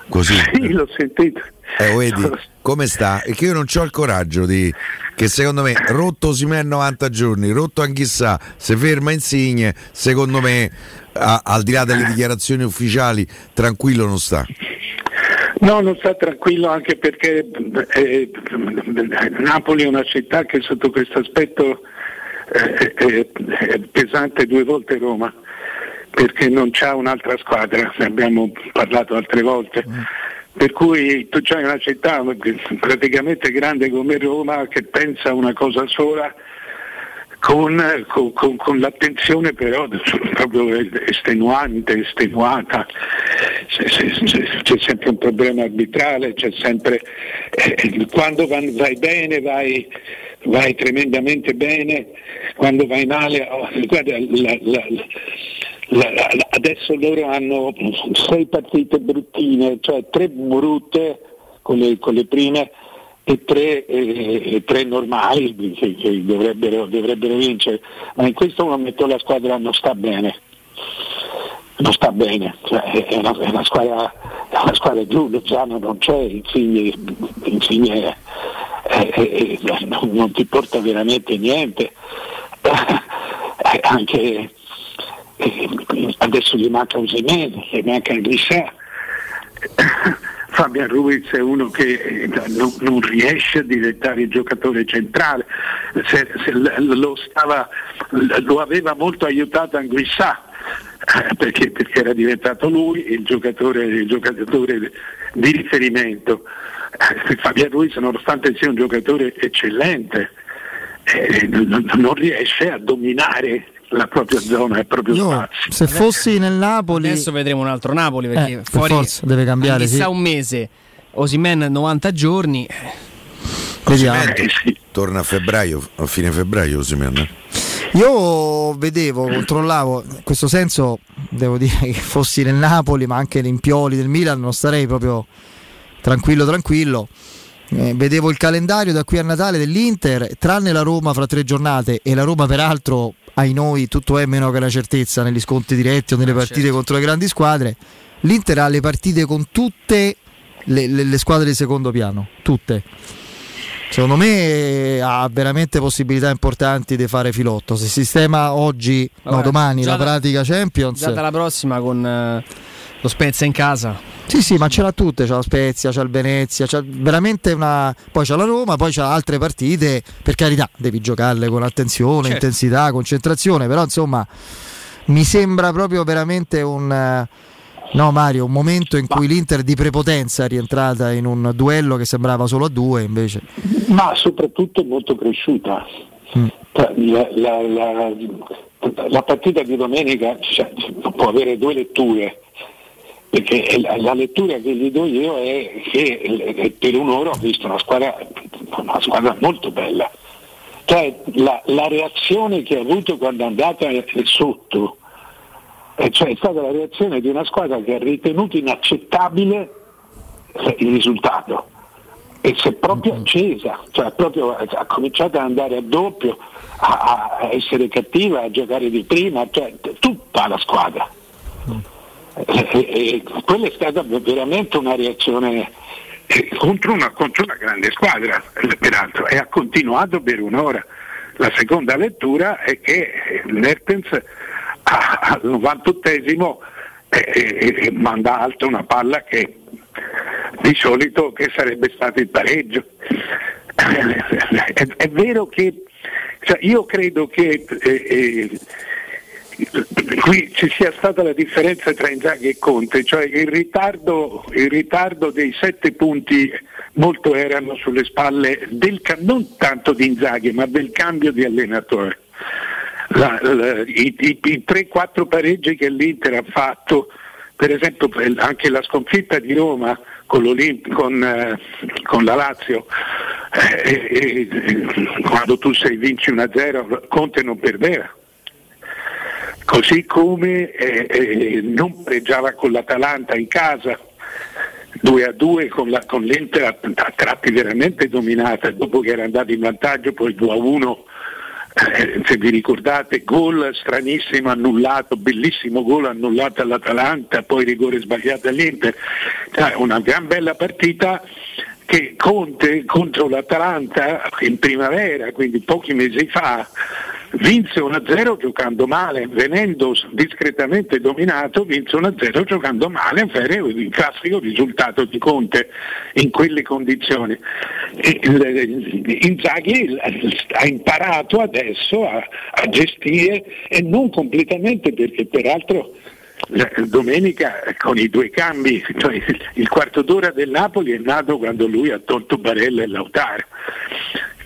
Così. Sì, l'ho sentito. Eh, vedi, come sta? E che io non ho il coraggio di. Che secondo me, rotto Osimhen 90 giorni, rotto anch'issa, se ferma Insigne, secondo me, a- al di là delle dichiarazioni ufficiali, tranquillo non sta. No, non sta tranquillo anche perché eh, Napoli è una città che sotto questo aspetto eh, è, è pesante due volte Roma, perché non c'ha un'altra squadra, ne abbiamo parlato altre volte. Per cui tu c'hai una città praticamente grande come Roma che pensa una cosa sola con, con- con- l'attenzione però proprio estenuante, estenuata, c'è, c'è- c'è- sempre un problema arbitrale, c'è sempre eh, quando van- vai bene vai, vai tremendamente bene, quando vai male, oh, guarda, la- la- la- adesso loro hanno sei partite bruttine, cioè tre brutte con le, con le prime e tre, eh, e tre normali che, che dovrebbero, dovrebbero vincere, ma in questo momento la squadra non sta bene. Non sta bene, cioè, è, una, è una squadra, è una squadra giù, Lozano non c'è, Insigne, Insigne eh, non, non ti porta veramente niente. Eh, anche eh, adesso gli manca un Osimhen, gli manca Grisà. Fabian Ruiz è uno che eh, non, non riesce a diventare il giocatore centrale, Se- se lo, stava- lo aveva molto aiutato Anguissà eh, perché, perché era diventato lui il giocatore, il giocatore di riferimento. Eh, Fabian Ruiz nonostante sia un giocatore eccellente eh, non riesce a dominare la propria zona, il proprio Io, spazio. se fossi nel Napoli, Adesso vedremo un altro Napoli perché Eh, per fuori forza, deve cambiare, anche sì. un mese. Osimen 90 giorni. vediamo. Osimhen Torna a febbraio, a fine febbraio Osimhen. Io vedevo, controllavo, in questo senso devo dire che fossi nel Napoli, ma anche in Pioli del Milan, non starei proprio tranquillo tranquillo. Eh, vedevo il calendario da qui a Natale dell'Inter, tranne la Roma fra tre giornate e la Roma peraltro ai noi tutto è meno che una certezza negli scontri diretti o nelle partite contro le grandi squadre. L'Inter ha le partite con tutte le, le- le squadre di secondo piano, tutte. Secondo me ha veramente possibilità importanti di fare filotto. Se sistema oggi, no, Vabbè, domani già la da- pratica Champions. Già dalla prossima con eh, lo Spezia in casa. Sì, sì, ma ce l'ha tutte, c'ha la Spezia, c'ha il Venezia, c'ha veramente una. Poi c'ha la Roma, poi c'ha altre partite, per carità, devi giocarle con attenzione, Certo. intensità, concentrazione, però insomma mi sembra proprio veramente un. No Mario, un momento in cui l'Inter di prepotenza è rientrata in un duello che sembrava solo a due invece. ma soprattutto molto cresciuta. Mm. La, la- la- la partita di domenica cioè, può avere due letture, perché la, lettura che gli do io è che eh, per un'ora ho visto una squadra, una squadra molto bella. Cioè, la, la reazione che ha avuto quando è andata sotto, eh, cioè è stata la reazione di una squadra che ha ritenuto inaccettabile eh, il risultato e si è proprio accesa, cioè proprio ha cominciato ad andare a doppio, a, a essere cattiva, a giocare di prima, cioè tutta la squadra. E, e- quella è stata veramente una reazione contro una, contro una grande squadra, peraltro, e ha continuato per un'ora. La seconda lettura è che Mertens a- al 98esimo eh, eh, eh, manda alta una palla che di solito che sarebbe stato il pareggio. È, è vero che cioè, io credo che eh, eh, qui ci sia stata la differenza tra Inzaghi e Conte, cioè il ritardo, il ritardo dei sette punti molto erano sulle spalle del, non tanto di Inzaghi ma del cambio di allenatore. La- la- i, i- i 3-4 pareggi che l'Inter ha fatto, per esempio anche la sconfitta di Roma con, con, eh, con la Lazio, eh, eh, eh, quando tu sei vinci 1-0, Conte non perdeva. Così come eh, eh, non pareggiava con l'Atalanta in casa, 2 a 2 con, la- con l'Inter a, a tratti veramente dominata, dopo che era andato in vantaggio poi 2 a 1 eh, se vi ricordate, gol stranissimo annullato, bellissimo gol annullato all'Atalanta, poi rigore sbagliato all'Inter, Cioè, una gran bella partita che Conte contro l'Atalanta in primavera, quindi pochi mesi fa, vinse 1-0 giocando male, venendo discretamente dominato, vinse 1-0 giocando male, avere il classico risultato di Conte in quelle condizioni. Inzaghi ha imparato adesso a, a gestire e non completamente perché peraltro la- domenica con i due cambi, cioè il- quarto d'ora del Napoli è nato quando lui ha tolto Barella e Lautaro.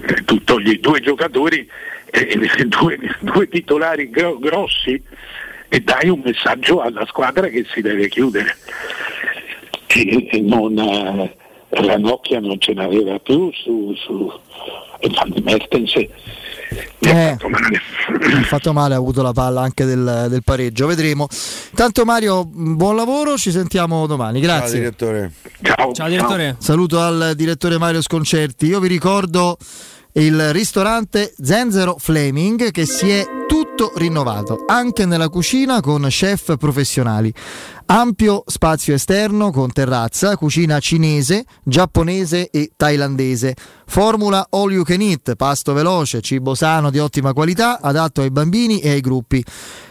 Eh, Tu togli due giocatori, eh, due, due titolari gro- grossi e dai un messaggio alla squadra che si deve chiudere. E, e non, eh, la Nokia non ce n'aveva più su, su e Mertens Eh, ha fatto male, ha avuto la palla anche del, del pareggio. Vedremo. Tanto Mario, buon lavoro, ci sentiamo domani. Grazie. Ciao direttore. Ciao. Ciao direttore. Saluto al direttore Mario Sconcerti. Io vi ricordo il ristorante Zenzero Fleming che si è tutto rinnovato, anche nella cucina con chef professionali. Ampio spazio esterno con terrazza, cucina cinese, giapponese e thailandese. Formula all you can eat, pasto veloce, cibo sano di ottima qualità, adatto ai bambini e ai gruppi.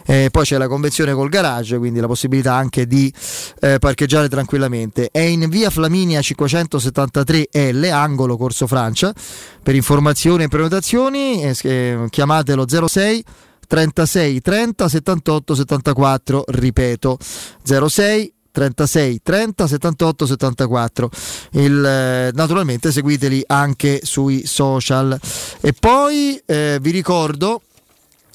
Eh, poi c'è la convenzione col garage, quindi la possibilità anche di eh, parcheggiare tranquillamente. È in via Flaminia 573L, angolo Corso Francia. Per informazioni e prenotazioni eh, eh, chiamatelo 06 36 30 78 74, ripeto 06 36 30 78 74 Il, eh, naturalmente seguiteli anche sui social. E poi eh, vi ricordo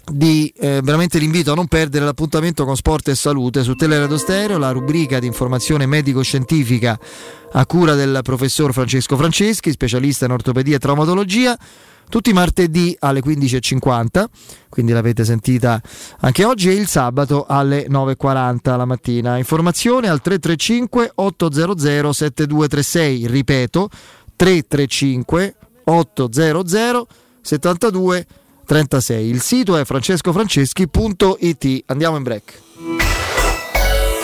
di eh, veramente l'invito a non perdere l'appuntamento con Sport e Salute su Teleradio Stereo, la rubrica di informazione medico-scientifica a cura del professor Francesco Franceschi, specialista in ortopedia e traumatologia, tutti i martedì alle 15.50, quindi l'avete sentita anche oggi, e il sabato alle 9.40 la mattina. Informazione al 335 800 7236, ripeto, 335 800 72 36. Il sito è francescofranceschi.it. Andiamo in break.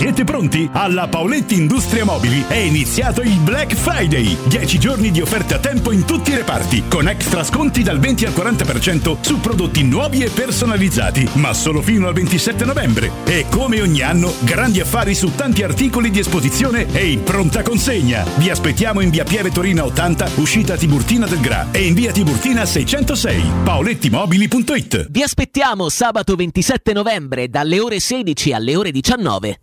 Siete pronti? Alla Paoletti Industria Mobili è iniziato il Black Friday. 10 giorni di offerte a tempo in tutti i reparti, con extra sconti dal 20 al 40% su prodotti nuovi e personalizzati, ma solo fino al 27 novembre. E come ogni anno, grandi affari su tanti articoli di esposizione e in pronta consegna. Vi aspettiamo in via Pieve Torina 80, uscita Tiburtina del Gra e in via Tiburtina 606. paolettimobili.it Vi aspettiamo sabato 27 novembre dalle ore 16 alle ore 19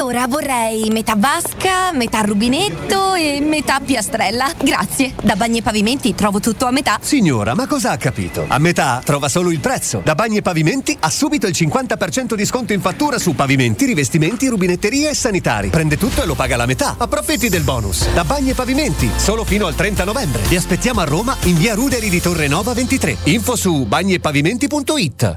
Allora vorrei metà vasca, metà rubinetto e metà piastrella. Grazie. Da Bagni e Pavimenti trovo tutto a metà. Signora, ma cosa ha capito? A metà trova solo il prezzo. Da Bagni e Pavimenti ha subito il 50% di sconto in fattura su pavimenti, rivestimenti, rubinetteria e sanitari. Prende tutto e lo paga la metà. Approfitti del bonus. Da Bagni e Pavimenti, solo fino al 30 novembre. Vi aspettiamo a Roma in via Ruderi di Torre Nova 23. Info su bagniepavimenti.it.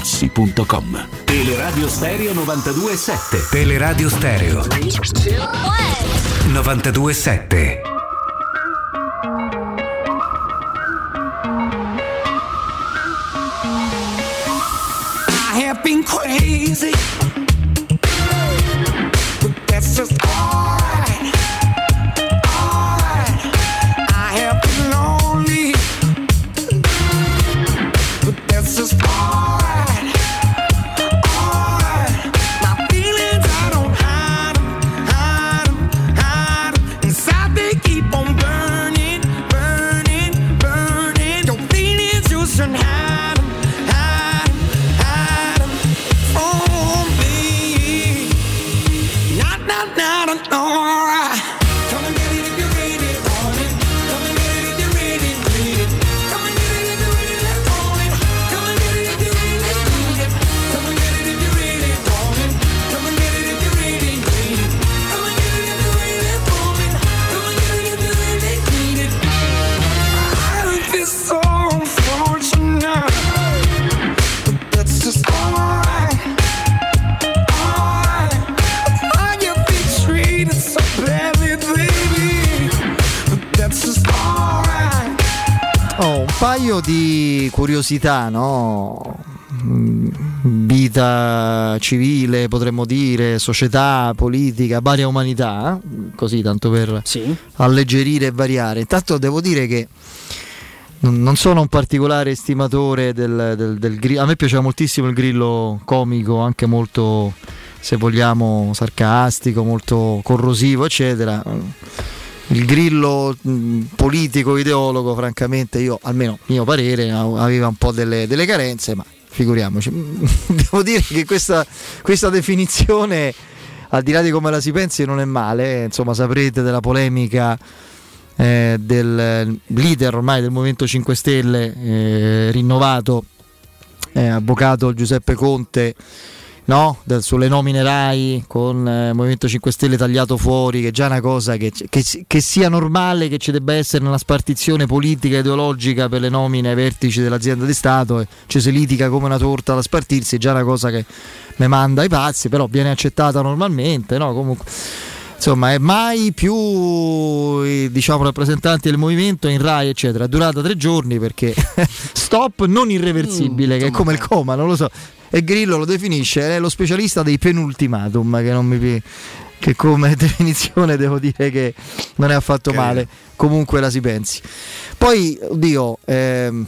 artigianamaterassi.com. Teleradio Stereo 92.7 Teleradio Stereo 92.7 I have been crazy, paio di curiosità, no? Mm, Vita civile, potremmo dire, società, politica, varia umanità, eh? così tanto per alleggerire e variare. Intanto devo dire che non non sono un particolare estimatore del, del, del grillo. A me piaceva moltissimo il grillo comico, anche molto, se vogliamo, sarcastico, molto corrosivo, eccetera. Il grillo mh, politico, ideologo, francamente, io, almeno mio parere, aveva un po' delle, delle carenze, ma figuriamoci. Devo dire che questa, questa definizione, al di là di come la si pensi, non è male. eh. Insomma, saprete della polemica eh, del leader ormai del Movimento 5 Stelle eh, rinnovato, eh, avvocato Giuseppe Conte, no? Sulle nomine RAI con eh, Movimento 5 Stelle tagliato fuori, che è già una cosa che, che che sia normale che ci debba essere una spartizione politica e ideologica per le nomine ai vertici dell'azienda di Stato e ci si litiga come una torta da spartirsi, è già una cosa che mi manda ai pazzi, però viene accettata normalmente, no? Comunque insomma è mai più eh, diciamo rappresentanti del movimento in Rai eccetera è durata tre giorni perché stop non irreversibile che è come il coma non lo so e Grillo lo definisce è lo specialista dei penultimatum che non mi che come definizione devo dire che non è affatto male comunque la si pensi poi oddio ehm,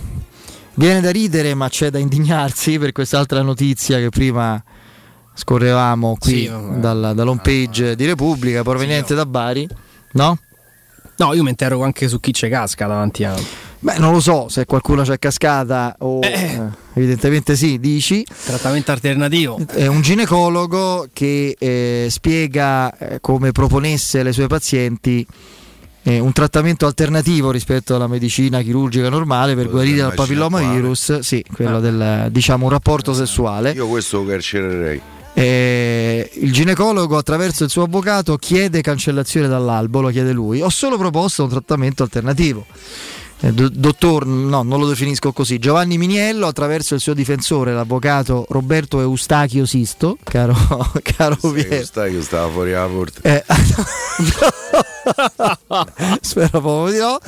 viene da ridere ma c'è da indignarsi per quest'altra notizia che prima scorrevamo qui Sì, vabbè. dalla, dall'home page di Repubblica proveniente da Bari no? No, io mi interrogo anche su chi c'è casca davanti a. Beh, non lo so se qualcuno c'è cascata o eh, evidentemente sì, dici. Trattamento alternativo. È un ginecologo che eh, spiega eh, come proponesse alle sue pazienti eh, un trattamento alternativo rispetto alla medicina chirurgica normale per guarire dal papillomavirus, sì, quello del diciamo un rapporto sessuale. Io questo lo carcererei. Eh, il ginecologo attraverso il suo avvocato chiede cancellazione dall'albo, lo chiede lui. Ho solo proposto un trattamento alternativo. Eh, do- dottor, no, non lo definisco così. Giovanni Miniello, attraverso il suo difensore, l'avvocato Roberto Eustachio Sisto, caro, caro Piero. Che stava fuori la porta. Eh, Spero proprio di no.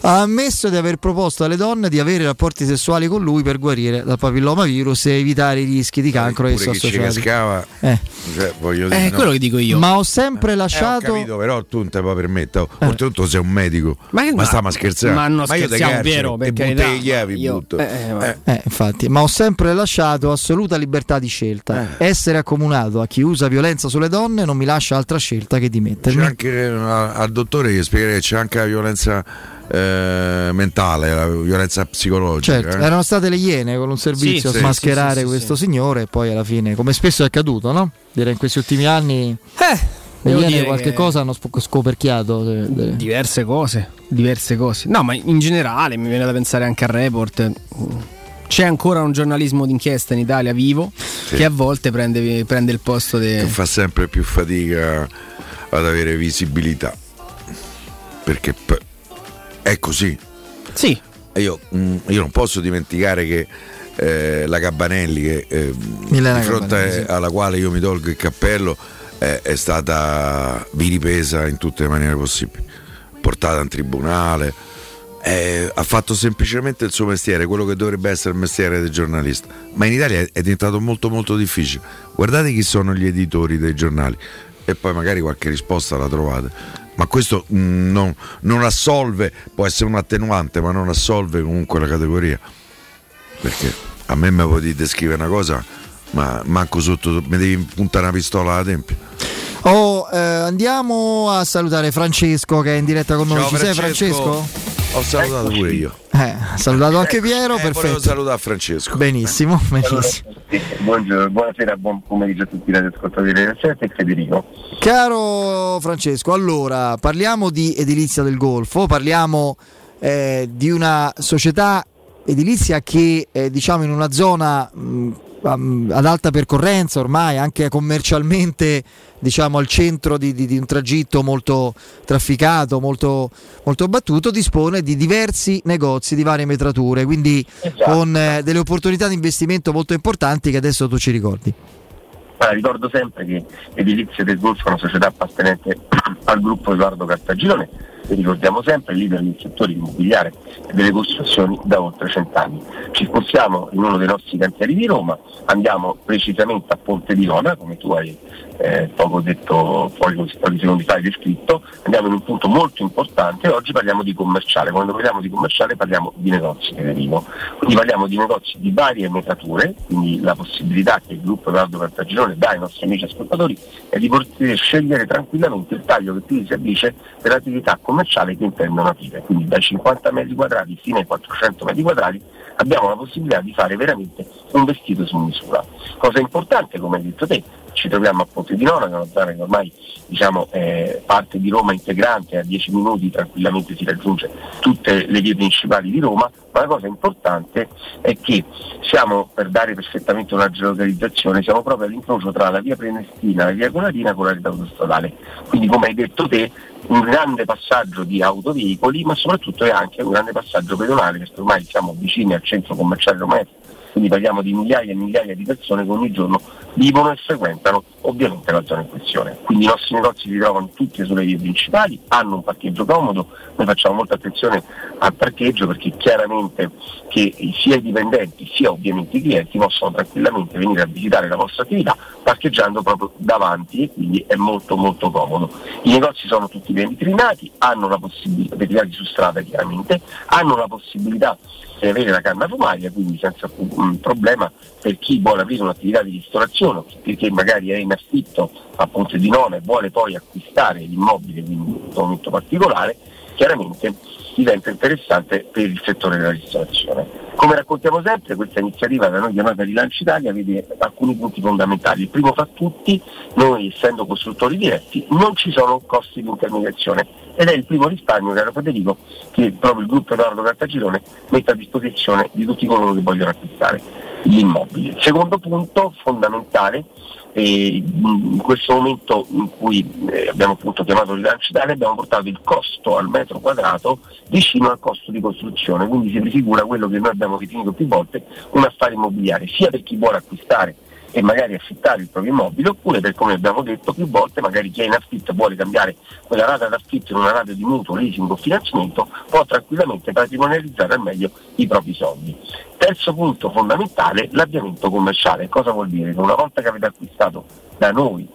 Ha ammesso di aver proposto alle donne di avere rapporti sessuali con lui per guarire dal papillomavirus e evitare i rischi di cancro Pure esso associati. cascava. Eh. Cioè, voglio dire, no. Ma ho sempre Eh, ho lasciato. capito, però tu non te puoi permettere. Oltretutto sei un medico. Ma Ma, che- stiamo a scherzare. ma non io te scherziamo, carcero, Piero, per e butti carità, le chiavi io- butto. eh, ma- Eh, infatti, ma ho sempre lasciato assoluta libertà di scelta. Eh. Essere accomunato a chi usa violenza sulle donne non mi lascia altra scelta che di C'è mettermi. anche eh, al dottore che spiegare che c'è anche la violenza eh, mentale, la violenza psicologica. Certo, eh. erano state le iene con un servizio Sì, a sì, smascherare sì, sì, questo signore e poi alla fine, come spesso è accaduto, no? Direi in questi ultimi anni le devo iene dire qualche che- cosa hanno scoperchiato. de- de- Diverse cose, diverse cose. No, ma in generale mi viene da pensare anche al report. C'è ancora un giornalismo d'inchiesta in Italia vivo che a volte prende, prende il posto che di. fa sempre più fatica ad avere visibilità. Perché p- è così. Sì. Io, mm, io non posso dimenticare che eh, la Cabanelli, che, eh, di fronte sì. alla quale io mi tolgo il cappello, eh, è stata vilipesa in tutte le maniere possibili, portata in tribunale. eh, ha fatto semplicemente il suo mestiere, quello che dovrebbe essere il mestiere del giornalista. Ma in Italia è diventato molto molto difficile. Guardate chi sono gli editori dei giornali e poi magari qualche risposta la trovate. Ma questo mm, non, non assolve, può essere un attenuante, ma non assolve comunque la categoria. Perché a me mi potete descrivere una cosa, ma manco sotto, mi devi puntare una pistola alla tempia. Oh, eh, andiamo a salutare Francesco che è in diretta con noi. Ciao, Ci sei Francesco. Francesco? Ho salutato pure io. Eh, salutato anche Piero, Eh, volevo perfetto. salutare Francesco. Benissimo, benissimo. Sì, buongiorno, buonasera, buon pomeriggio a tutti i radioascoltatori del 7 e Federico. Caro Francesco, allora parliamo di edilizia del Golfo, parliamo eh, di una società edilizia che eh, diciamo in una zona mh, ad alta percorrenza ormai anche commercialmente diciamo al centro di, di- di un tragitto molto trafficato, molto, molto battuto, dispone di diversi negozi di varie metrature, quindi con eh, delle opportunità di investimento molto importanti che adesso tu ci ricordi. Allora, ricordo sempre che Edilizia del Golfo è una società appartenente al gruppo Edoardo Cartagirone ricordiamo sempre leader nel settore immobiliare e delle costruzioni da oltre cent'anni. Ci spostiamo in uno dei nostri cantieri di Roma, andiamo precisamente a Ponte di Nona, come tu hai eh, poco detto, poi secondi fa hai descritto, andiamo in un punto molto importante e oggi parliamo di commerciale. Quando parliamo di commerciale parliamo di negozi, Federico. Quindi parliamo di negozi di varie metature, quindi la possibilità che il gruppo Edoardo Cartagirone dà ai nostri amici ascoltatori è di poter scegliere tranquillamente il taglio che più si addice per l'attività commerciale che intendono aprire. Quindi dai 50 metri quadrati fino ai 400 metri quadrati abbiamo la possibilità di fare veramente un vestito su misura. Cosa importante, come hai detto te, ci troviamo a Ponte di Nona, che è una zona che ormai diciamo, è parte di Roma integrante, a 10 minuti tranquillamente si raggiunge tutte le vie principali di Roma, ma la cosa importante è che siamo, per dare perfettamente una geolocalizzazione, siamo proprio all'incrocio tra la via Prenestina la via Colatina con la rete autostradale. Quindi come hai detto te, un grande passaggio di autoveicoli, ma soprattutto è anche un grande passaggio pedonale, perché ormai siamo vicini al centro commerciale romano quindi parliamo di migliaia e migliaia di persone che ogni giorno vivono e frequentano ovviamente la zona in questione. Quindi i nostri negozi si trovano tutti sulle vie principali, hanno un parcheggio comodo, noi facciamo molta attenzione al parcheggio perché chiaramente che sia i dipendenti sia ovviamente i clienti possono tranquillamente venire a visitare la vostra attività parcheggiando proprio davanti e quindi è molto molto comodo. I negozi sono tutti ben vitrinati, hanno la possibilità, vetrinati su strada chiaramente, hanno la possibilità di avere la canna fumaria, quindi senza un problema per chi vuole aprire un'attività di ristorazione, perché magari è in affitto a Ponte di Nona e vuole poi acquistare l'immobile in un momento particolare, chiaramente diventa interessante per il settore della ristorazione. Come raccontiamo sempre, questa iniziativa da noi chiamata Rilancio Italia vede alcuni punti fondamentali. Il primo fra tutti, noi essendo costruttori diretti non ci sono costi di intermediazione ed è il primo risparmio, caro Federico, che proprio il gruppo Edoardo Cartagirone mette a disposizione di tutti coloro che vogliono acquistare l'immobile. Secondo punto fondamentale, eh, in questo momento in cui eh, abbiamo appunto chiamato rilancio Italia abbiamo portato il costo al metro quadrato vicino al costo di costruzione, quindi si prefigura quello che noi abbiamo definito più volte un affare immobiliare, sia per chi vuole acquistare e magari affittare il proprio immobile oppure per come abbiamo detto più volte magari chi è in affitto vuole cambiare quella rata d'affitto in una rata di mutuo, leasing o finanziamento può tranquillamente patrimonializzare al meglio i propri soldi. Terzo punto fondamentale, l'avviamento commerciale. Cosa vuol dire? Che una volta che avete acquistato da noi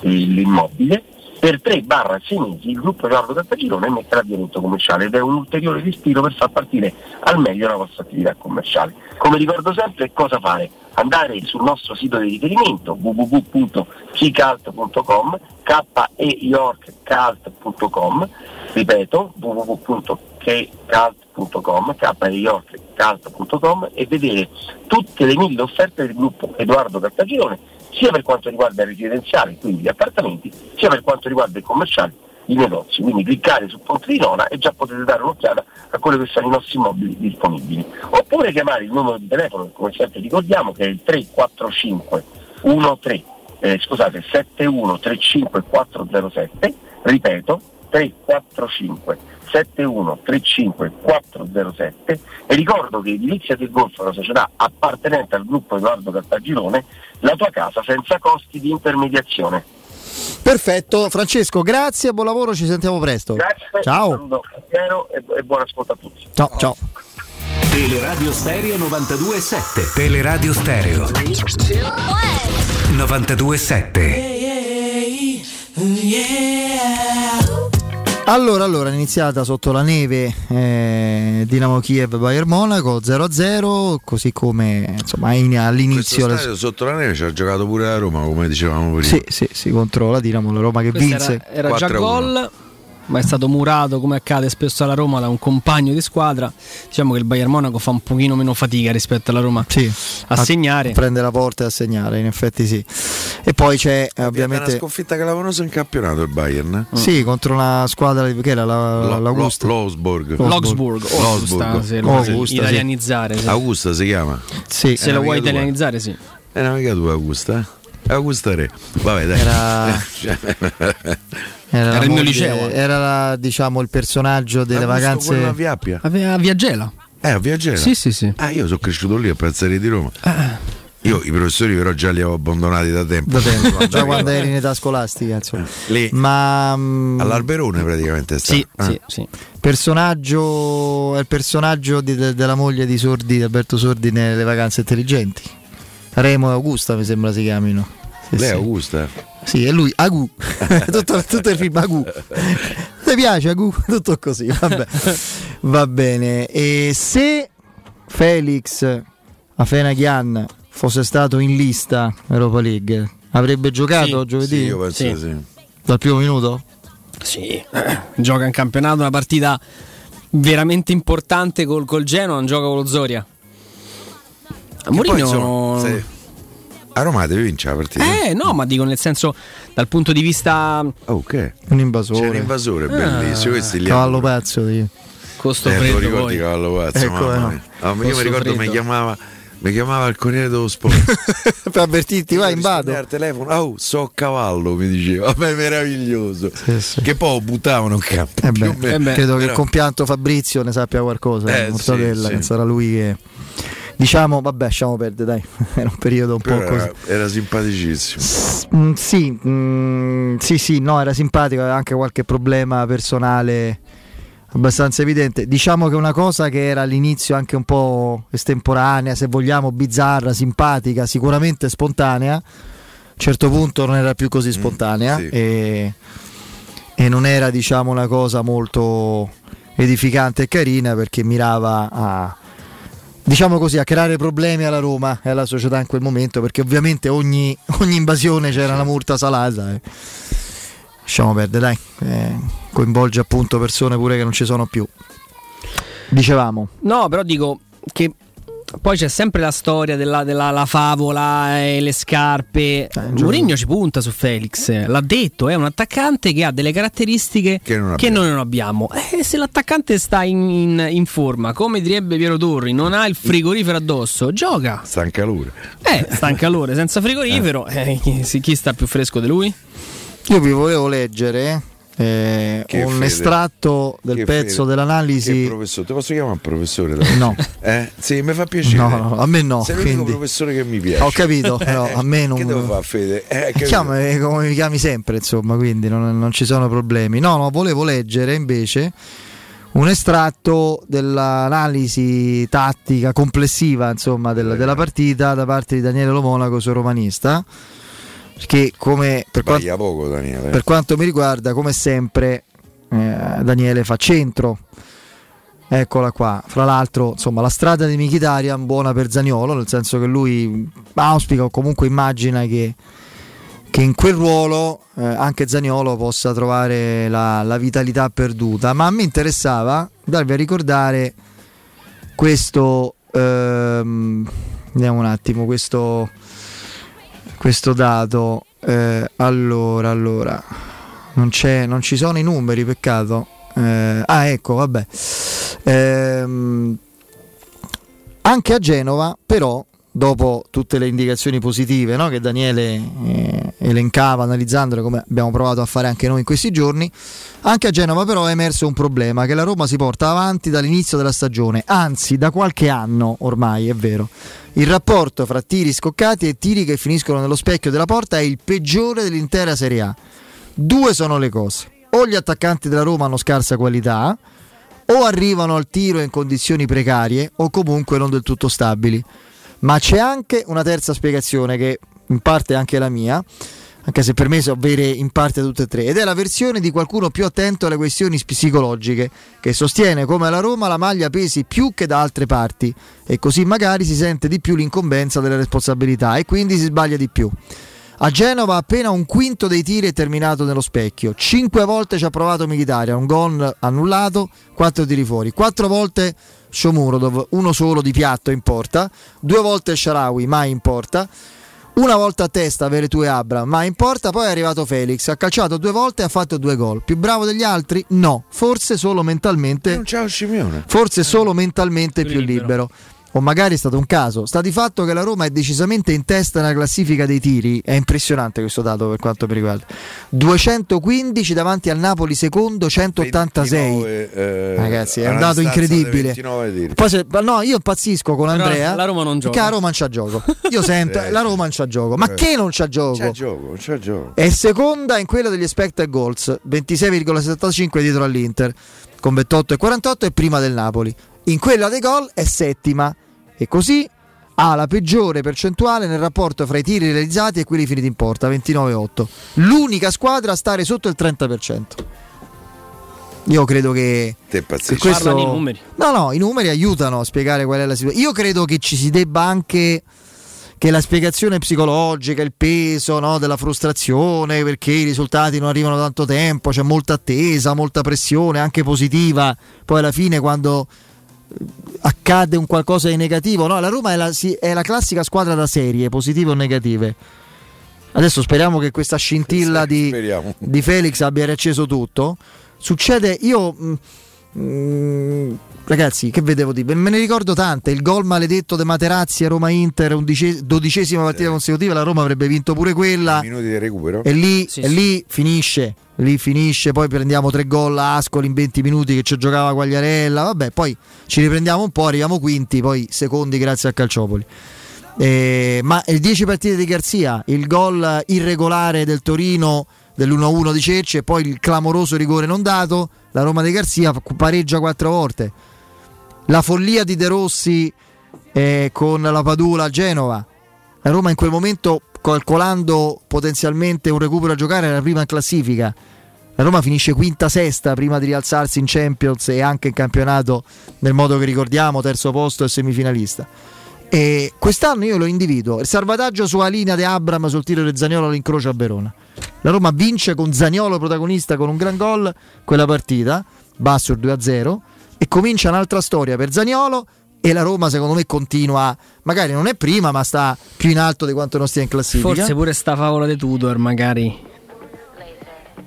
eh, l'immobile, per 3-6 mesi il gruppo Edoardo Cartagirone mette l'avviamento commerciale ed è un ulteriore respiro per far partire al meglio la vostra attività commerciale. Come ricordo sempre, cosa fare? Andare sul nostro sito di riferimento www.keycult.com keyorkcult.com ripeto www.keycult.com keyorkcult.com e vedere tutte le mille offerte del gruppo Edoardo Cartagirone sia per quanto riguarda il residenziale, quindi gli appartamenti, sia per quanto riguarda il commerciale, i negozi. Quindi cliccare su Ponte di Nona e già potete dare un'occhiata a quelli che sono i nostri immobili disponibili. Oppure chiamare il numero di telefono, come sempre ricordiamo, che è il 345 13 eh, scusate, 7135407, ripeto, 345 7135407 e ricordo che Edilizia del Golfo è una società appartenente al gruppo Edoardo Cartagirone, la tua casa senza costi di intermediazione. Perfetto, Francesco, grazie, buon lavoro, ci sentiamo presto. Grazie, Ciao. saluto a Piero e, e buon ascolto a tutti. Ciao, ciao. Teleradio Stereo 92.7 Teleradio Stereo 92.7 Allora, allora, è iniziata sotto la neve eh, Dinamo Kiev Bayern Monaco 0-0, così come insomma in- all'inizio stadio sotto la neve ci ha giocato pure la Roma, come dicevamo prima. Sì, sì, sì, contro la Dinamo, la Roma che Questo vinse era, era già 4-1. gol, ma è stato murato come accade spesso alla Roma da un compagno di squadra. Diciamo che il Bayern Monaco fa un pochino meno fatica rispetto alla Roma a segnare. prende la porta e a segnare, in effetti sì. E poi c'è Una ovviamente sconfitta clamorosa in campionato il Bayern. eh? sì, contro una squadra di- che era la, Lo- l'Augusta. L'Augsburg. L'Augsburg, Augusta, se lo vuoi Augusta, sì. italianizzare. sì. Augusta si chiama? Sì. Se lo vuoi italianizzare, sì. È una mica tua Augusta, eh? Augusta Re. Vabbè, dai. Era- Era, Era, il mio liceo. Era la- diciamo il personaggio delle Augusto, vacanze. quello a Viappia. A Viagela. Eh, a Viagera. Sì, sì, sì. Ah, io sono cresciuto lì a Piazzale di Roma. Io i professori però già li avevo abbandonati da tempo. Da tempo, già quando eri in età scolastica, insomma. Lì Ma mm, all'Alberone praticamente è stato. Sì, Ah. sì, sì. personaggio è il personaggio di- de- della moglie di Sordi, di Alberto Sordi nelle vacanze intelligenti. Remo e Augusta mi sembra si chiamino. Sì, Lei è sì. Augusta? Sì, è lui, Agu. tutto, tutto il film Agu. Ti piace Agu? Tutto così, vabbè. Va bene. E se Felix Afenaghian fosse stato in lista Europa League, avrebbe giocato Sì, giovedì? Sì, io penso Sì. sì. Dal primo minuto? Sì, gioca in campionato una partita veramente importante col, col Genoa, non gioca con lo Zoria. Mourinho insomma, se- a Roma devi vincere la partita. Eh no, ma dico nel senso dal punto di vista Oh, che? Un invasore. C'è un invasore bellissimo. Questi li Cavallo pazzo di... costo Eh, freddo ricordi poi. cavallo pazzo? Eh, come mamma no. mia. Ah, io mi ricordo mi chiamava, mi chiamava il Corriere dello Sport. per avvertirti, vai in vado. al telefono, oh, so a cavallo, mi diceva. Vabbè, meraviglioso. Sì, sì. Che poi buttavano in campo. Eh beh, eh beh, credo che il Però- compianto Fabrizio ne sappia qualcosa, Eh, Mortadella, sì, che sarà lui che diciamo, vabbè, lasciamo perdere, dai, era un periodo un Però po' così. era, era simpaticissimo. Mm, sì, mm, sì, sì, no, era simpatico, aveva anche qualche problema personale abbastanza evidente. Diciamo che una cosa che era all'inizio anche un po' estemporanea, se vogliamo, bizzarra, simpatica, sicuramente spontanea, a un certo punto non era più così spontanea Mm, sì. e, e non era, diciamo, una cosa molto edificante e carina perché mirava a diciamo così, a creare problemi alla Roma e alla società in quel momento, perché ovviamente ogni, ogni invasione c'era una multa salata. E... Lasciamo perdere, dai, eh, coinvolge appunto persone pure che non ci sono più. Dicevamo, No, però dico che poi c'è sempre la storia della, della- la favola e le scarpe. giusto. Mourinho ci punta su Felix, l'ha detto, è un attaccante che ha delle caratteristiche Che non che abbiamo. noi non abbiamo. E se l'attaccante sta in, in- in forma, come direbbe Piero Torri, non ha il frigorifero addosso, gioca. Sta in calore. Eh, sta in calore, senza frigorifero, eh, chi, sì, chi sta più fresco di lui? io vi volevo leggere eh, Che un fede. estratto del Che pezzo fede. Che dell'analisi. professore, ti posso chiamare professore? dai? No. Eh? Sì, mi fa piacere. No, no, a me no, Sei l'unico quindi- professore che mi piace. Ho capito, però Eh, a me non. Che devo fare, Fede? Eh? Chiamami come mi chiami sempre, insomma, quindi non, non ci sono problemi. No, no, volevo leggere invece un estratto dell'analisi tattica complessiva, insomma, del- della partita da parte di Daniele Lomonaco sul romanista. Perché come per, quan- Sbaglia poco, Daniele. per quanto mi riguarda, come sempre, eh, Daniele fa centro. Eccola qua. Fra l'altro, insomma, la strada di Mkhitaryan buona per Zaniolo, nel senso che lui auspica o comunque immagina che, che in quel ruolo eh, anche Zaniolo possa trovare la, la vitalità perduta. Ma a me interessava darvi a ricordare questo. ehm, vediamo un attimo questo, questo dato. Eh, allora, allora, non, non ci sono i numeri, peccato. Eh, ah, ecco, vabbè. Ehm, anche a Genova, però, dopo tutte le indicazioni positive no, che Daniele eh, elencava analizzandole come abbiamo provato a fare anche noi in questi giorni, anche a Genova però è emerso un problema che la Roma si porta avanti dall'inizio della stagione, anzi da qualche anno ormai, è vero. Il rapporto fra tiri scoccati e tiri che finiscono nello specchio della porta è il peggiore dell'intera Serie A. Due sono le cose. O gli attaccanti della Roma hanno scarsa qualità, o arrivano al tiro in condizioni precarie, o comunque non del tutto stabili. Ma c'è anche una terza spiegazione che in parte è anche la mia, anche se per me sono vere in parte tutte e tre, ed è la versione di qualcuno più attento alle questioni psicologiche, che sostiene come alla Roma la maglia pesi più che da altre parti e così magari si sente di più l'incombenza delle responsabilità e quindi si sbaglia di più. A Genova appena un quinto dei tiri è terminato nello specchio. Cinque volte ci ha provato Militaria, un gol annullato, quattro tiri fuori. Quattro volte Shomurodov, uno solo di piatto in porta. Due volte Sharawi, mai in porta. Una volta a testa Veretù e Abra, mai in porta. Poi è arrivato Felix, ha calciato due volte e ha fatto due gol. Più bravo degli altri? No, forse solo mentalmente. Non c'è Scipione. Forse solo mentalmente più libero. O magari è stato un caso. Sta di fatto che la Roma è decisamente in testa nella classifica dei tiri. È impressionante questo dato per quanto mi riguarda. 215 davanti al Napoli secondo, 186. 29, eh, Ragazzi, è un dato incredibile. 29 tiri. Poi se- no, io impazzisco con Però Andrea. la Roma non gioca. Perché la Roma non c'ha gioco. Io sento, Eh, la Roma non c'ha gioco. Ma Eh. che non c'ha gioco? C'è gioco, c'è gioco. È seconda in quella degli expected goals, 26,75 dietro all'Inter, con 28 e 48 e prima del Napoli. In quella dei gol è settima e così ha la peggiore percentuale nel rapporto fra i tiri realizzati e quelli finiti in porta, 29,8. L'unica squadra a stare sotto il 30%. Io credo che, Te che questo... Parlano i numeri. No, no, i numeri aiutano a spiegare qual è la situazione. Io credo che ci si debba anche che la spiegazione psicologica, il peso no, della frustrazione, perché i risultati non arrivano da tanto tempo, c'è molta attesa, molta pressione, anche positiva. Poi alla fine quando accade un qualcosa di negativo, no, la Roma è la, si- è la classica squadra da serie, positive o negative. Adesso speriamo che questa scintilla di, di Felix abbia riacceso tutto. Succede, io mm, mm, ragazzi, che vedevo di me ne ricordo tante. Il gol maledetto di Materazzi a Roma Inter, undice- dodicesima partita consecutiva, la Roma avrebbe vinto pure quella. Minuti di recupero. E lì, Sì, e sì. lì finisce. Lì finisce, poi prendiamo tre gol a Ascoli in 20 minuti che ci giocava Quagliarella. Vabbè, poi ci riprendiamo un po', arriviamo quinti, poi secondi grazie a Calciopoli. Eh, ma il 10 partite di Garzia, il gol irregolare del Torino dell'1-1 di Cerci e poi il clamoroso rigore non dato, la Roma di Garzia pareggia quattro volte. La follia di De Rossi eh, con la Padula a Genova. La Roma in quel momento, calcolando potenzialmente un recupero a giocare, era prima in classifica. La Roma finisce quinta sesta prima di rialzarsi in Champions e anche in campionato nel modo che ricordiamo, terzo posto e semifinalista. E quest'anno io lo individuo. Il salvataggio sulla linea di Abram sul tiro di Zaniolo all'incrocio a Verona. La Roma vince con Zaniolo protagonista con un gran gol quella partita, basso il 2-0, e comincia un'altra storia per Zaniolo e la Roma secondo me continua, magari non è prima ma sta più in alto di quanto non stia in classifica. Forse pure sta favola di Tudor, magari.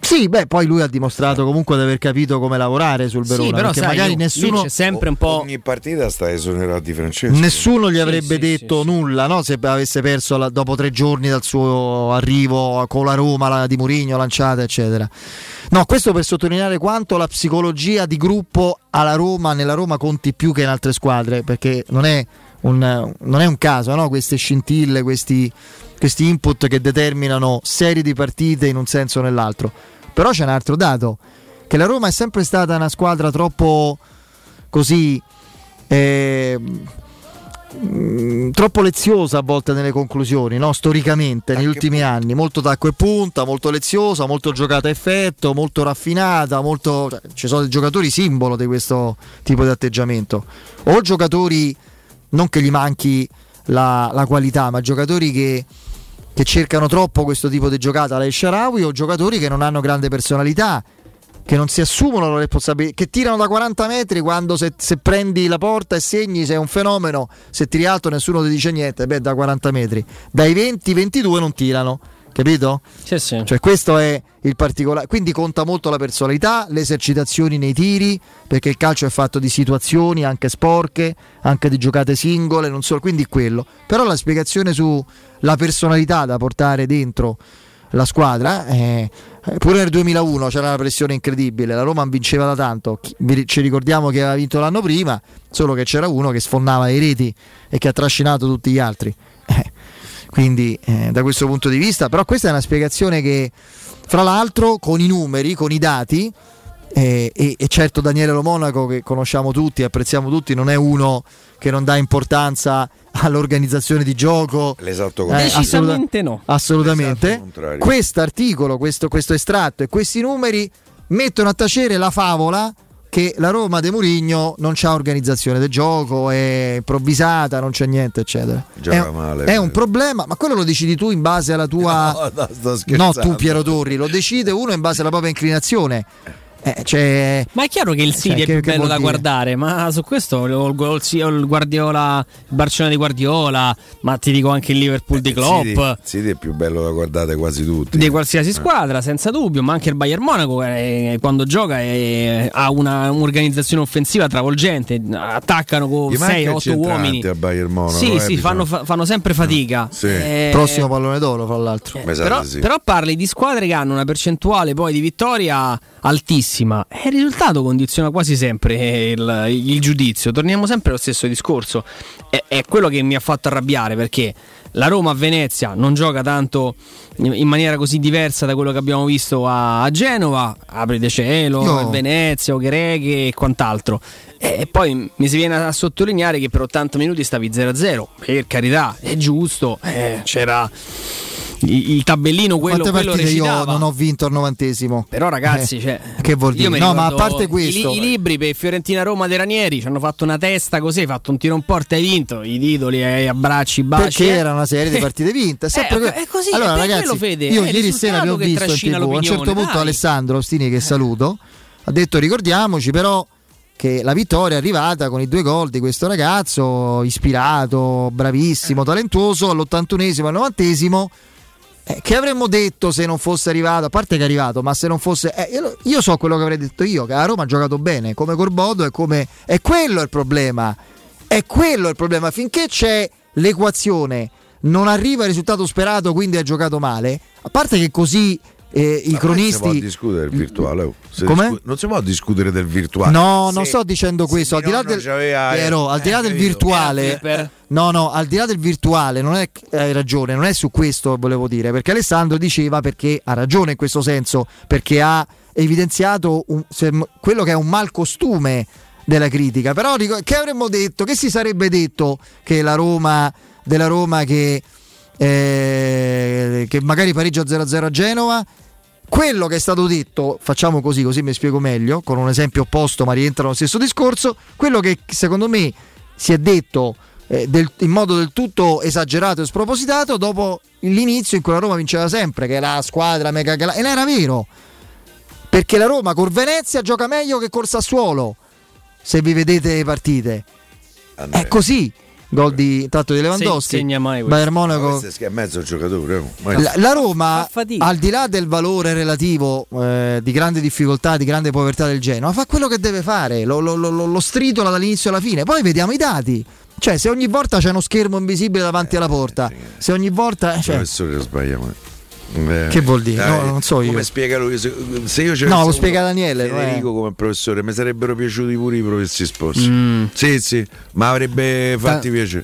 Sì, beh, poi lui ha dimostrato comunque di aver capito come lavorare sul Verona, sì, però perché sai, magari lì nessuno c'è sempre un po'. Ogni partita sta esonerato di Francesco. Nessuno gli avrebbe sì, detto sì. nulla no? se avesse perso la- dopo tre giorni dal suo arrivo con la Roma la di Murigno lanciata, eccetera. No, questo per sottolineare quanto la psicologia di gruppo alla Roma, nella Roma conti più che in altre squadre, perché non è un, non è un caso, no? queste scintille, questi, questi input che determinano serie di partite in un senso o nell'altro. Però c'è un altro dato, che la Roma è sempre stata una squadra troppo così... eh, troppo leziosa a volte nelle conclusioni, no? storicamente, negli ultimi anni, molto tacco e punta, molto leziosa, molto giocata a effetto, molto raffinata, molto... cioè, ci sono dei giocatori simbolo di questo tipo di atteggiamento, o giocatori non che gli manchi la, la qualità, ma giocatori che, che cercano troppo questo tipo di giocata, la El Sharawi, o giocatori che non hanno grande personalità, che non si assumono la responsabilità, che tirano da 40 metri quando se, se prendi la porta e segni sei un fenomeno, se tiri alto nessuno ti dice niente, beh da 40 metri, dai 20-22 non tirano, capito? Sì, sì. Cioè questo è il particolare, quindi conta molto la personalità, le esercitazioni nei tiri, perché il calcio è fatto di situazioni anche sporche, anche di giocate singole, non solo, quindi quello. Però la spiegazione sulla personalità da portare dentro la squadra, eh, pure nel 2001 c'era una pressione incredibile, la Roma vinceva da tanto, ci ricordiamo che aveva vinto l'anno prima, solo che c'era uno che sfondava i reti e che ha trascinato tutti gli altri. Eh, quindi eh, da questo punto di vista, però questa è una spiegazione che fra l'altro con i numeri, con i dati, eh, e, e certo Daniele Lo Monaco che conosciamo tutti, apprezziamo tutti, non è uno che non dà importanza all'organizzazione di gioco. L'esatto Eh, contrario. Decisamente no. Assolutamente. L'esatto contrario. Questo articolo, questo, questo estratto e questi numeri mettono a tacere la favola che la Roma de Murigno non c'ha organizzazione del gioco, è improvvisata, non c'è niente, eccetera. Gioca è, male. è un problema, ma quello lo decidi tu in base alla tua. No, no, no, tu Piero Torri, lo decide uno in base alla propria inclinazione. Eh, cioè, Ma è chiaro che il City Cioè, è che- più che bello vuol da dire? guardare, ma su questo il, il- il- il Guardiola, il Barcellona di Guardiola, ma ti dico anche il Liverpool di Klopp. City, City è più bello da guardare quasi tutti. Di qualsiasi squadra, senza dubbio, ma anche il Bayern Monaco eh, quando gioca eh, ha una, un'organizzazione offensiva travolgente, attaccano con Gli manca il 6-8 centrante uomini. al Bayern Monaco, Sì, eh, sì, bisogna- fanno, fa- fanno sempre fatica. Sì. Eh, prossimo pallone d'oro, fra l'altro. Sa però, sì. però parli di squadre che hanno una percentuale poi di vittoria altissima e il risultato condiziona quasi sempre il, il giudizio. Torniamo sempre allo stesso discorso. È, è quello che mi ha fatto arrabbiare perché la Roma a Venezia non gioca tanto in maniera così diversa da quello che abbiamo visto a, a Genova, aprite cielo, a Venezia, Oghereghe e quant'altro. E poi mi si viene a sottolineare che per 80 minuti stavi 0-0, per carità, è giusto, eh, c'era il, il tabellino quello, Quante quello partite io recitava. non ho vinto al novantesimo? Però ragazzi, Eh, cioè, che vuol io dire? No, ma a parte i- questo, i, libri per Fiorentina Roma dei Ranieri ci hanno fatto una testa così, hai fatto un tiro in porta e hai vinto, i titoli, eh, abbracci, baci. perché eh. era una serie di partite vinte. è sempre Eh, così, allora, ragazzi, Fede, io ieri sera vi ho visto in TV. A un certo punto, dai. Alessandro Ostini, che saluto, ha detto: ricordiamoci, però. Che la vittoria è arrivata con i due gol di questo ragazzo ispirato, bravissimo, talentuoso all'81esimo e al 90esimo. Eh, che avremmo detto se non fosse arrivato? A parte che è arrivato, ma se non fosse. eh, io, io so quello che avrei detto io: che a Roma ha giocato bene, come Corbodo e come. E quello è il problema. È quello il problema. Finché c'è l'equazione, non arriva il risultato sperato, quindi ha giocato male. A parte che così eh, i Ma non Si può cronisti. discutere del virtuale. discu- non si può discutere del virtuale. No, non sto dicendo questo. Al di là del, Piero, al di là eh, del virtuale, Per- no, no, al di là del virtuale, non è, hai ragione, non è su questo che volevo dire. Perché Alessandro diceva perché ha ragione in questo senso, perché ha evidenziato un- se- quello che è un malcostume della critica. Però che avremmo detto? Che si sarebbe detto che la Roma, della Roma che, eh, che magari pareggia 0-0 a Genova? Quello che è stato detto, facciamo così, così mi spiego meglio, con un esempio opposto ma rientra nello stesso discorso, quello che secondo me si è detto eh, del- in modo del tutto esagerato e spropositato dopo l'inizio in cui la Roma vinceva sempre, che era la squadra mega gala- e non era vero, perché la Roma col Venezia gioca meglio che col Sassuolo, se vi vedete le partite. È così. Gol di tanto di Lewandowski. Se- segna mai. Bayern Monaco. Questo è mezzo giocatore. oh. La, la Roma, al di là del valore relativo eh, di grande difficoltà, di grande povertà del Genoa, fa quello che deve fare, lo, lo, lo, lo stritola dall'inizio alla fine. Poi vediamo i dati. Cioè, se ogni volta c'è uno schermo invisibile davanti alla porta, se ogni volta. Cioè, Professore, sbagliamo. Eh, Che vuol dire? No, eh, non so io. Come spiega lui? Se, se io ci No, lo spiega Daniele, Federico come professore, mi sarebbero piaciuti pure i professi sposi. Mm. Sì, sì, ma avrebbe fatti piacere.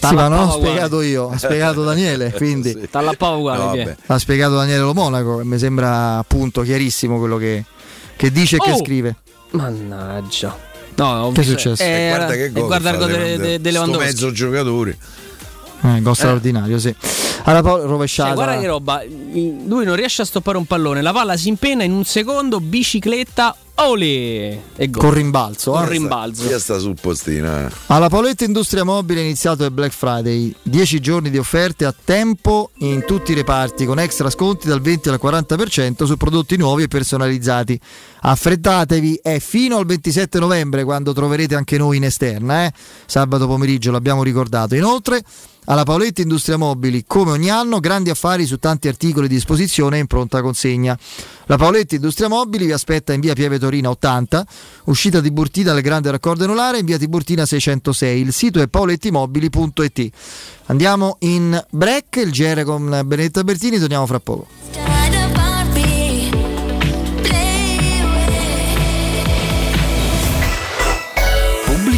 sì, ma non ho spiegato io, ha spiegato Daniele. Quindi Tallappava uguale. No, ha spiegato Daniele Lo Monaco. E mi sembra appunto chiarissimo quello che, che dice e che Oh! scrive. Mannaggia. No, Che è successo? eh, E guarda che e gol guarda il gol de, de, de Lewandowski. mezzo giocatore. Eh, gol straordinario, sì. Alla Paolo rovesciata. Cioè, guarda che roba, lui non riesce a stoppare un pallone, la palla si impenna in un secondo, bicicletta, ole! E gol. Con rimbalzo. Con eh. rimbalzo. Io sta sul postino. eh. Alla Paoletta Industria Mobile è iniziato il Black Friday, 10 giorni di offerte a tempo in tutti i reparti con extra sconti dal 20 al 40% su prodotti nuovi e personalizzati. Affrettatevi, è fino al 27 novembre quando troverete anche noi in esterna, eh? sabato pomeriggio l'abbiamo ricordato. Inoltre alla Paoletta Industria Mobili, come ogni anno, grandi affari su tanti articoli di esposizione in pronta consegna. La Paoletta Industria Mobili vi aspetta in via Pieve Torina 80, uscita di Burtina del grande raccordo anulare in via Tiburtina 606. Il sito è paolettimobili.it. Andiamo in break, il GR con Benedetta Bertini, torniamo fra poco.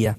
día.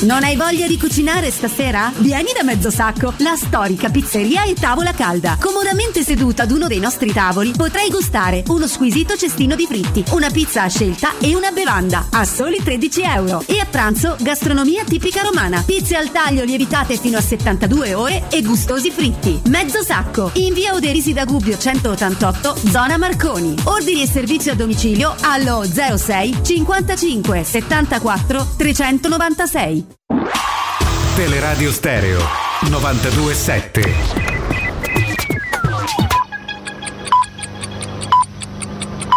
Non hai voglia di cucinare stasera? Vieni da Mezzo Sacco, la storica pizzeria e tavola calda. Comodamente seduta ad uno dei nostri tavoli potrai gustare uno squisito cestino di fritti, una pizza a scelta e una bevanda a soli 13 euro. E a pranzo gastronomia tipica romana, pizze al taglio lievitate fino a 72 ore e gustosi fritti. Mezzo Sacco, in via Oderisi da Gubbio 188, zona Marconi. Ordini e servizi a domicilio allo 06 55 74 396. Teleradio Stereo 927.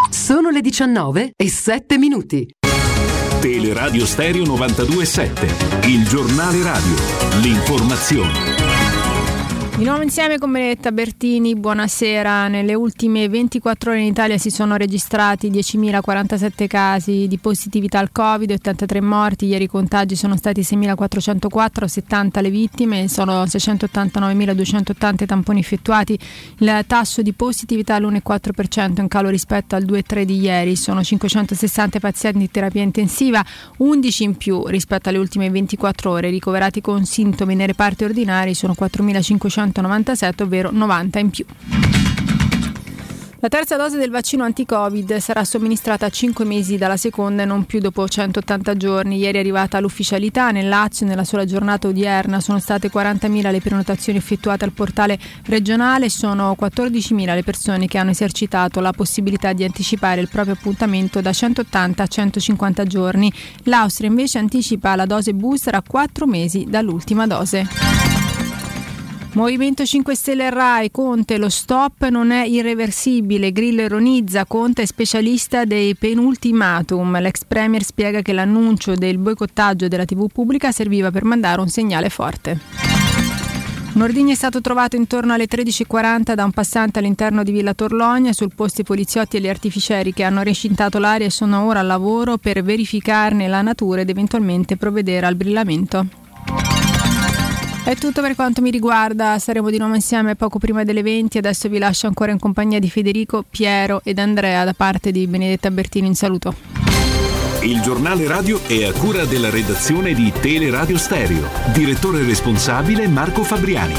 Sono le 19 e 7 minuti. Teleradio Stereo 927, il giornale radio, l'informazione. Di nuovo insieme con Benedetta Bertini, buonasera. Nelle ultime 24 ore in Italia si sono registrati 10.047 casi di positività al Covid, 83 morti, ieri i contagi sono stati 6.404, 70 le vittime, sono 689.280 i tamponi effettuati, il tasso di positività all'1,4% in calo rispetto al 2,3 di ieri, sono 560 pazienti in terapia intensiva, 11 in più rispetto alle ultime 24 ore, ricoverati con sintomi nei reparti ordinari sono 4.500 197, ovvero 90 in più. La terza dose del vaccino anti-Covid sarà somministrata a 5 mesi dalla seconda e non più dopo 180 giorni. Ieri è arrivata l'ufficialità. Nel Lazio, nella sola giornata odierna, sono state 40.000 le prenotazioni effettuate al portale regionale. Sono 14.000 le persone che hanno esercitato la possibilità di anticipare il proprio appuntamento da 180 a 150 giorni. L'Austria invece anticipa la dose booster a 4 mesi dall'ultima dose. Movimento 5 Stelle Rai, Conte, lo stop non è irreversibile, Grillo ironizza, Conte è specialista dei penultimatum, l'ex premier spiega che l'annuncio del boicottaggio della tv pubblica serviva per mandare un segnale forte. Un ordigno è stato trovato intorno alle 13.40 da un passante all'interno di Villa Torlogna. Sul posto i poliziotti e gli artificieri che hanno recintato l'aria sono ora al lavoro per verificarne la natura ed eventualmente provvedere al brillamento. È tutto per quanto mi riguarda, saremo di nuovo insieme poco prima delle 20, adesso vi lascio ancora in compagnia di Federico, Piero ed Andrea da parte di Benedetta Bertini in saluto. Il giornale radio è a cura della redazione di Teleradio Stereo. Direttore responsabile Marco Fabriani.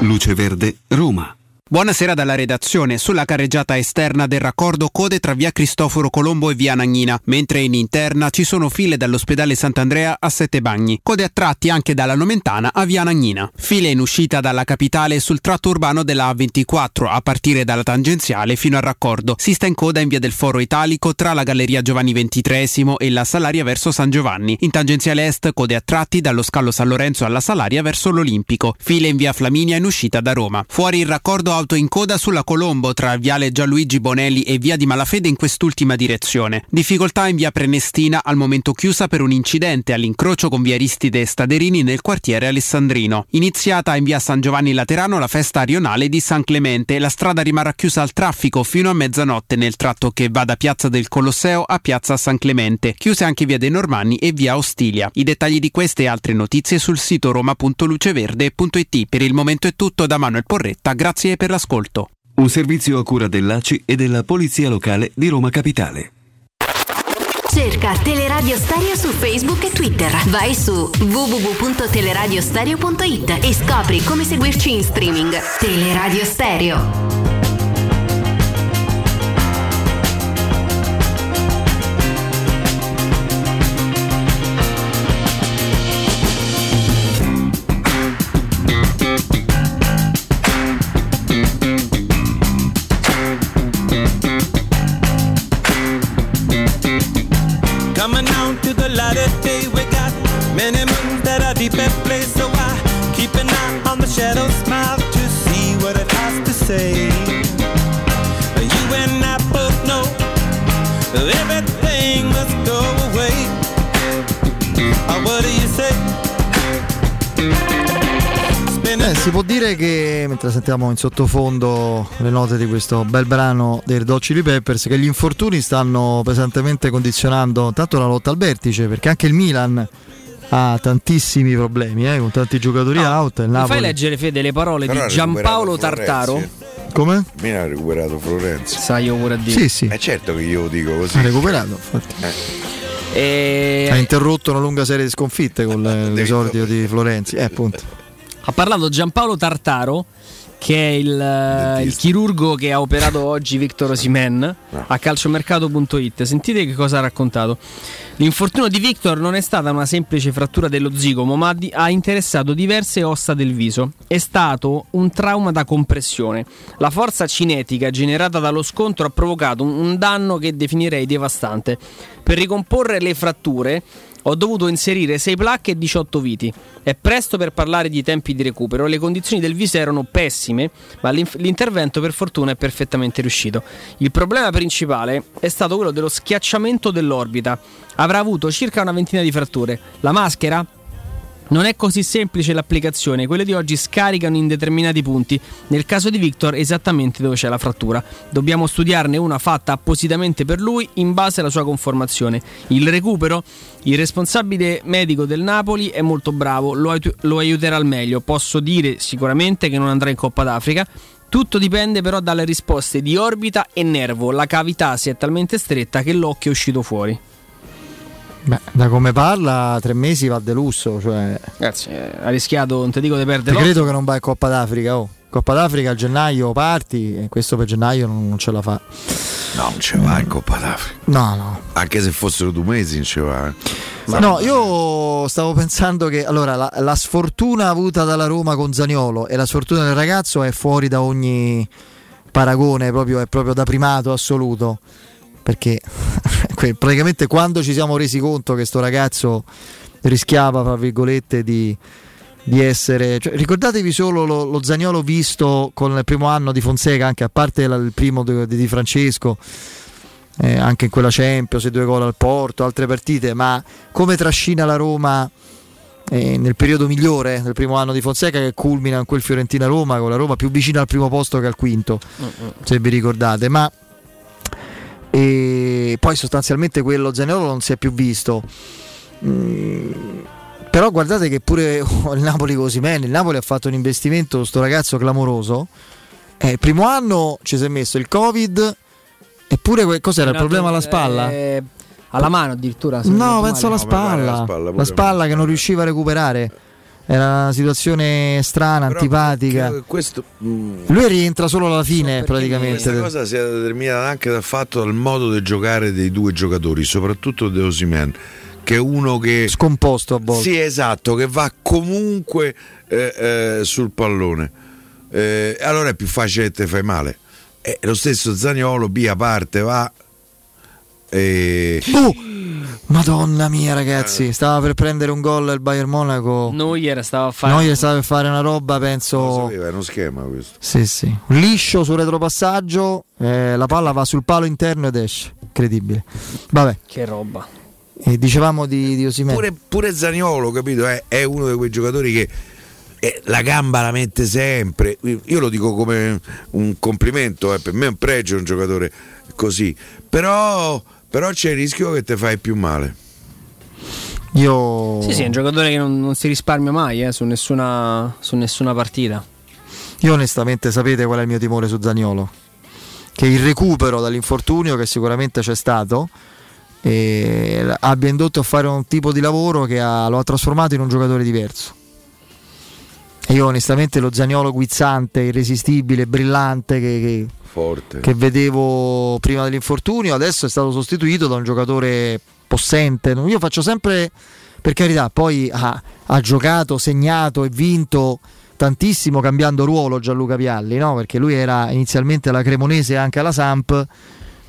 Luce Verde, Roma. Buonasera dalla redazione. Sulla carreggiata esterna del raccordo code tra via Cristoforo Colombo e via Nagnina, mentre in interna ci sono file dall'ospedale Sant'Andrea a Sette Bagni. Code a tratti anche dalla Nomentana a via Nagnina. File in uscita dalla capitale sul tratto urbano della A24 a partire dalla tangenziale fino al raccordo. Si sta in coda in via del Foro Italico tra la Galleria Giovanni XXIII e la Salaria verso San Giovanni. In tangenziale est code a tratti dallo scalo San Lorenzo alla Salaria verso l'Olimpico. File in via Flaminia in uscita da Roma. Fuori il raccordo auto in coda sulla Colombo tra viale Gianluigi Bonelli e via di Malafede in quest'ultima direzione. Difficoltà in via Prenestina al momento chiusa per un incidente all'incrocio con via Aristide e Staderini nel quartiere alessandrino. Iniziata in via San Giovanni Laterano la festa rionale di San Clemente. La strada rimarrà chiusa al traffico fino a mezzanotte nel tratto che va da piazza del Colosseo a piazza San Clemente. Chiuse anche via dei Normanni e via Ostilia. I dettagli di queste e altre notizie sul sito roma.luceverde.it. Per il momento è tutto da Manuel Porretta, grazie per l'ascolto. Un servizio a cura dell'ACI e della Polizia Locale di Roma Capitale. Cerca Teleradio Stereo su Facebook e Twitter. Vai su www.teleradiostereo.it e scopri come seguirci in streaming. Teleradio Stereo. Si può dire che mentre sentiamo in sottofondo le note di questo bel brano dei Red Hot Chili Peppers, che gli infortuni stanno pesantemente condizionando tanto la lotta al vertice, perché anche il Milan ha tantissimi problemi, eh, con tanti giocatori out. Il Mi Napoli... fai leggere Fede le parole Però di Giampaolo Tartaro? Florenzi. Come? Mina ha recuperato Florenzi. Sai io pure a dire. Sì, sì. È certo che io lo dico così. Ha recuperato, infatti. E... Ha interrotto una lunga serie di sconfitte con eh, l'esordio di Florenzi. Eh, appunto. Ha parlato Giampaolo Tartaro, che è il, eh, il chirurgo che ha operato oggi Victor Osimen a calciomercato.it. Sentite che cosa ha raccontato. L'infortunio di Victor non è stata una semplice frattura dello zigomo, ma ha interessato diverse ossa del viso. È stato un trauma da compressione. La forza cinetica generata dallo scontro ha provocato un danno che definirei devastante. Per ricomporre le fratture ho dovuto inserire 6 placche e 18 viti. È presto per parlare di tempi di recupero, le condizioni del viso erano pessime, ma l'intervento per fortuna è perfettamente riuscito. Il problema principale è stato quello dello schiacciamento dell'orbita. Avrà avuto circa una ventina di fratture. La maschera? Non è così semplice l'applicazione, quelle di oggi scaricano in determinati punti, nel caso di Victor esattamente dove c'è la frattura. Dobbiamo studiarne una fatta appositamente per lui in base alla sua conformazione. Il recupero? Il responsabile medico del Napoli è molto bravo, lo, aiut- lo aiuterà al meglio. Posso dire sicuramente che non andrà in Coppa d'Africa. Tutto dipende però dalle risposte di orbita e nervo. La cavità si è talmente stretta che l'occhio è uscito fuori. Beh, da come parla, tre mesi va de lusso. Cioè, Ragazzi, eh, ha rischiato, non ti dico di perdere l'occhio. credo che non vai a Coppa d'Africa. Oh. Coppa d'Africa a gennaio parti e questo per gennaio non, non ce la fa. No, non ce va in Coppa d'Africa. No, no. Anche se fossero due mesi non ce va. eh. Ma no, io stavo pensando che allora la, la sfortuna avuta dalla Roma con Zaniolo e la sfortuna del ragazzo è fuori da ogni paragone, proprio, è proprio da primato assoluto. Perché que- praticamente quando ci siamo resi conto che sto ragazzo rischiava, tra virgolette, di, di essere. cioè, ricordatevi solo lo, lo Zaniolo visto con il primo anno di Fonseca, anche a parte la- il primo di, di Francesco eh, anche in quella Champions, due gol al Porto, altre partite, ma come trascina la Roma eh, nel periodo migliore del primo anno di Fonseca che culmina in quel Fiorentina-Roma, con la Roma più vicina al primo posto che al quinto, se vi ricordate, ma e poi sostanzialmente quello Zaniolo non si è più visto. Mm, però guardate che pure il Napoli con Osimhen, il Napoli ha fatto un investimento su sto ragazzo clamoroso. Eh, il primo anno ci si è messo il Covid, eppure que- cos'era il problema alla spalla? Eh, alla mano addirittura. No, penso alla male. spalla. La spalla, che non riusciva a recuperare. Era una situazione strana, antipatica. che- questo- mm, Lui rientra solo alla fine, praticamente. Questa cosa si è determinata anche dal fatto dal modo di giocare dei due giocatori, soprattutto De Osimen, che è uno che scomposto a volte. Sì, esatto, che va comunque eh, eh, sul pallone. Eh, allora è più facile che te fai male. E lo stesso Zaniolo, via parte, va. E... Oh, Madonna mia, ragazzi, stava per prendere un gol il Bayern Monaco. Neuer stava a fare. Noi stava per fare una roba, penso. Sapeva, è uno schema questo. Sì, sì. Liscio sul retropassaggio, eh, la palla va sul palo interno ed esce. Incredibile. Vabbè, Che roba. e dicevamo di, di Osimhen. Pure, pure Zaniolo, capito? È, è uno di quei giocatori che eh, la gamba la mette sempre. Io lo dico come un complimento, eh, per me è un pregio un giocatore così. Però, però c'è il rischio che te fai più male. Io... Sì, sì, è un giocatore che non, non si risparmia mai eh, su, nessuna, su nessuna partita. Io onestamente sapete qual è il mio timore su Zaniolo? Che il recupero dall'infortunio che sicuramente c'è stato abbia indotto a fare un tipo di lavoro che ha- lo ha trasformato in un giocatore diverso. E io onestamente lo Zaniolo guizzante, irresistibile, brillante che, che- Forte. che vedevo prima dell'infortunio adesso è stato sostituito da un giocatore possente. Io faccio sempre, per carità, poi ha, ha giocato, segnato e vinto tantissimo cambiando ruolo Gianluca Pialli, no? perché lui era inizialmente alla Cremonese e anche alla Samp,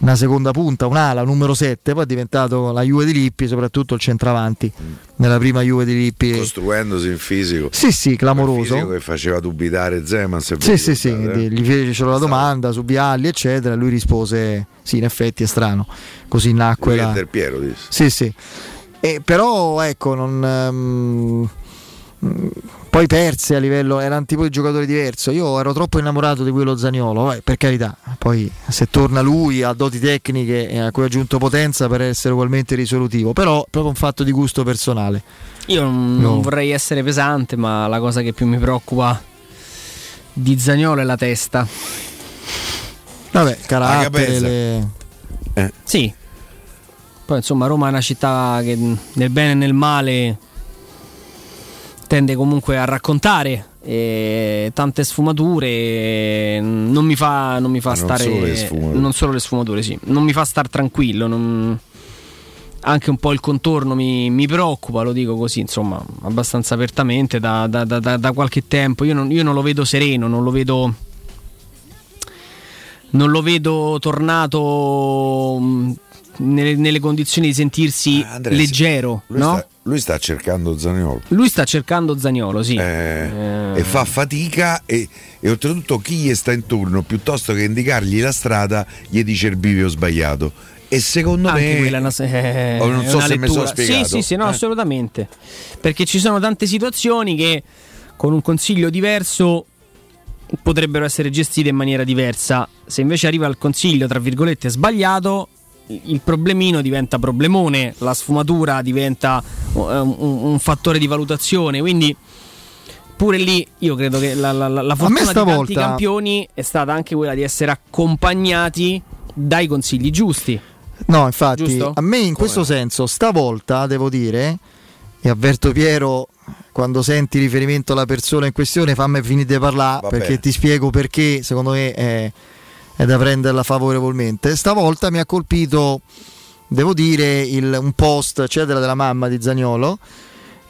una seconda punta, un'ala, numero 7, poi è diventato la Juve di Lippi, soprattutto il centravanti, nella prima Juve di Lippi. Costruendosi in fisico. Sì, sì, clamoroso. Fisico che faceva dubitare Zeman. Se Sì, sì, sì, eh. gli fecero la domanda su Vialli, eccetera, lui rispose: Sì, in effetti è strano. Così nacque la. Del Piero disse. Sì, sì. E però ecco, non. mm, poi perse a livello, era un tipo di giocatore diverso. Io ero troppo innamorato di quello Zagnolo, eh, per carità. Poi se torna lui ha doti tecniche e a cui ha aggiunto potenza per essere ugualmente risolutivo, però proprio un fatto di gusto personale. Io non, No. non vorrei essere pesante, ma la cosa che più mi preoccupa di Zagnolo è la testa. Vabbè, carattere, le- Sì. Poi insomma Roma è una città che nel bene e nel male tende comunque a raccontare tante sfumature non mi fa, non mi fa non stare solo non solo le sfumature sì. Non mi fa star tranquillo non- anche un po' il contorno mi, mi preoccupa lo dico così insomma abbastanza apertamente da, da- da- da- da qualche tempo. Io non, io non lo vedo sereno non lo vedo non lo vedo tornato mh, nelle, nelle condizioni di sentirsi Andrea, leggero Lui, no? sta, lui sta cercando Zaniolo. Lui sta cercando Zagnolo, sì. Eh, E fa fatica e, e oltretutto chi gli sta intorno, piuttosto che indicargli la strada, gli dice il bivio sbagliato. E secondo Anche me... quella una, eh, Oh, non so se mi sono lettura. spiegato. Sì, sì, sì, no, Eh. assolutamente. Perché ci sono tante situazioni che con un consiglio diverso potrebbero essere gestite in maniera diversa. Se invece arriva il consiglio, tra virgolette, sbagliato, il problemino diventa problemone, la sfumatura diventa eh, un, un fattore di valutazione. Quindi pure lì io credo che la, la, la- la fortuna di tanti campioni è stata anche quella di essere accompagnati dai consigli giusti. No, infatti, Giusto? a me in questo senso, stavolta devo dire, e avverto Piero, quando senti riferimento alla persona in questione, fammi finire di parlare Vabbè. perché ti spiego perché secondo me è, è da prenderla favorevolmente. Stavolta mi ha colpito, devo dire, il- un post eccetera della mamma di Zagnolo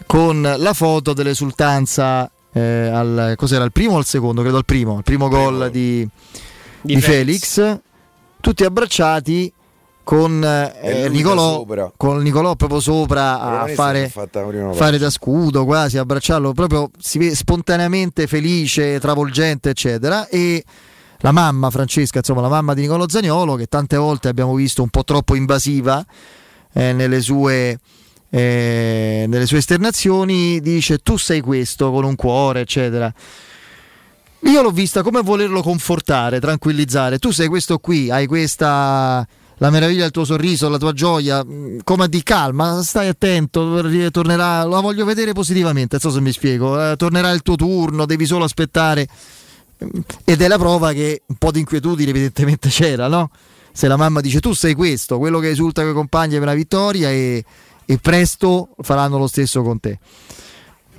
con la foto dell'esultanza eh, al, cos'era, il primo o il secondo? Credo al primo, il primo gol di, Di di Felix. Felix, tutti abbracciati con, eh, E Nicolò, con Nicolò proprio sopra a fare, fare da scudo, quasi abbracciarlo, proprio si vede spontaneamente felice, travolgente, eccetera. E la mamma Francesca, insomma, la mamma di Nicolò Zagnolo, che tante volte abbiamo visto un po' troppo invasiva eh, nelle sue. eh, nelle sue esternazioni dice tu sei questo con un cuore eccetera io l'ho vista come volerlo confortare, tranquillizzare. Tu sei questo qui, hai questa la meraviglia del tuo sorriso, la tua gioia, mh, come di calma, stai attento, tornerà, la voglio vedere positivamente, non so se mi spiego, eh, tornerà il tuo turno, devi solo aspettare. Ed è la prova che un po' di inquietudine evidentemente c'era, no? Se la mamma dice tu sei questo, quello che esulta con i compagni per una vittoria e, e presto faranno lo stesso con te.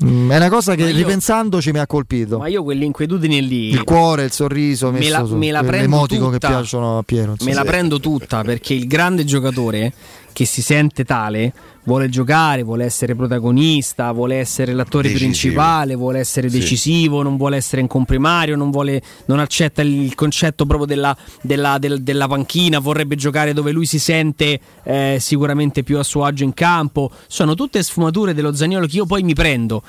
Mm, è una cosa che io- ripensandoci mi ha colpito. Ma io quelle inquietudini lì. Il cuore, il sorriso, Me la- su, me la prendo l'emotico tutta. che piacciono a Piero. Me la prendo tutta perché il grande giocatore che si sente tale vuole giocare, vuole essere protagonista, vuole essere l'attore Decisivo. principale, vuole essere Sì. decisivo, non vuole essere in comprimario, non, vuole, non accetta il concetto proprio della, della- del- della panchina, vorrebbe giocare dove lui si sente eh, sicuramente più a suo agio in campo. Sono tutte sfumature dello Zagnolo che io poi mi prendo.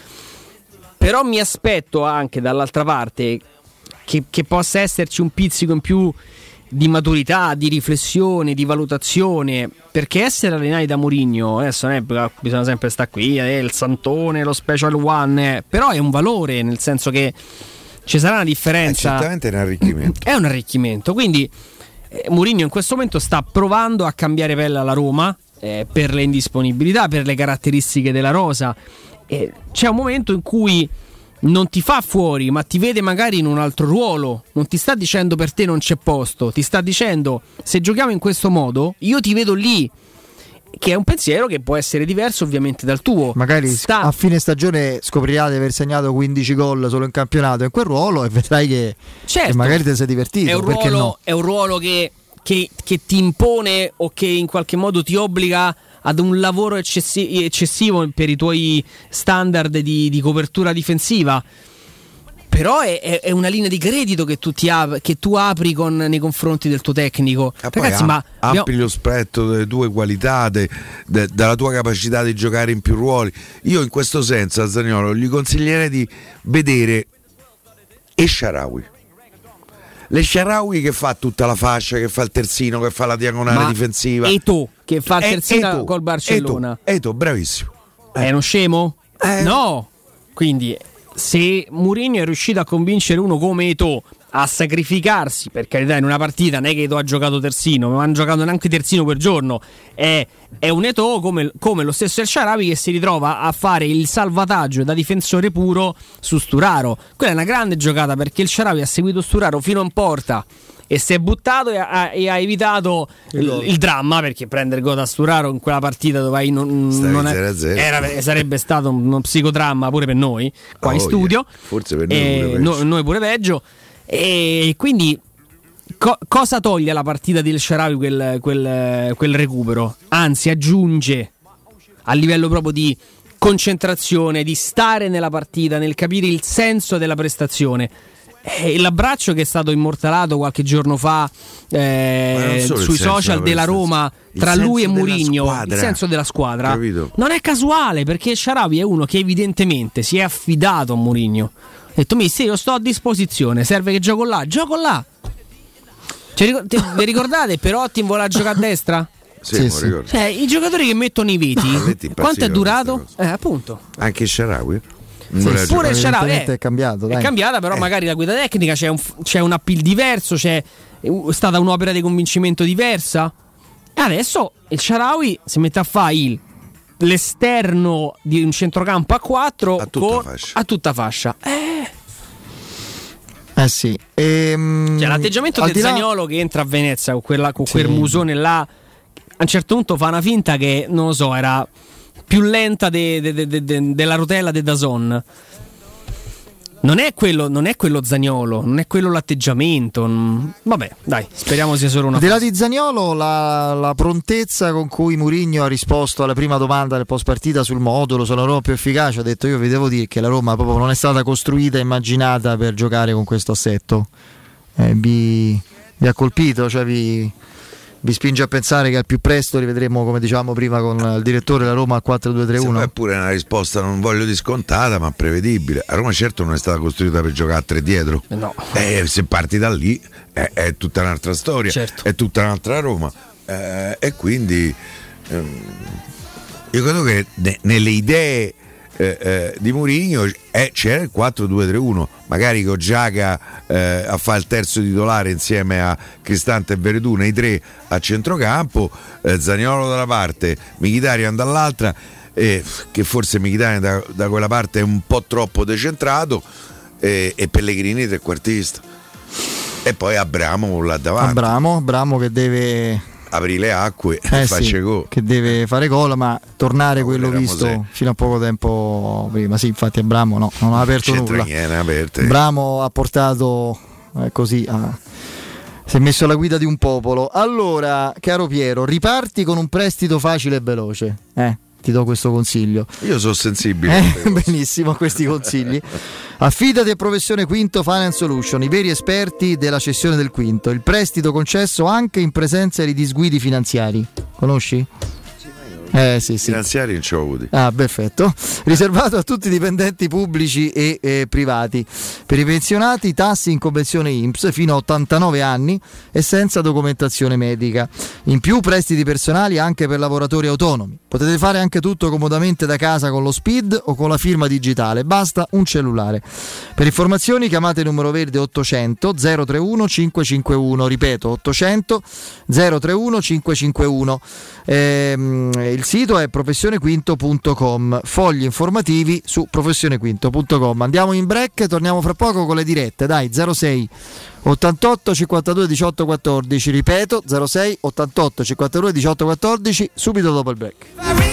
Però mi aspetto anche dall'altra parte che, che possa esserci un pizzico in più di maturità, di riflessione, di valutazione. Perché essere allenati da Mourinho, adesso non è, bisogna sempre stare qui, eh, il Santone, lo Special One, eh, però è un valore, nel senso che ci sarà una Eh, differenza. certamente è un arricchimento. È un arricchimento. Quindi eh, Mourinho in questo momento sta provando a cambiare pelle alla Roma eh, per le indisponibilità, per le caratteristiche della rosa. C'è un momento in cui non ti fa fuori, ma ti vede magari in un altro ruolo. Non ti sta dicendo per te non c'è posto, ti sta dicendo se giochiamo in questo modo, io ti vedo lì. Che è un pensiero che può essere diverso ovviamente dal tuo. Magari Sta- a fine stagione scoprirà di aver segnato 15 gol solo in campionato in quel ruolo e vedrai che, Certo. che magari ti sei divertito. è un ruolo, no? è un ruolo che, che- che ti impone o che in qualche modo ti obbliga ad un lavoro eccessi- eccessivo per i tuoi standard di, di copertura difensiva. Però è, è- una linea di credito che tu, ti ap- che tu apri con- nei confronti del tuo tecnico. Ah, Ragazzi, ma abbiamo- ampli lo spettro delle tue qualità, de- de- della tua capacità di giocare in più ruoli. Io in questo senso a Zagnolo gli consiglierei di vedere Esharawi. L'Esharawi che fa tutta la fascia, che fa il terzino, che fa la diagonale Ma difensiva. Eto'o, che fa il Eh, terzino Eto'o, col Barcellona. Eto'o, Eto'o, bravissimo. È uno scemo? Eh. No. Quindi se Mourinho è riuscito a convincere uno come Eto a sacrificarsi, per carità, in una partita non è che Eto ha giocato terzino, non hanno giocato neanche terzino per giorno, è, è un Eto come, come lo stesso El Sharawi che si ritrova a fare il salvataggio da difensore puro su Sturaro. Quella è una grande giocata perché il Sharawi ha seguito Sturaro fino in porta e si è buttato e ha, e ha evitato il, il dramma perché prendere gol da Sturaro in quella partita dove hai non, non è- 0-0. era- sarebbe stato uno psicodramma pure per noi qua Oh, in studio yeah. Forse per noi pure no- noi pure peggio e quindi co- cosa toglie alla partita del Sharawi quel, quel- quel recupero? Anzi aggiunge a livello proprio di concentrazione, di stare nella partita, nel capire il senso della prestazione. E l'abbraccio che è stato immortalato qualche giorno fa eh, sui social della Roma tra lui e Murigno, il senso della squadra, Capito? non è casuale perché Sharawi è uno che evidentemente si è affidato a Murigno. Ha detto, mister, io sto a disposizione, serve che gioco là, gioco là. Cioè, te- vi ricordate Perotti in vola a giocare a destra? Sì, lo ricordo. Cioè, i giocatori che mettono i veti, Spalletti impazzivano quanto è durato? Eh, appunto. Anche il Sharawi? Sì, pure il Sharawi eh, è cambiato, dai. È cambiata, però magari la guida tecnica c'è un, c'è un appeal diverso, c'è stata un'opera di convincimento diversa. E adesso il Sharawi si mette a fare il- l'esterno di un centrocampo a 4 a tutta con, fascia. a tutta fascia. Eh sì. Ehm, Cioè, l'atteggiamento del di là- Zagnolo che entra a Venezia con, quella- con Sì. quel musone là, a un certo punto fa una finta che, non lo so, era più lenta de- de- de- de- de- della rotella de Dazon. Non è, quello, non è quello Zagnolo, non è quello l'atteggiamento. mm. Vabbè, dai, speriamo sia solo una là fase. di Zaniolo, la, la prontezza con cui Mourinho ha risposto alla prima domanda del post partita sul modulo, sulla Roma più efficace, ha detto io vi devo dire che la Roma proprio non è stata costruita e immaginata per giocare con questo assetto. Eh, vi, vi ha colpito, cioè vi, vi spinge a pensare che al più presto rivedremo, come dicevamo prima con il direttore, la Roma al 4-2-3-1. È pure una risposta, non voglio di scontata, ma prevedibile. A Roma certo non è stata costruita per giocare a tre dietro. No. Eh, se parti da lì è, è tutta un'altra storia, Certo. è tutta un'altra Roma. Eh, e quindi ehm, io credo che ne- nelle idee eh, eh, di Mourinho eh, c'era il 4-2-3-1, magari con Giaga eh, a fare il terzo titolare insieme a Cristante e Veredù, i tre a centrocampo, eh, Zaniolo da una parte, Mkhitaryan dall'altra, che forse Mkhitaryan da, da quella parte è un po' troppo decentrato, e Pellegrini trequartista. E poi Abramo là davanti, Abramo, Abramo che deve apri le acque Eh sì, gol. che deve fare gol, ma tornare quello era visto Mosè. fino a poco tempo prima. Sì, infatti Abramo no, non ha aperto C'entra nulla. Bramo ha portato eh, così a- si è messo alla guida di un popolo. Allora, caro Piero, riparti con un prestito facile e veloce. Eh, ti do questo consiglio. Io sono sensibile. Eh, benissimo a questi consigli. Affidati a Professione Quinto Finance Solution, i veri esperti della cessione del quinto. Il prestito concesso anche in presenza di disguidi finanziari. Conosci? Eh sì, sì. Finanziari non ci ho avuti. Ah, perfetto. Riservato a tutti i dipendenti pubblici e eh, privati. Per i pensionati, tassi in convenzione INPS fino a 89 anni e senza documentazione medica. In più, prestiti personali anche per lavoratori autonomi. Potete fare anche tutto comodamente da casa con lo SPID o con la firma digitale. Basta un cellulare. Per informazioni chiamate il numero verde 800 031 551. Ripeto, 800 031 551. Ehm, il sito è professionequinto.com. Fogli informativi su professionequinto.com. Andiamo in break, torniamo fra poco con le dirette. Dai, 06 88 52 18 14. Ripeto, 06 88 52 18 14. Subito dopo il break.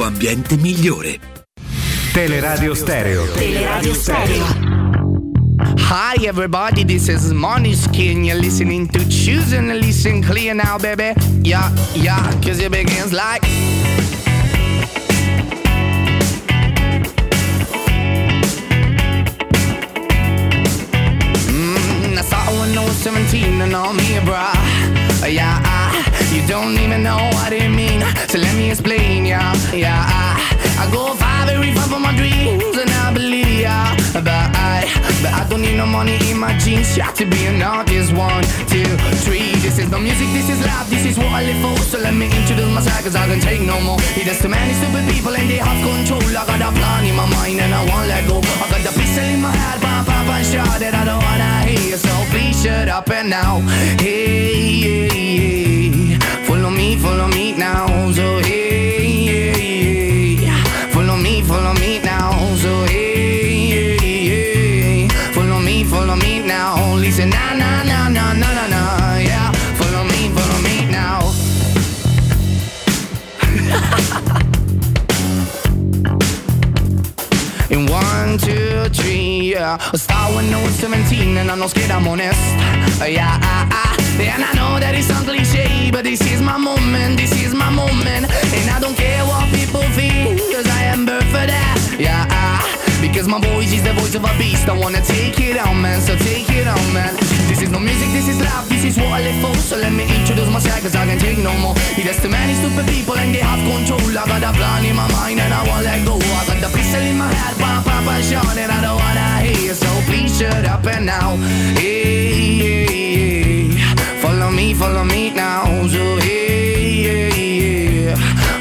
ambiente migliore. Teleradio Stereo. Teleradio Stereo. Hi everybody, this is Skin. You're listening to Choosing to Listen Clear now, baby. Yeah, yeah, cause it begins like. Mm, I saw when I was 17 and all me, bruh. Yeah, I, you don't even know what it mean. So let me explain, yeah, yeah. I, I go far, very far for my dreams, and I believe, yeah. But I, but I don't need no money in my jeans. Yeah, to be an artist, one, two, three. This is no music, this is life, this is what I live for. So let me introduce myself, cause I can take no more. There's too many stupid people and they have control. I got a plan in my mind and I won't let go. I got the pistol in my head, pop, pop, and shot that I don't wanna hear. So please shut up and now. Hey, hey. Follow me, follow me now. So hey, hey, hey. follow me, follow me now. So hey, hey, hey. follow me, follow me now. Listen, na na na na na na na. Yeah, follow me, follow me now. In one, two, three, yeah. I start when I was 17 and I'm not scared, I'm honest. Yeah, ah, ah. And I know that it's some cliche, but this is my moment, this is my moment. And I don't care what people feel, cause I am birth for that. Yeah, ah. Because my voice is the voice of a beast. I wanna take it on, man, so take it on, man. This is no music, this is life, this is what I live for. So let me introduce myself, cause I can't take no more. There's too many stupid people and they have control. I got a plan in my mind and I won't let go. I got the pistol in my head, pop, pop, and shot, and I don't wanna hear. So please shut up and now. Hey. Me, follow me now. So hey, hey, hey.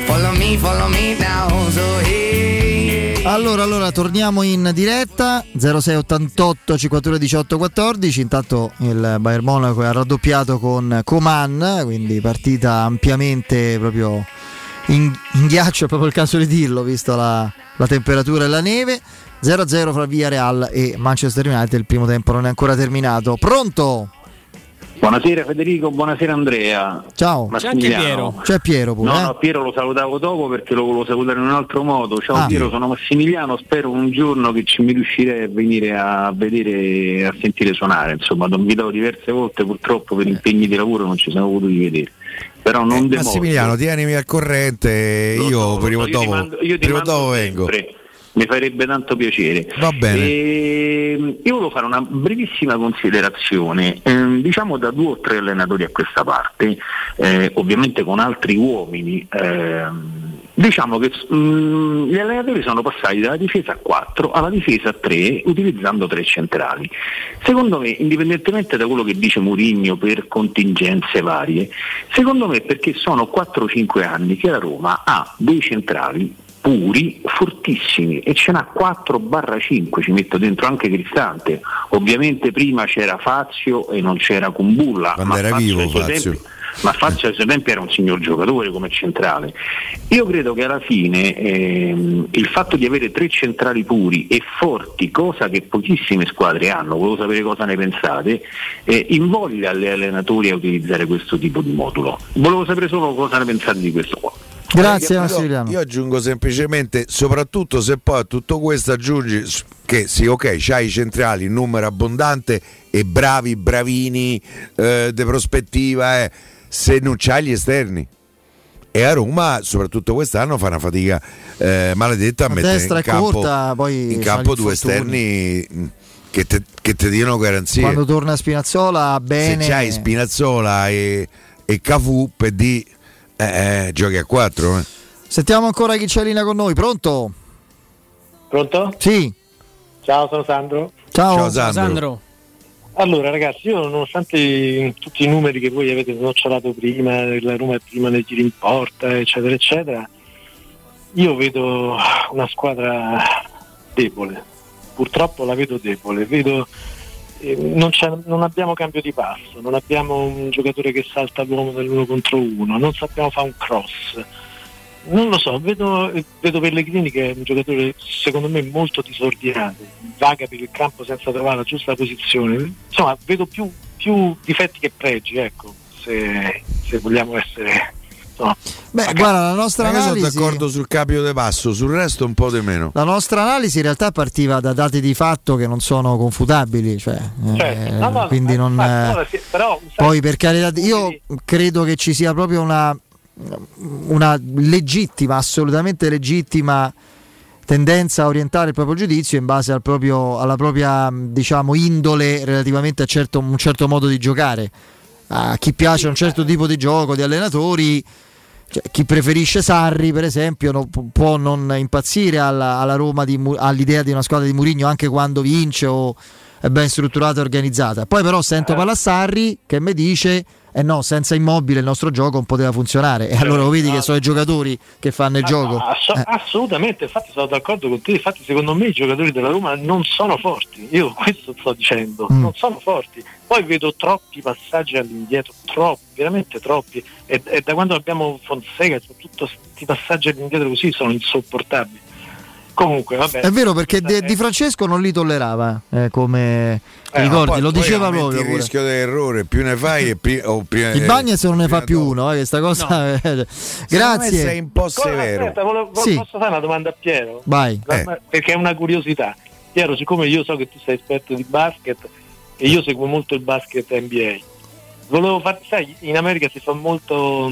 Follow me, follow me now. So hey. Allora, allora, torniamo in diretta 0688 52 18 14. Intanto il Bayern Monaco ha raddoppiato con Coman, quindi partita ampiamente proprio in, in ghiaccio, è proprio il caso di dirlo, visto la, la temperatura e la neve. 0-0 fra Villarreal e Manchester United, il primo tempo non è ancora terminato. Pronto? Buonasera Federico, buonasera Andrea. Ciao. Massimiliano. C'è Piero pure. No, eh? no, Piero lo salutavo dopo perché lo volevo salutare in un altro modo. Ciao Ah. Piero, sono Massimiliano, spero un giorno che ci mi riuscirei a venire a vedere e a sentire suonare. Insomma, l'ho invitato diverse volte, purtroppo per impegni di lavoro non ci siamo potuti vedere. Però non demordo. Massimiliano, tienimi al corrente, Lo io so, prima o so, io ti dopo, mando- io ti prima dopo vengo. sempre. Mi farebbe tanto piacere. Va bene. Ehm, io volevo fare una brevissima considerazione, ehm, diciamo da due o tre allenatori a questa parte, eh, ovviamente con altri uomini. ehm, Diciamo che mm, gli allenatori sono passati dalla difesa a 4 alla difesa a 3 utilizzando tre centrali. Secondo me, indipendentemente da quello che dice Mourinho per contingenze varie, secondo me perché sono 4-5 anni che la Roma ha dei centrali puri, fortissimi e ce n'ha 4-5, ci metto dentro anche Cristante. Ovviamente prima c'era Fazio e non c'era Kumbulla. Quando ma era Fazio, vivo ai suoi Fazio. tempi- ma Fazio ad esempio era un signor giocatore come centrale. Io credo che alla fine ehm, il fatto di avere tre centrali puri e forti, cosa che pochissime squadre hanno, volevo sapere cosa ne pensate, eh, invoglia gli allenatori a utilizzare questo tipo di modulo. Volevo sapere solo cosa ne pensate di questo qua. Grazie Io- Massimiliano. Io aggiungo semplicemente, soprattutto se poi a tutto questo aggiungi che sì, ok, c'hai i centrali in numero abbondante e bravi, bravini, eh, di prospettiva, eh, se non c'hai gli esterni. E a Roma, soprattutto quest'anno, fa una fatica eh, maledetta a A mettere in campo, corta, in campo due esterni mh, che te, che te diano garanzie. Quando torna Spinazzola, bene. Se c'hai Spinazzola e, e Cafù, per di eh, eh, giochi a 4. Eh. Sentiamo ancora chi c'è in linea con noi. Pronto? Pronto? Sì. Ciao, sono Sandro. Ciao. Ciao, Sandro. Sandro. Allora ragazzi, io nonostante tutti i numeri che voi avete snocciolato prima, la Roma è prima nei giri in porta, eccetera, eccetera, io vedo una squadra debole. Purtroppo la vedo debole, vedo non, c'è- non abbiamo cambio di passo, non abbiamo un giocatore che salta l'uomo nell'uno contro uno, non sappiamo fare un cross. Non lo so, vedo, vedo Pellegrini che è un giocatore secondo me molto disordinato, vaga per il campo senza trovare la giusta posizione. Insomma, vedo più, più difetti che pregi, ecco, se, se vogliamo essere... insomma, Beh, guarda, la nostra Io sono analisi. d'accordo sul capio de passo, sul resto un po' di meno. La nostra analisi in realtà partiva da dati di fatto che non sono confutabili, cioè, eh, Certo, no, no, quindi non, ma- eh, sì, però, sai, poi per carità, io credo che ci sia proprio una, una legittima, assolutamente legittima tendenza a orientare il proprio giudizio in base al proprio- alla propria diciamo, indole relativamente a certo- un certo modo di giocare. A chi piace un certo tipo di gioco, di allenatori, cioè, chi preferisce Sarri, per esempio, no- pu- può non impazzire alla, alla Roma di all'idea di una squadra di Murigno anche quando vince o è ben strutturata e organizzata. Poi però sento Palassarri che mi dice eh no, senza immobile il nostro gioco non poteva funzionare. E allora vedi che sono i giocatori che fanno il Ah, gioco. no, asso- Eh. Assolutamente, infatti sono d'accordo con te, infatti secondo me i giocatori della Roma non sono forti, io questo sto dicendo, Mm. non sono forti. Poi vedo troppi passaggi all'indietro, troppi, veramente troppi, e, e da quando abbiamo Fonseca, tutti questi passaggi all'indietro così sono insopportabili. Comunque, vabbè. È vero perché De- Di Francesco non li tollerava, eh, come Eh, ricordi, lo diceva proprio. Il pure. rischio dell'errore, più ne fai e più. o più- Il eh, Bagnes non ne fa più uno, eh, questa cosa. me Grazie. sei un po' severo. aspetta, volevo- Sì. posso fare una domanda a Piero? Vai. Ma- Perché è una curiosità. Piero, siccome io so che tu sei esperto di basket e io seguo molto il basket NBA, volevo fare, sai, in America si fa molto,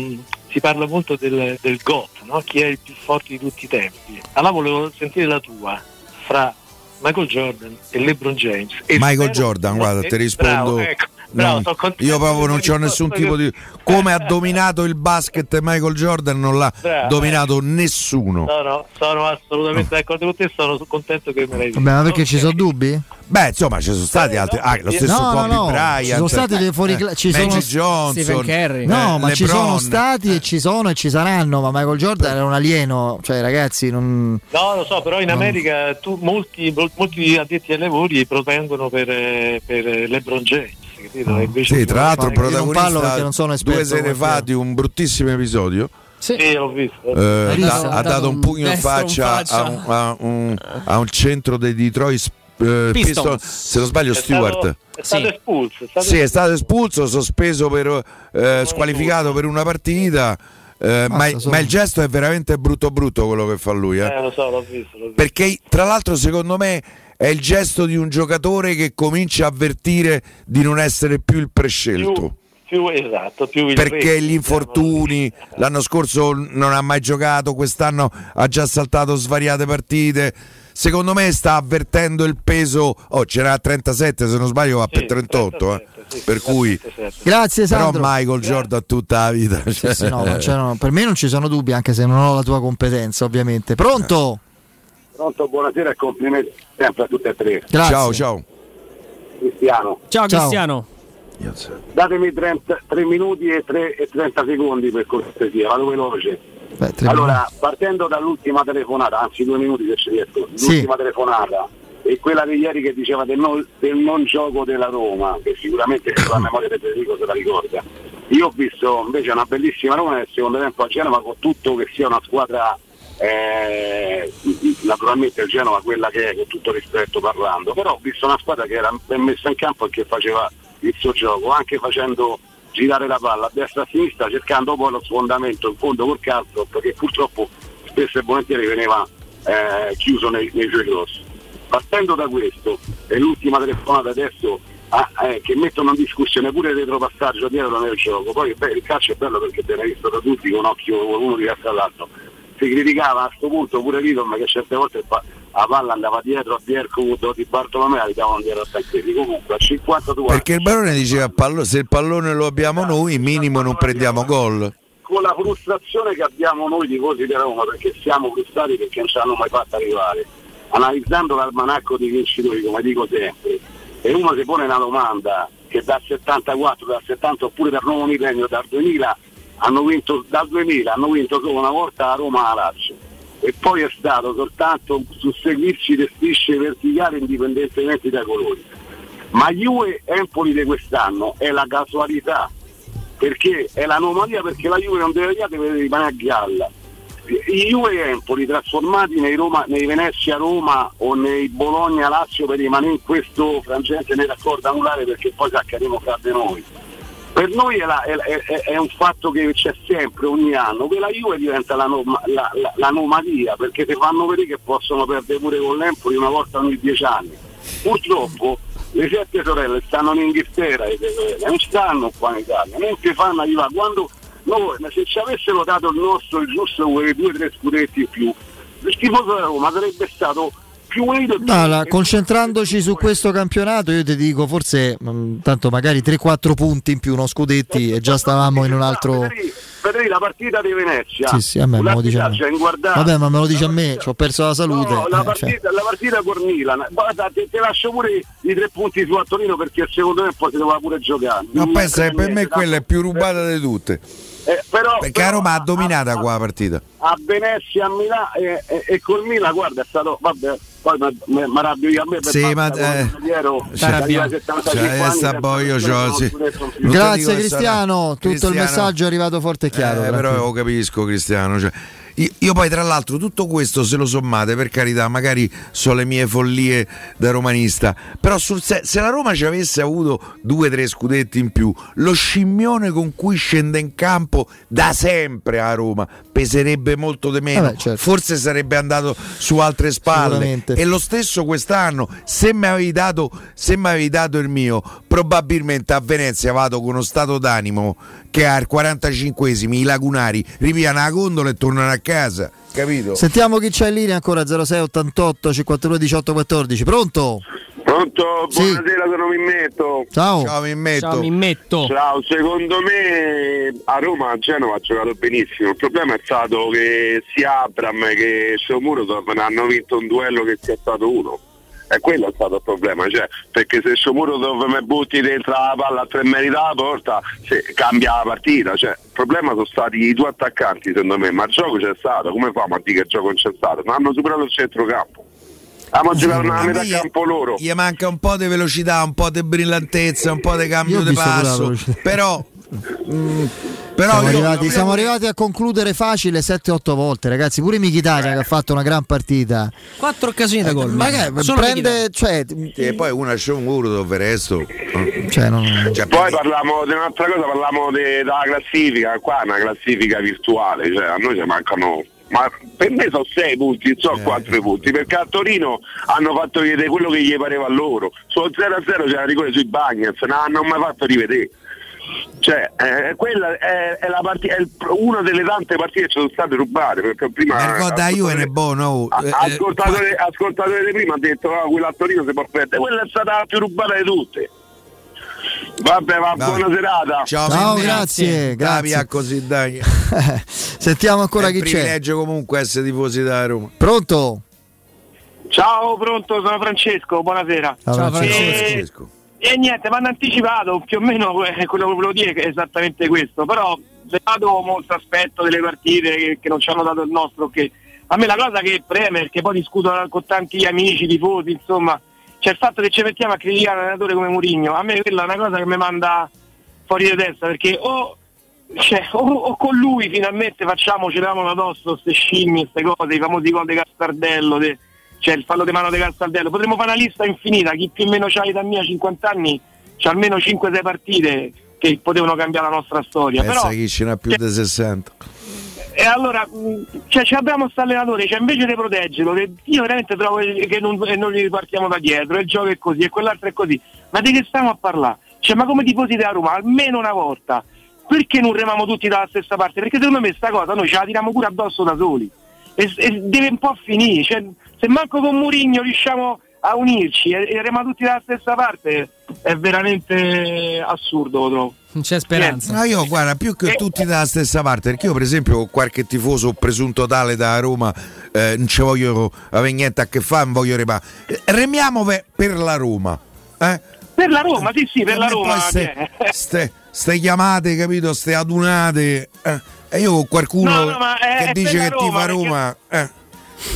si parla molto del, del GOAT, no? chi è il più forte di tutti i tempi. Allora volevo sentire la tua fra Michael Jordan e LeBron James. E Michael Jordan, guarda, ti rispondo. bravo, ecco, bravo, non- contento io proprio non ho nessun tipo che- di. Come ha dominato il basket Michael Jordan, non l'ha Bravo. dominato nessuno. Sono, sono assolutamente d'accordo con te, sono contento che me l'hai detto. Vabbè, ma perché ci sono dubbi? Beh, insomma, ci sono stati altri. Ah, lo stesso No, no, Kobe no, Bryant. ci sono stati dei fuori cla- ci Magic sono- Johnson. Stephen Curry. eh, No, ma ci LeBron. sono stati e ci sono e ci saranno, ma Michael Jordan era un alieno, cioè ragazzi, non... No, lo so, però in No. America tu- molti, mol- molti addetti ai lavori provengono per, eh, per eh, LeBron James. Capito? E invece Sì, tra l'altro non protagonista non sono esperto due sere fa di un bruttissimo episodio Sì, l'ho visto. eh, da- ha dato un pugno in faccia, faccia. A, un, a un- a un centro dei Detroit eh, Pistons. Pistons, se non sbaglio È Stewart stato- È stato espulso. È stato sì, è stato espulso, sospeso per eh, squalificato per una partita eh, ma, ma il gesto è veramente brutto brutto quello che fa lui eh. Eh, lo so, l'ho visto. L'ho visto. perché tra l'altro secondo me è il gesto di un giocatore che comincia a avvertire di non essere più il prescelto Più esatto, più il perché re, gli infortuni l'anno scorso non ha mai giocato, quest'anno ha già saltato svariate partite. Secondo me sta avvertendo il peso. Oh, c'era a 37, se non sbaglio, va per 38. eh. per cui, Grazie però Sandro. Michael Jordan tutta la vita. Sì, sì, no, non c'erano- per me non ci sono dubbi, anche se non ho la tua competenza, ovviamente. Pronto? Pronto, buonasera e complimenti sempre a tutte e tre. Grazie. Ciao, ciao. Cristiano. Ciao, Cristiano. Datemi 30, 3 minuti e, 3, e 30 secondi per cortesia, vado veloce. Beh, Allora, partendo dall'ultima telefonata, anzi due minuti se ci riesco, Sì. l'ultima telefonata e quella di ieri che diceva del non, del non gioco della Roma, che sicuramente la memoria di Federico se la ricorda. Io ho visto invece una bellissima Roma nel secondo tempo a Genova con tutto che sia una squadra eh, naturalmente il Genova quella che è con tutto rispetto parlando, però ho visto una squadra che era ben messa in campo e che faceva il suo gioco, anche facendo girare la palla a destra e a sinistra, cercando poi lo sfondamento in fondo col calcio, perché purtroppo spesso e volentieri veniva eh, chiuso nei, nei suoi cross. Partendo da questo, e l'ultima telefonata adesso ah, eh, che mettono in discussione pure il retropassaggio dietro nel gioco, poi beh, il calcio è bello perché viene visto da tutti con occhio uno diverso dall'altro. Si criticava a questo punto pure Lidom che certe volte la palla andava dietro a Bierkwood o di Bartolomeo li davano dietro a Tancredi. Comunque a 52 Perché il barone diceva pallo- se il pallone lo abbiamo noi, minimo non prendiamo gol. con la frustrazione che abbiamo noi tifosi di Roma perché siamo frustrati perché non ci hanno mai fatto arrivare analizzando l'almanacco dei vincitori come dico sempre e uno si pone una domanda che dal 74 dal 70 oppure dal nuovo millennio dal 2000 hanno vinto dal 2000 hanno vinto solo una volta la Roma a Lazio. E poi è stato soltanto susseguirci le strisce verticali indipendentemente dai colori. Ma Juve Empoli di quest'anno è la casualità perché è l'anomalia perché la Juve non deve deve rimanere a galla i Juve Empoli trasformati nei, Roma, nei Venezia Roma o nei Bologna Lazio per rimanere in questo frangente nei raccordi anulare perché poi saccheremo fra di noi per noi è, la- è- è- è un fatto che c'è sempre ogni anno. Che la Juve diventa l'anoma- la- la- l'anomalia perché ti fanno vedere che possono perdere pure con l'Empoli una volta ogni dieci anni. Purtroppo le sette sorelle stanno in Inghilterra non stanno qua in Italia. Non ti fanno arrivare quando noi se ci avessero dato il nostro il giusto quei due o tre scudetti in più il tifoso della Roma sarebbe stato più unito e più No, concentrandoci su questo campionato, io ti dico forse mh, tanto magari 3-4 punti in più, non scudetti, e già stavamo in un altro. vedere la partita di Venezia. Sì, sì, a me me lo dice a me. Vabbè, ma me lo dice a me, ci ho perso la salute. No, la eh, cioè. partita, la partita con Milan, guarda, te, te lascio pure i, tre punti su Antonino perché secondo me poi si doveva pure giocare. No, Non pensa che per me niente, quella è più rubata di tutte. eh, però, Perché a Roma ha dominata qua la partita. a Venezia, a Milano e, e, e col Milan, guarda, è stato, vabbè, poi mi arrabbio io a me per Sì, ma, eh, io ero cioè, dagli 75 cioè, anni, sta boh, io c'ho, sì. non sono più- Non ti Grazie Cristiano, tutto il messaggio è arrivato forte e chiaro. Eh, però lo capisco Cristiano. cioè, io, poi tra l'altro tutto questo se lo sommate, per carità, magari sono le mie follie da romanista, però sul se, se la Roma ci avesse avuto due o tre scudetti in più, lo scimmione con cui scende in campo da sempre a Roma peserebbe molto di meno, Vabbè, certo. forse sarebbe andato su altre spalle. E lo stesso quest'anno, se mi avevi dato, se mi avevi dato il mio, probabilmente a Venezia vado con uno stato d'animo che al 45esimi i lagunari ripiano la gondola e tornano a casa, capito? Sentiamo chi c'è in linea ancora 06 88 52 18 14. Pronto? Pronto? Sì. Buonasera, sono Mimmetto. Ciao. Ciao Mimmetto. Ciao, mi metto. Ciao, secondo me a Roma Genova ha giocato benissimo. Il problema è stato che sia Abram che Shomurodov hanno vinto un duello che sia stato uno. E quello è stato il problema, cioè, perché se Shomurodov mi butti dentro la palla a tre metri dalla porta, se- cambia la partita. Cioè, il problema sono stati i due attaccanti, secondo me, ma il gioco c'è stato, come famo a dire che il gioco non c'è stato? Non hanno superato il centrocampo. Abbiamo giocato una metà gli- campo loro. Gli manca un po' di velocità, un po' di brillantezza, un po' di Io cambio di passo. Però, mm, però siamo, io- arrivati, io- siamo arrivati a concludere facile 7-8 volte, ragazzi. Pure Michitania che ha fatto una gran partita. Quattro occasioni da gol. Ma che Solo prende, cioè, e poi una show un muro dove resto. cioè, non- Cioè, Poi parliamo di un'altra cosa, parliamo de- della classifica, qua è una classifica virtuale, cioè a noi ci mancano. Ma per me sono 6 punti, non so 4 punti, perché a Torino hanno fatto vedere quello che gli pareva a loro. Sullo 0-0 c'era rigore sui Bagnets, non hanno mai fatto rivedere. Cioè, eh, quella è, è la parti- è il- una delle tante partite che ci sono state rubate. Perché prima Marco da Juve è buono. oh. a- Eh, eh, ascoltatore, ascoltatore di prima ha detto ah, quella a Torino si può perdere, quella è stata la più rubata di tutte. Vabbè, va, Vabbè. buona serata. Ciao, Ciao, grazie, grazie. via così dai. Sentiamo ancora è chi c'è. privilegio comunque essere tifosi da Roma. Pronto? Ciao, pronto, sono Francesco, buonasera. Ciao, Ciao, Francesco. Francesco. E niente, mi hanno anticipato più o meno eh, quello che volevo dire è esattamente questo, però dato molto aspetto delle partite che, che non ci hanno dato il nostro, che a me la cosa che preme, perché poi discuto con tanti amici, tifosi, insomma, c'è il fatto che ci mettiamo a criticare un allenatore come Mourinho, a me quella è una cosa che mi manda fuori di testa, perché o, cioè, o, o con lui finalmente facciamo, ce l'avamo addosso, queste scimmie, queste cose, i famosi gol di Castardello, de- cioè il fallo di mano di Castaldello, potremmo fare una lista infinita, chi più o meno c'ha l'età mia 50 anni, c'ha almeno 5-6 partite che potevano cambiare la nostra storia. Pensa Però, chi ce n'ha più di 60. e allora, mh, cioè, ci abbiamo questo allenatore, cioè, invece di proteggerlo, io veramente trovo che non, che non gli ripartiamo da dietro, il gioco è così e quell'altro è così. Ma di che stiamo a parlare? Cioè, ma come tifosi della Roma, almeno una volta, perché non remiamo tutti dalla stessa parte? Perché secondo me sta cosa noi ce la tiriamo pure addosso da soli. E, e deve un po' finire. Cioè, se manco con Murigno riusciamo a unirci e, e remiamo tutti dalla stessa parte, è veramente assurdo, lo trovo. Non c'è speranza. No, io guarda, più che tutti dalla stessa parte, perché io per esempio qualche tifoso presunto tale da Roma eh, non ci voglio avere niente a che fare, non voglio remare. Eh, Remiamo per, per la Roma. Eh? Per la Roma, sì, sì, per la E Roma. Ste, ste- ste chiamate, capito? Ste adunate. eh. E io con qualcuno No, no, è- che è dice che ti Roma, fa Roma. eh.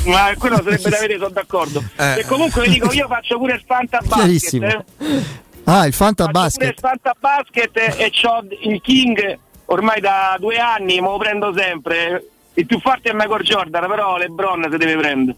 Ma quello sarebbe da vedere, sono d'accordo. Eh. E comunque vi dico, io faccio pure il Fanta Basket. Eh. Ah, il Fanta Faccio Basket. il Fanta Basket e ho il King ormai da due anni, me lo prendo sempre. Il più forte è Michael Jordan, però LeBron si deve prendere.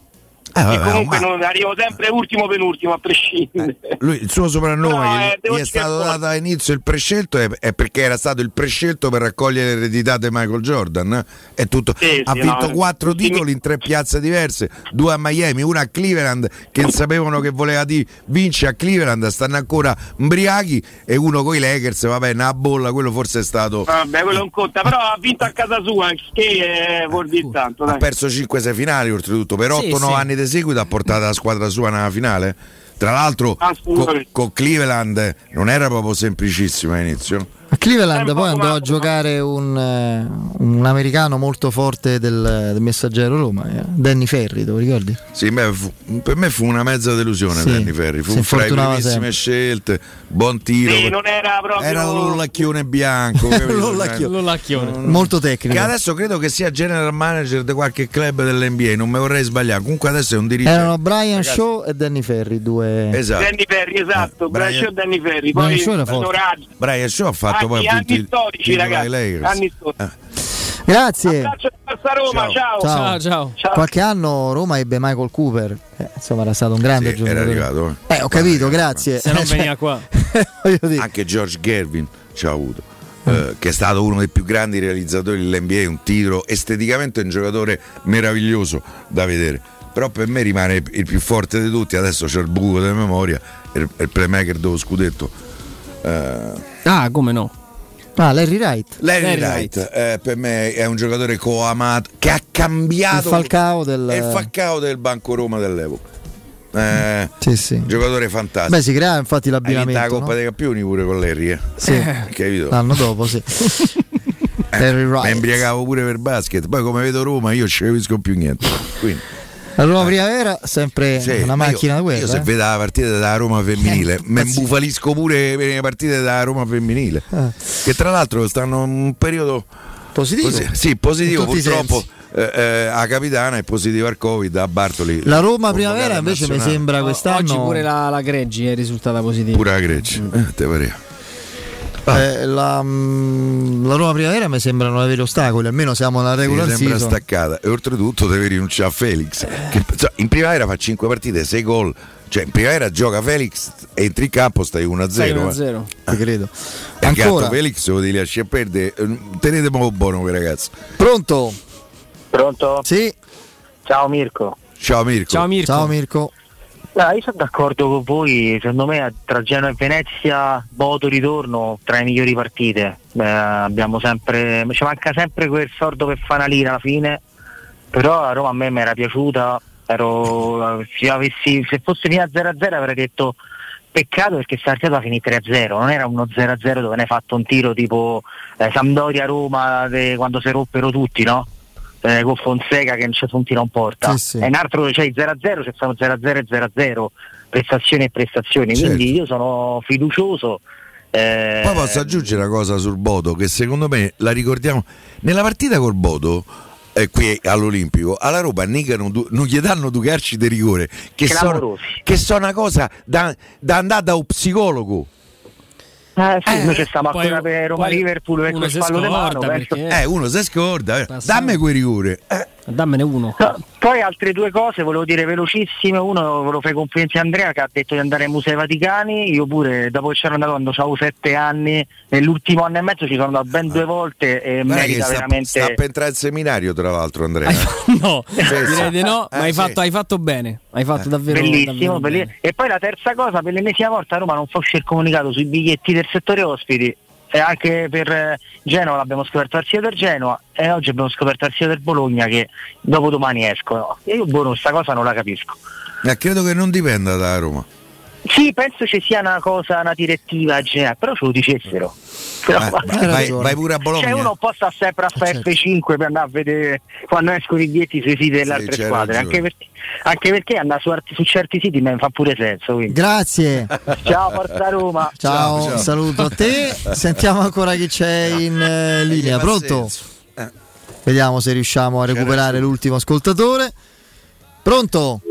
Eh, e vabbè, comunque ma- non- arrivo sempre ultimo penultimo a prescindere. Lui, il suo soprannome No, eh, è stato dato all'inizio il prescelto è, è perché era stato il prescelto per raccogliere l'eredità di Michael Jordan. eh. È tutto. Sì, ha sì, vinto no, quattro tutti- titoli in tre piazze diverse, due a Miami, una a Cleveland che sapevano che voleva di vince a Cleveland, stanno ancora imbriachi e uno con i Lakers, vabbè, una bolla, quello forse è stato... Vabbè, quello non conta, però ha vinto a casa sua, che è vuol dire tanto. Ha Dai. perso 5-6 finali oltretutto, per Sì, 8-9 sì. anni di seguito ha portato la squadra sua nella finale. Tra l'altro con Assolutamente. Cleveland non era proprio semplicissimo all'inizio. A Cleveland poi andò a giocare un, eh, un americano molto forte del, del messaggero Roma, eh, Danny Ferri, te lo ricordi? Sì, beh, fu- per me fu una mezza delusione Sì, Danny Ferri, fu fra le primissime sempre. scelte, buon tiro. Sì, non era proprio Era l'ollacchione bianco. L'ollacchione. Molto tecnico. Che adesso credo che sia general manager di qualche club dell'NBA, non mi vorrei sbagliare. Comunque adesso è un dirigente. Erano Brian Ragazzi, Shaw e Danny Ferri, due... Esatto. Danny Ferri, esatto, Eh, Brian Brian- Shaw e Danny Ferri. Brian Poi Shaw era forte. Doraggio. Brian Shaw ha fatto poi Anni, appunto anni il storici, ai ragazzi. Anni storici. Grazie. Abbraccio a Forza Roma, ciao. Ciao. ciao. Qualche anno Roma ebbe Michael Cooper, eh, insomma era stato un grande Sì, era giocatore. arrivato. Eh, ho capito, grazie. Se non veniva qua. Anche George Gervin ci ha avuto. eh, che è stato uno dei più grandi realizzatori dell'NBA, un titolo esteticamente un giocatore meraviglioso da vedere. Però per me rimane il più forte di tutti. Adesso c'è il buco della memoria, il, il playmaker dello scudetto. eh, Ah, come no? Ah, Larry Wright. Larry Wright, eh, per me è un giocatore coamato che ha cambiato Il Falcao del- è il Falcao del Banco Roma dell'epoca. Eh, Sì, sì. Giocatore fantastico. Beh, si crea infatti Hai vinto la l'abbinamento. Coppa no? dei Campioni pure con Larry, eh? Sì. Capito? L'anno dopo, sì. Larry Mi Wright. imbriagavo pure per basket, poi come vedo Roma io non ci capisco più niente. Quindi, La Roma Primavera, sempre sì, una ma macchina io, da guerra. Io se eh. vedo la partita della Roma femminile, Eh, mi imbufalisco pure per le partite della Roma femminile. Eh. Che tra l'altro stanno in un periodo Positivo. Posi- sì, positivo. Purtroppo eh, eh, a capitana è positivo al Covid, a Bartoli. La Roma Primavera invece mi nazionale. sembra quest'anno. Oggi pure la, la Greggi è risultata positiva. Pure la Grecia, eh, te pareva. Eh, la, mm, la Roma Primavera mi sembra non avere ostacoli, almeno siamo alla Mi regular sembra season. staccata e oltretutto deve rinunciare a Felix che, cioè, in primavera fa 5 partite 6 gol cioè in primavera gioca Felix entri in campo stai 1-0 Stai eh. 1-0. Ti credo. e anche Ancora. altro Felix lo devi lasciare perdere eh, tenete poco buono quei ragazzi Pronto? Pronto? Sì. Ciao Mirko. ciao Mirko Ciao Mirko. Ciao Mirko. No, io sono d'accordo con voi, secondo me tra Genoa e Venezia, Bodo ritorno tra le migliori partite. Abbiamo sempre, ci manca sempre quel sordo per fanalina alla fine, però la Roma a me mi era piaciuta, ero, se, avessi, se fosse finita 0-0 avrei detto peccato perché Sartiato ha finito 3-0, non era uno 0-0 dove ne hai fatto un tiro tipo eh, Sampdoria-Roma de- quando si roppero tutti, no? Eh, con Fonseca che non c'è un tiro in porta. Sì, sì. È un altro, cioè il 0-0 c'è stato 0-0 e 0-0, prestazioni e prestazioni, Certo. quindi io sono fiducioso. eh, poi posso aggiungere una cosa sul Bodo che secondo me la ricordiamo nella partita col Bodo eh, qui all'Olimpico alla Roma negano non gli danno due calci di rigore che sono, che sono una cosa da, da andare da un psicologo eh, sì, Eh, noi ci stiamo ancora per Roma Liverpool per quel fallo di mano. perché- eh. Uno si scorda eh, dammi quei rigore eh, Dammene uno. No, poi altre due cose volevo dire velocissime. Uno volevo fare i complimenti a Andrea che ha detto di andare ai Musei Vaticani. Io pure dopo che c'ero andato quando avevo sette anni, nell'ultimo anno e mezzo ci sono andato ben due volte e che merita sta, veramente. sta per entrare in seminario tra l'altro Andrea eh. no, direi di no, Eh, ma hai, sì. fatto, hai fatto bene. Hai fatto davvero, Bellissimo, davvero belli- bene. E poi la terza cosa, per l'ennesima volta Roma non fa uscire il comunicato sui biglietti del settore ospiti. E anche per eh, Genova l'abbiamo scoperto al sito del Genoa e oggi abbiamo scoperto al sito del Bologna che dopo domani escono. Io boh, questa cosa non la capisco. Eh, credo che non dipenda da Roma Sì, penso ci sia una cosa, una direttiva generale, però ce lo dicessero. Però, Eh, vai, vai pure a Bologna Cioè uno può stare sempre a fare certo. F5 per andare a vedere quando escono i biglietti sui siti delle Sì, altre squadre, anche perché, anche perché andare su, su certi siti mi fa pure senso. quindi. Grazie. Ciao Forza Roma. Ciao, Ciao, ciao. saluto a te. Sentiamo ancora chi c'è in eh, linea. fa Pronto? Eh. Vediamo se riusciamo a recuperare l'ultimo ascoltatore. Pronto?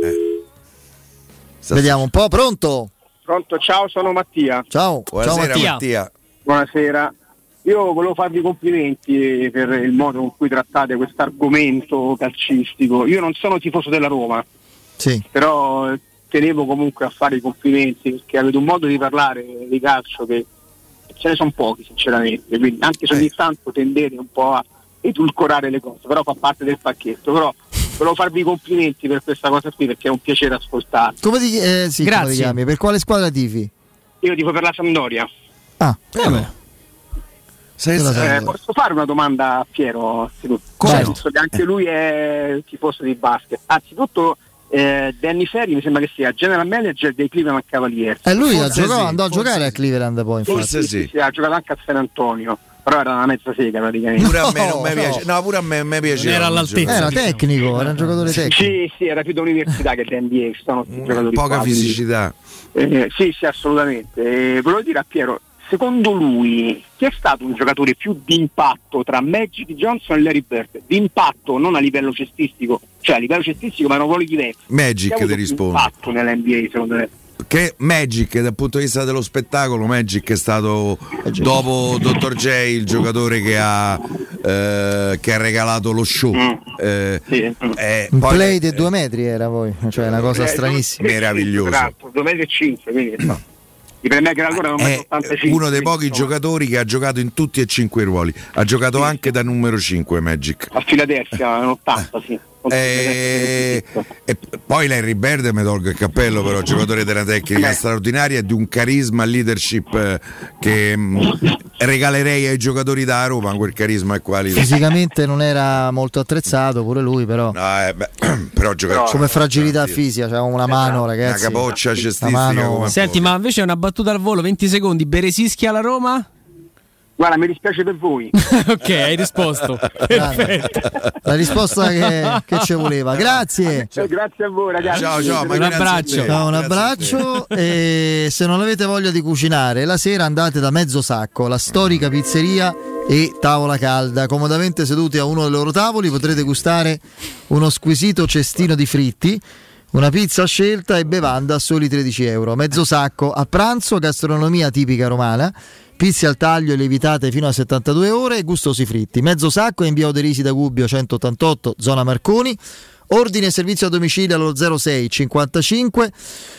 Sta- Vediamo un po'. Pronto? Pronto, ciao, sono Mattia. Ciao. Buonasera Ciao Mattia. Mattia. Buonasera. Io volevo farvi complimenti per il modo con cui trattate questo argomento calcistico. Io non sono tifoso della Roma, Sì. però eh, tenevo comunque a fare i complimenti perché avete un modo di parlare di calcio che ce ne sono pochi sinceramente, quindi anche se ogni tanto tendete un po' a edulcorare le cose, però fa parte del pacchetto. Però volevo farvi i complimenti per questa cosa qui perché è un piacere ascoltarvi. Come ti, eh, sì, come Grazie. ti chiami? Per quale squadra tifi? Io dico per la Sampdoria. Ah, Eh, beh. Eh, posso fare una domanda a Piero? anzitutto? Come no? visto che anche lui è tifoso di basket. Anzitutto eh, Danny Ferry mi sembra che sia general manager dei Cleveland Cavaliers. E lui ha Forse giocato- sì, andò a forse giocare a sì. Cleveland poi, infatti. Sì, sì, sì, ha giocato anche a San Antonio, però era una mezza sega praticamente. Pure a me non mi piace. No, pure a me, me piaceva. Era tecnico, era un giocatore tecnico. Sì, sì, era più da università che da NBA, sono giocatori Poca qua, quindi- fisicità. Eh, sì, sì, assolutamente. Eh, volevo dire a Piero, secondo lui chi è stato un giocatore più d'impatto tra Magic Johnson e Larry Bird? D'impatto non a livello cestistico, cioè a livello cestistico ma erano ruoli diversi. Magic ti risponde. Impatto nell'NBA secondo me. Che Magic dal punto di vista dello spettacolo, Magic è stato dopo Dr. J il giocatore che ha, eh, che ha regalato lo show. Eh, eh, Un poi- play dei due metri era poi, cioè una cosa Eh, stranissima. Meraviglioso. Esatto, 2 metri e 5, quindi no. È 85. uno dei pochi giocatori che ha giocato in tutti e cinque i ruoli. Ha giocato anche da numero 5 Magic. A Filadelfia, in 80, sì. E, e poi Larry Bird mi tolgo il cappello però giocatore della tecnica straordinaria di un carisma leadership eh, che mh, regalerei ai giocatori da Roma quel carisma e qualità Fisicamente non era molto attrezzato pure lui, però. No, eh, beh, però giocare come fragilità fisica, c'ha una mano, ragazzi. una capoccia cestistica mano- Senti, ma invece una battuta al volo, 20 secondi, Beresischi alla Roma? Guarda, mi dispiace per voi. ok, hai risposto. Perfetto. La risposta che, che ci voleva. Grazie. Eh, grazie a voi ragazzi. Ciao, ciao, ma un abbraccio. Ciao, un abbraccio e se non avete voglia di cucinare la sera andate da Mezzo Sacco, la storica pizzeria e tavola calda. Comodamente seduti a uno dei loro tavoli potrete gustare uno squisito cestino di fritti. Una pizza a scelta e bevanda a soli 13 euro. Mezzo sacco a pranzo, gastronomia tipica romana, pizze al taglio e lievitate fino a 72 ore e gustosi fritti. Mezzo sacco in via Oderisi da Gubbio 188, zona Marconi. Ordine e servizio a domicilio allo 06 55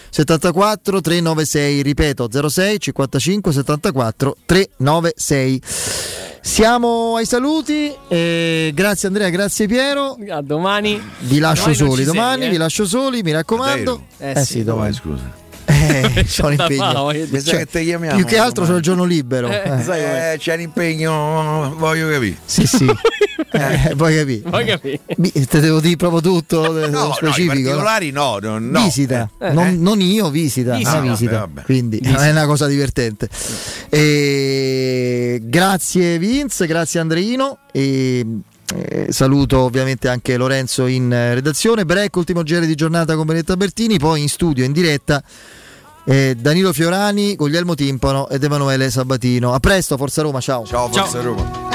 74 396, ripeto 06 55 74 396. Siamo ai saluti, eh, grazie Andrea, grazie Piero. A domani. Vi lascio Domani soli, ci sei, domani eh? vi lascio soli, mi raccomando. Eh Eh sì, sì, domani. scusa. Eh, Da impegno. Sa che te chiamiamo più che altro c'ho il giorno libero. Eh, Eh. sai com'è? c'è un impegno voglio capire Sì, sì. Eh, vuoi capire? Bi- te devo dire proprio tutto no, eh, no, i specifico. no? particolari no, no, no. Visita, Eh, non, eh. non io, visita, Visita. una visita. Ah, vabbè, vabbè. quindi non è una cosa divertente. E grazie Vince, grazie Andreino e eh, saluto ovviamente anche Lorenzo in eh, redazione. Break, ultimo giro di giornata con Benetta Bertini, poi in studio, in diretta. eh, Danilo Fiorani, Guglielmo Timpano ed Emanuele Sabatino. A presto, Forza Roma, ciao. Ciao, Forza Roma.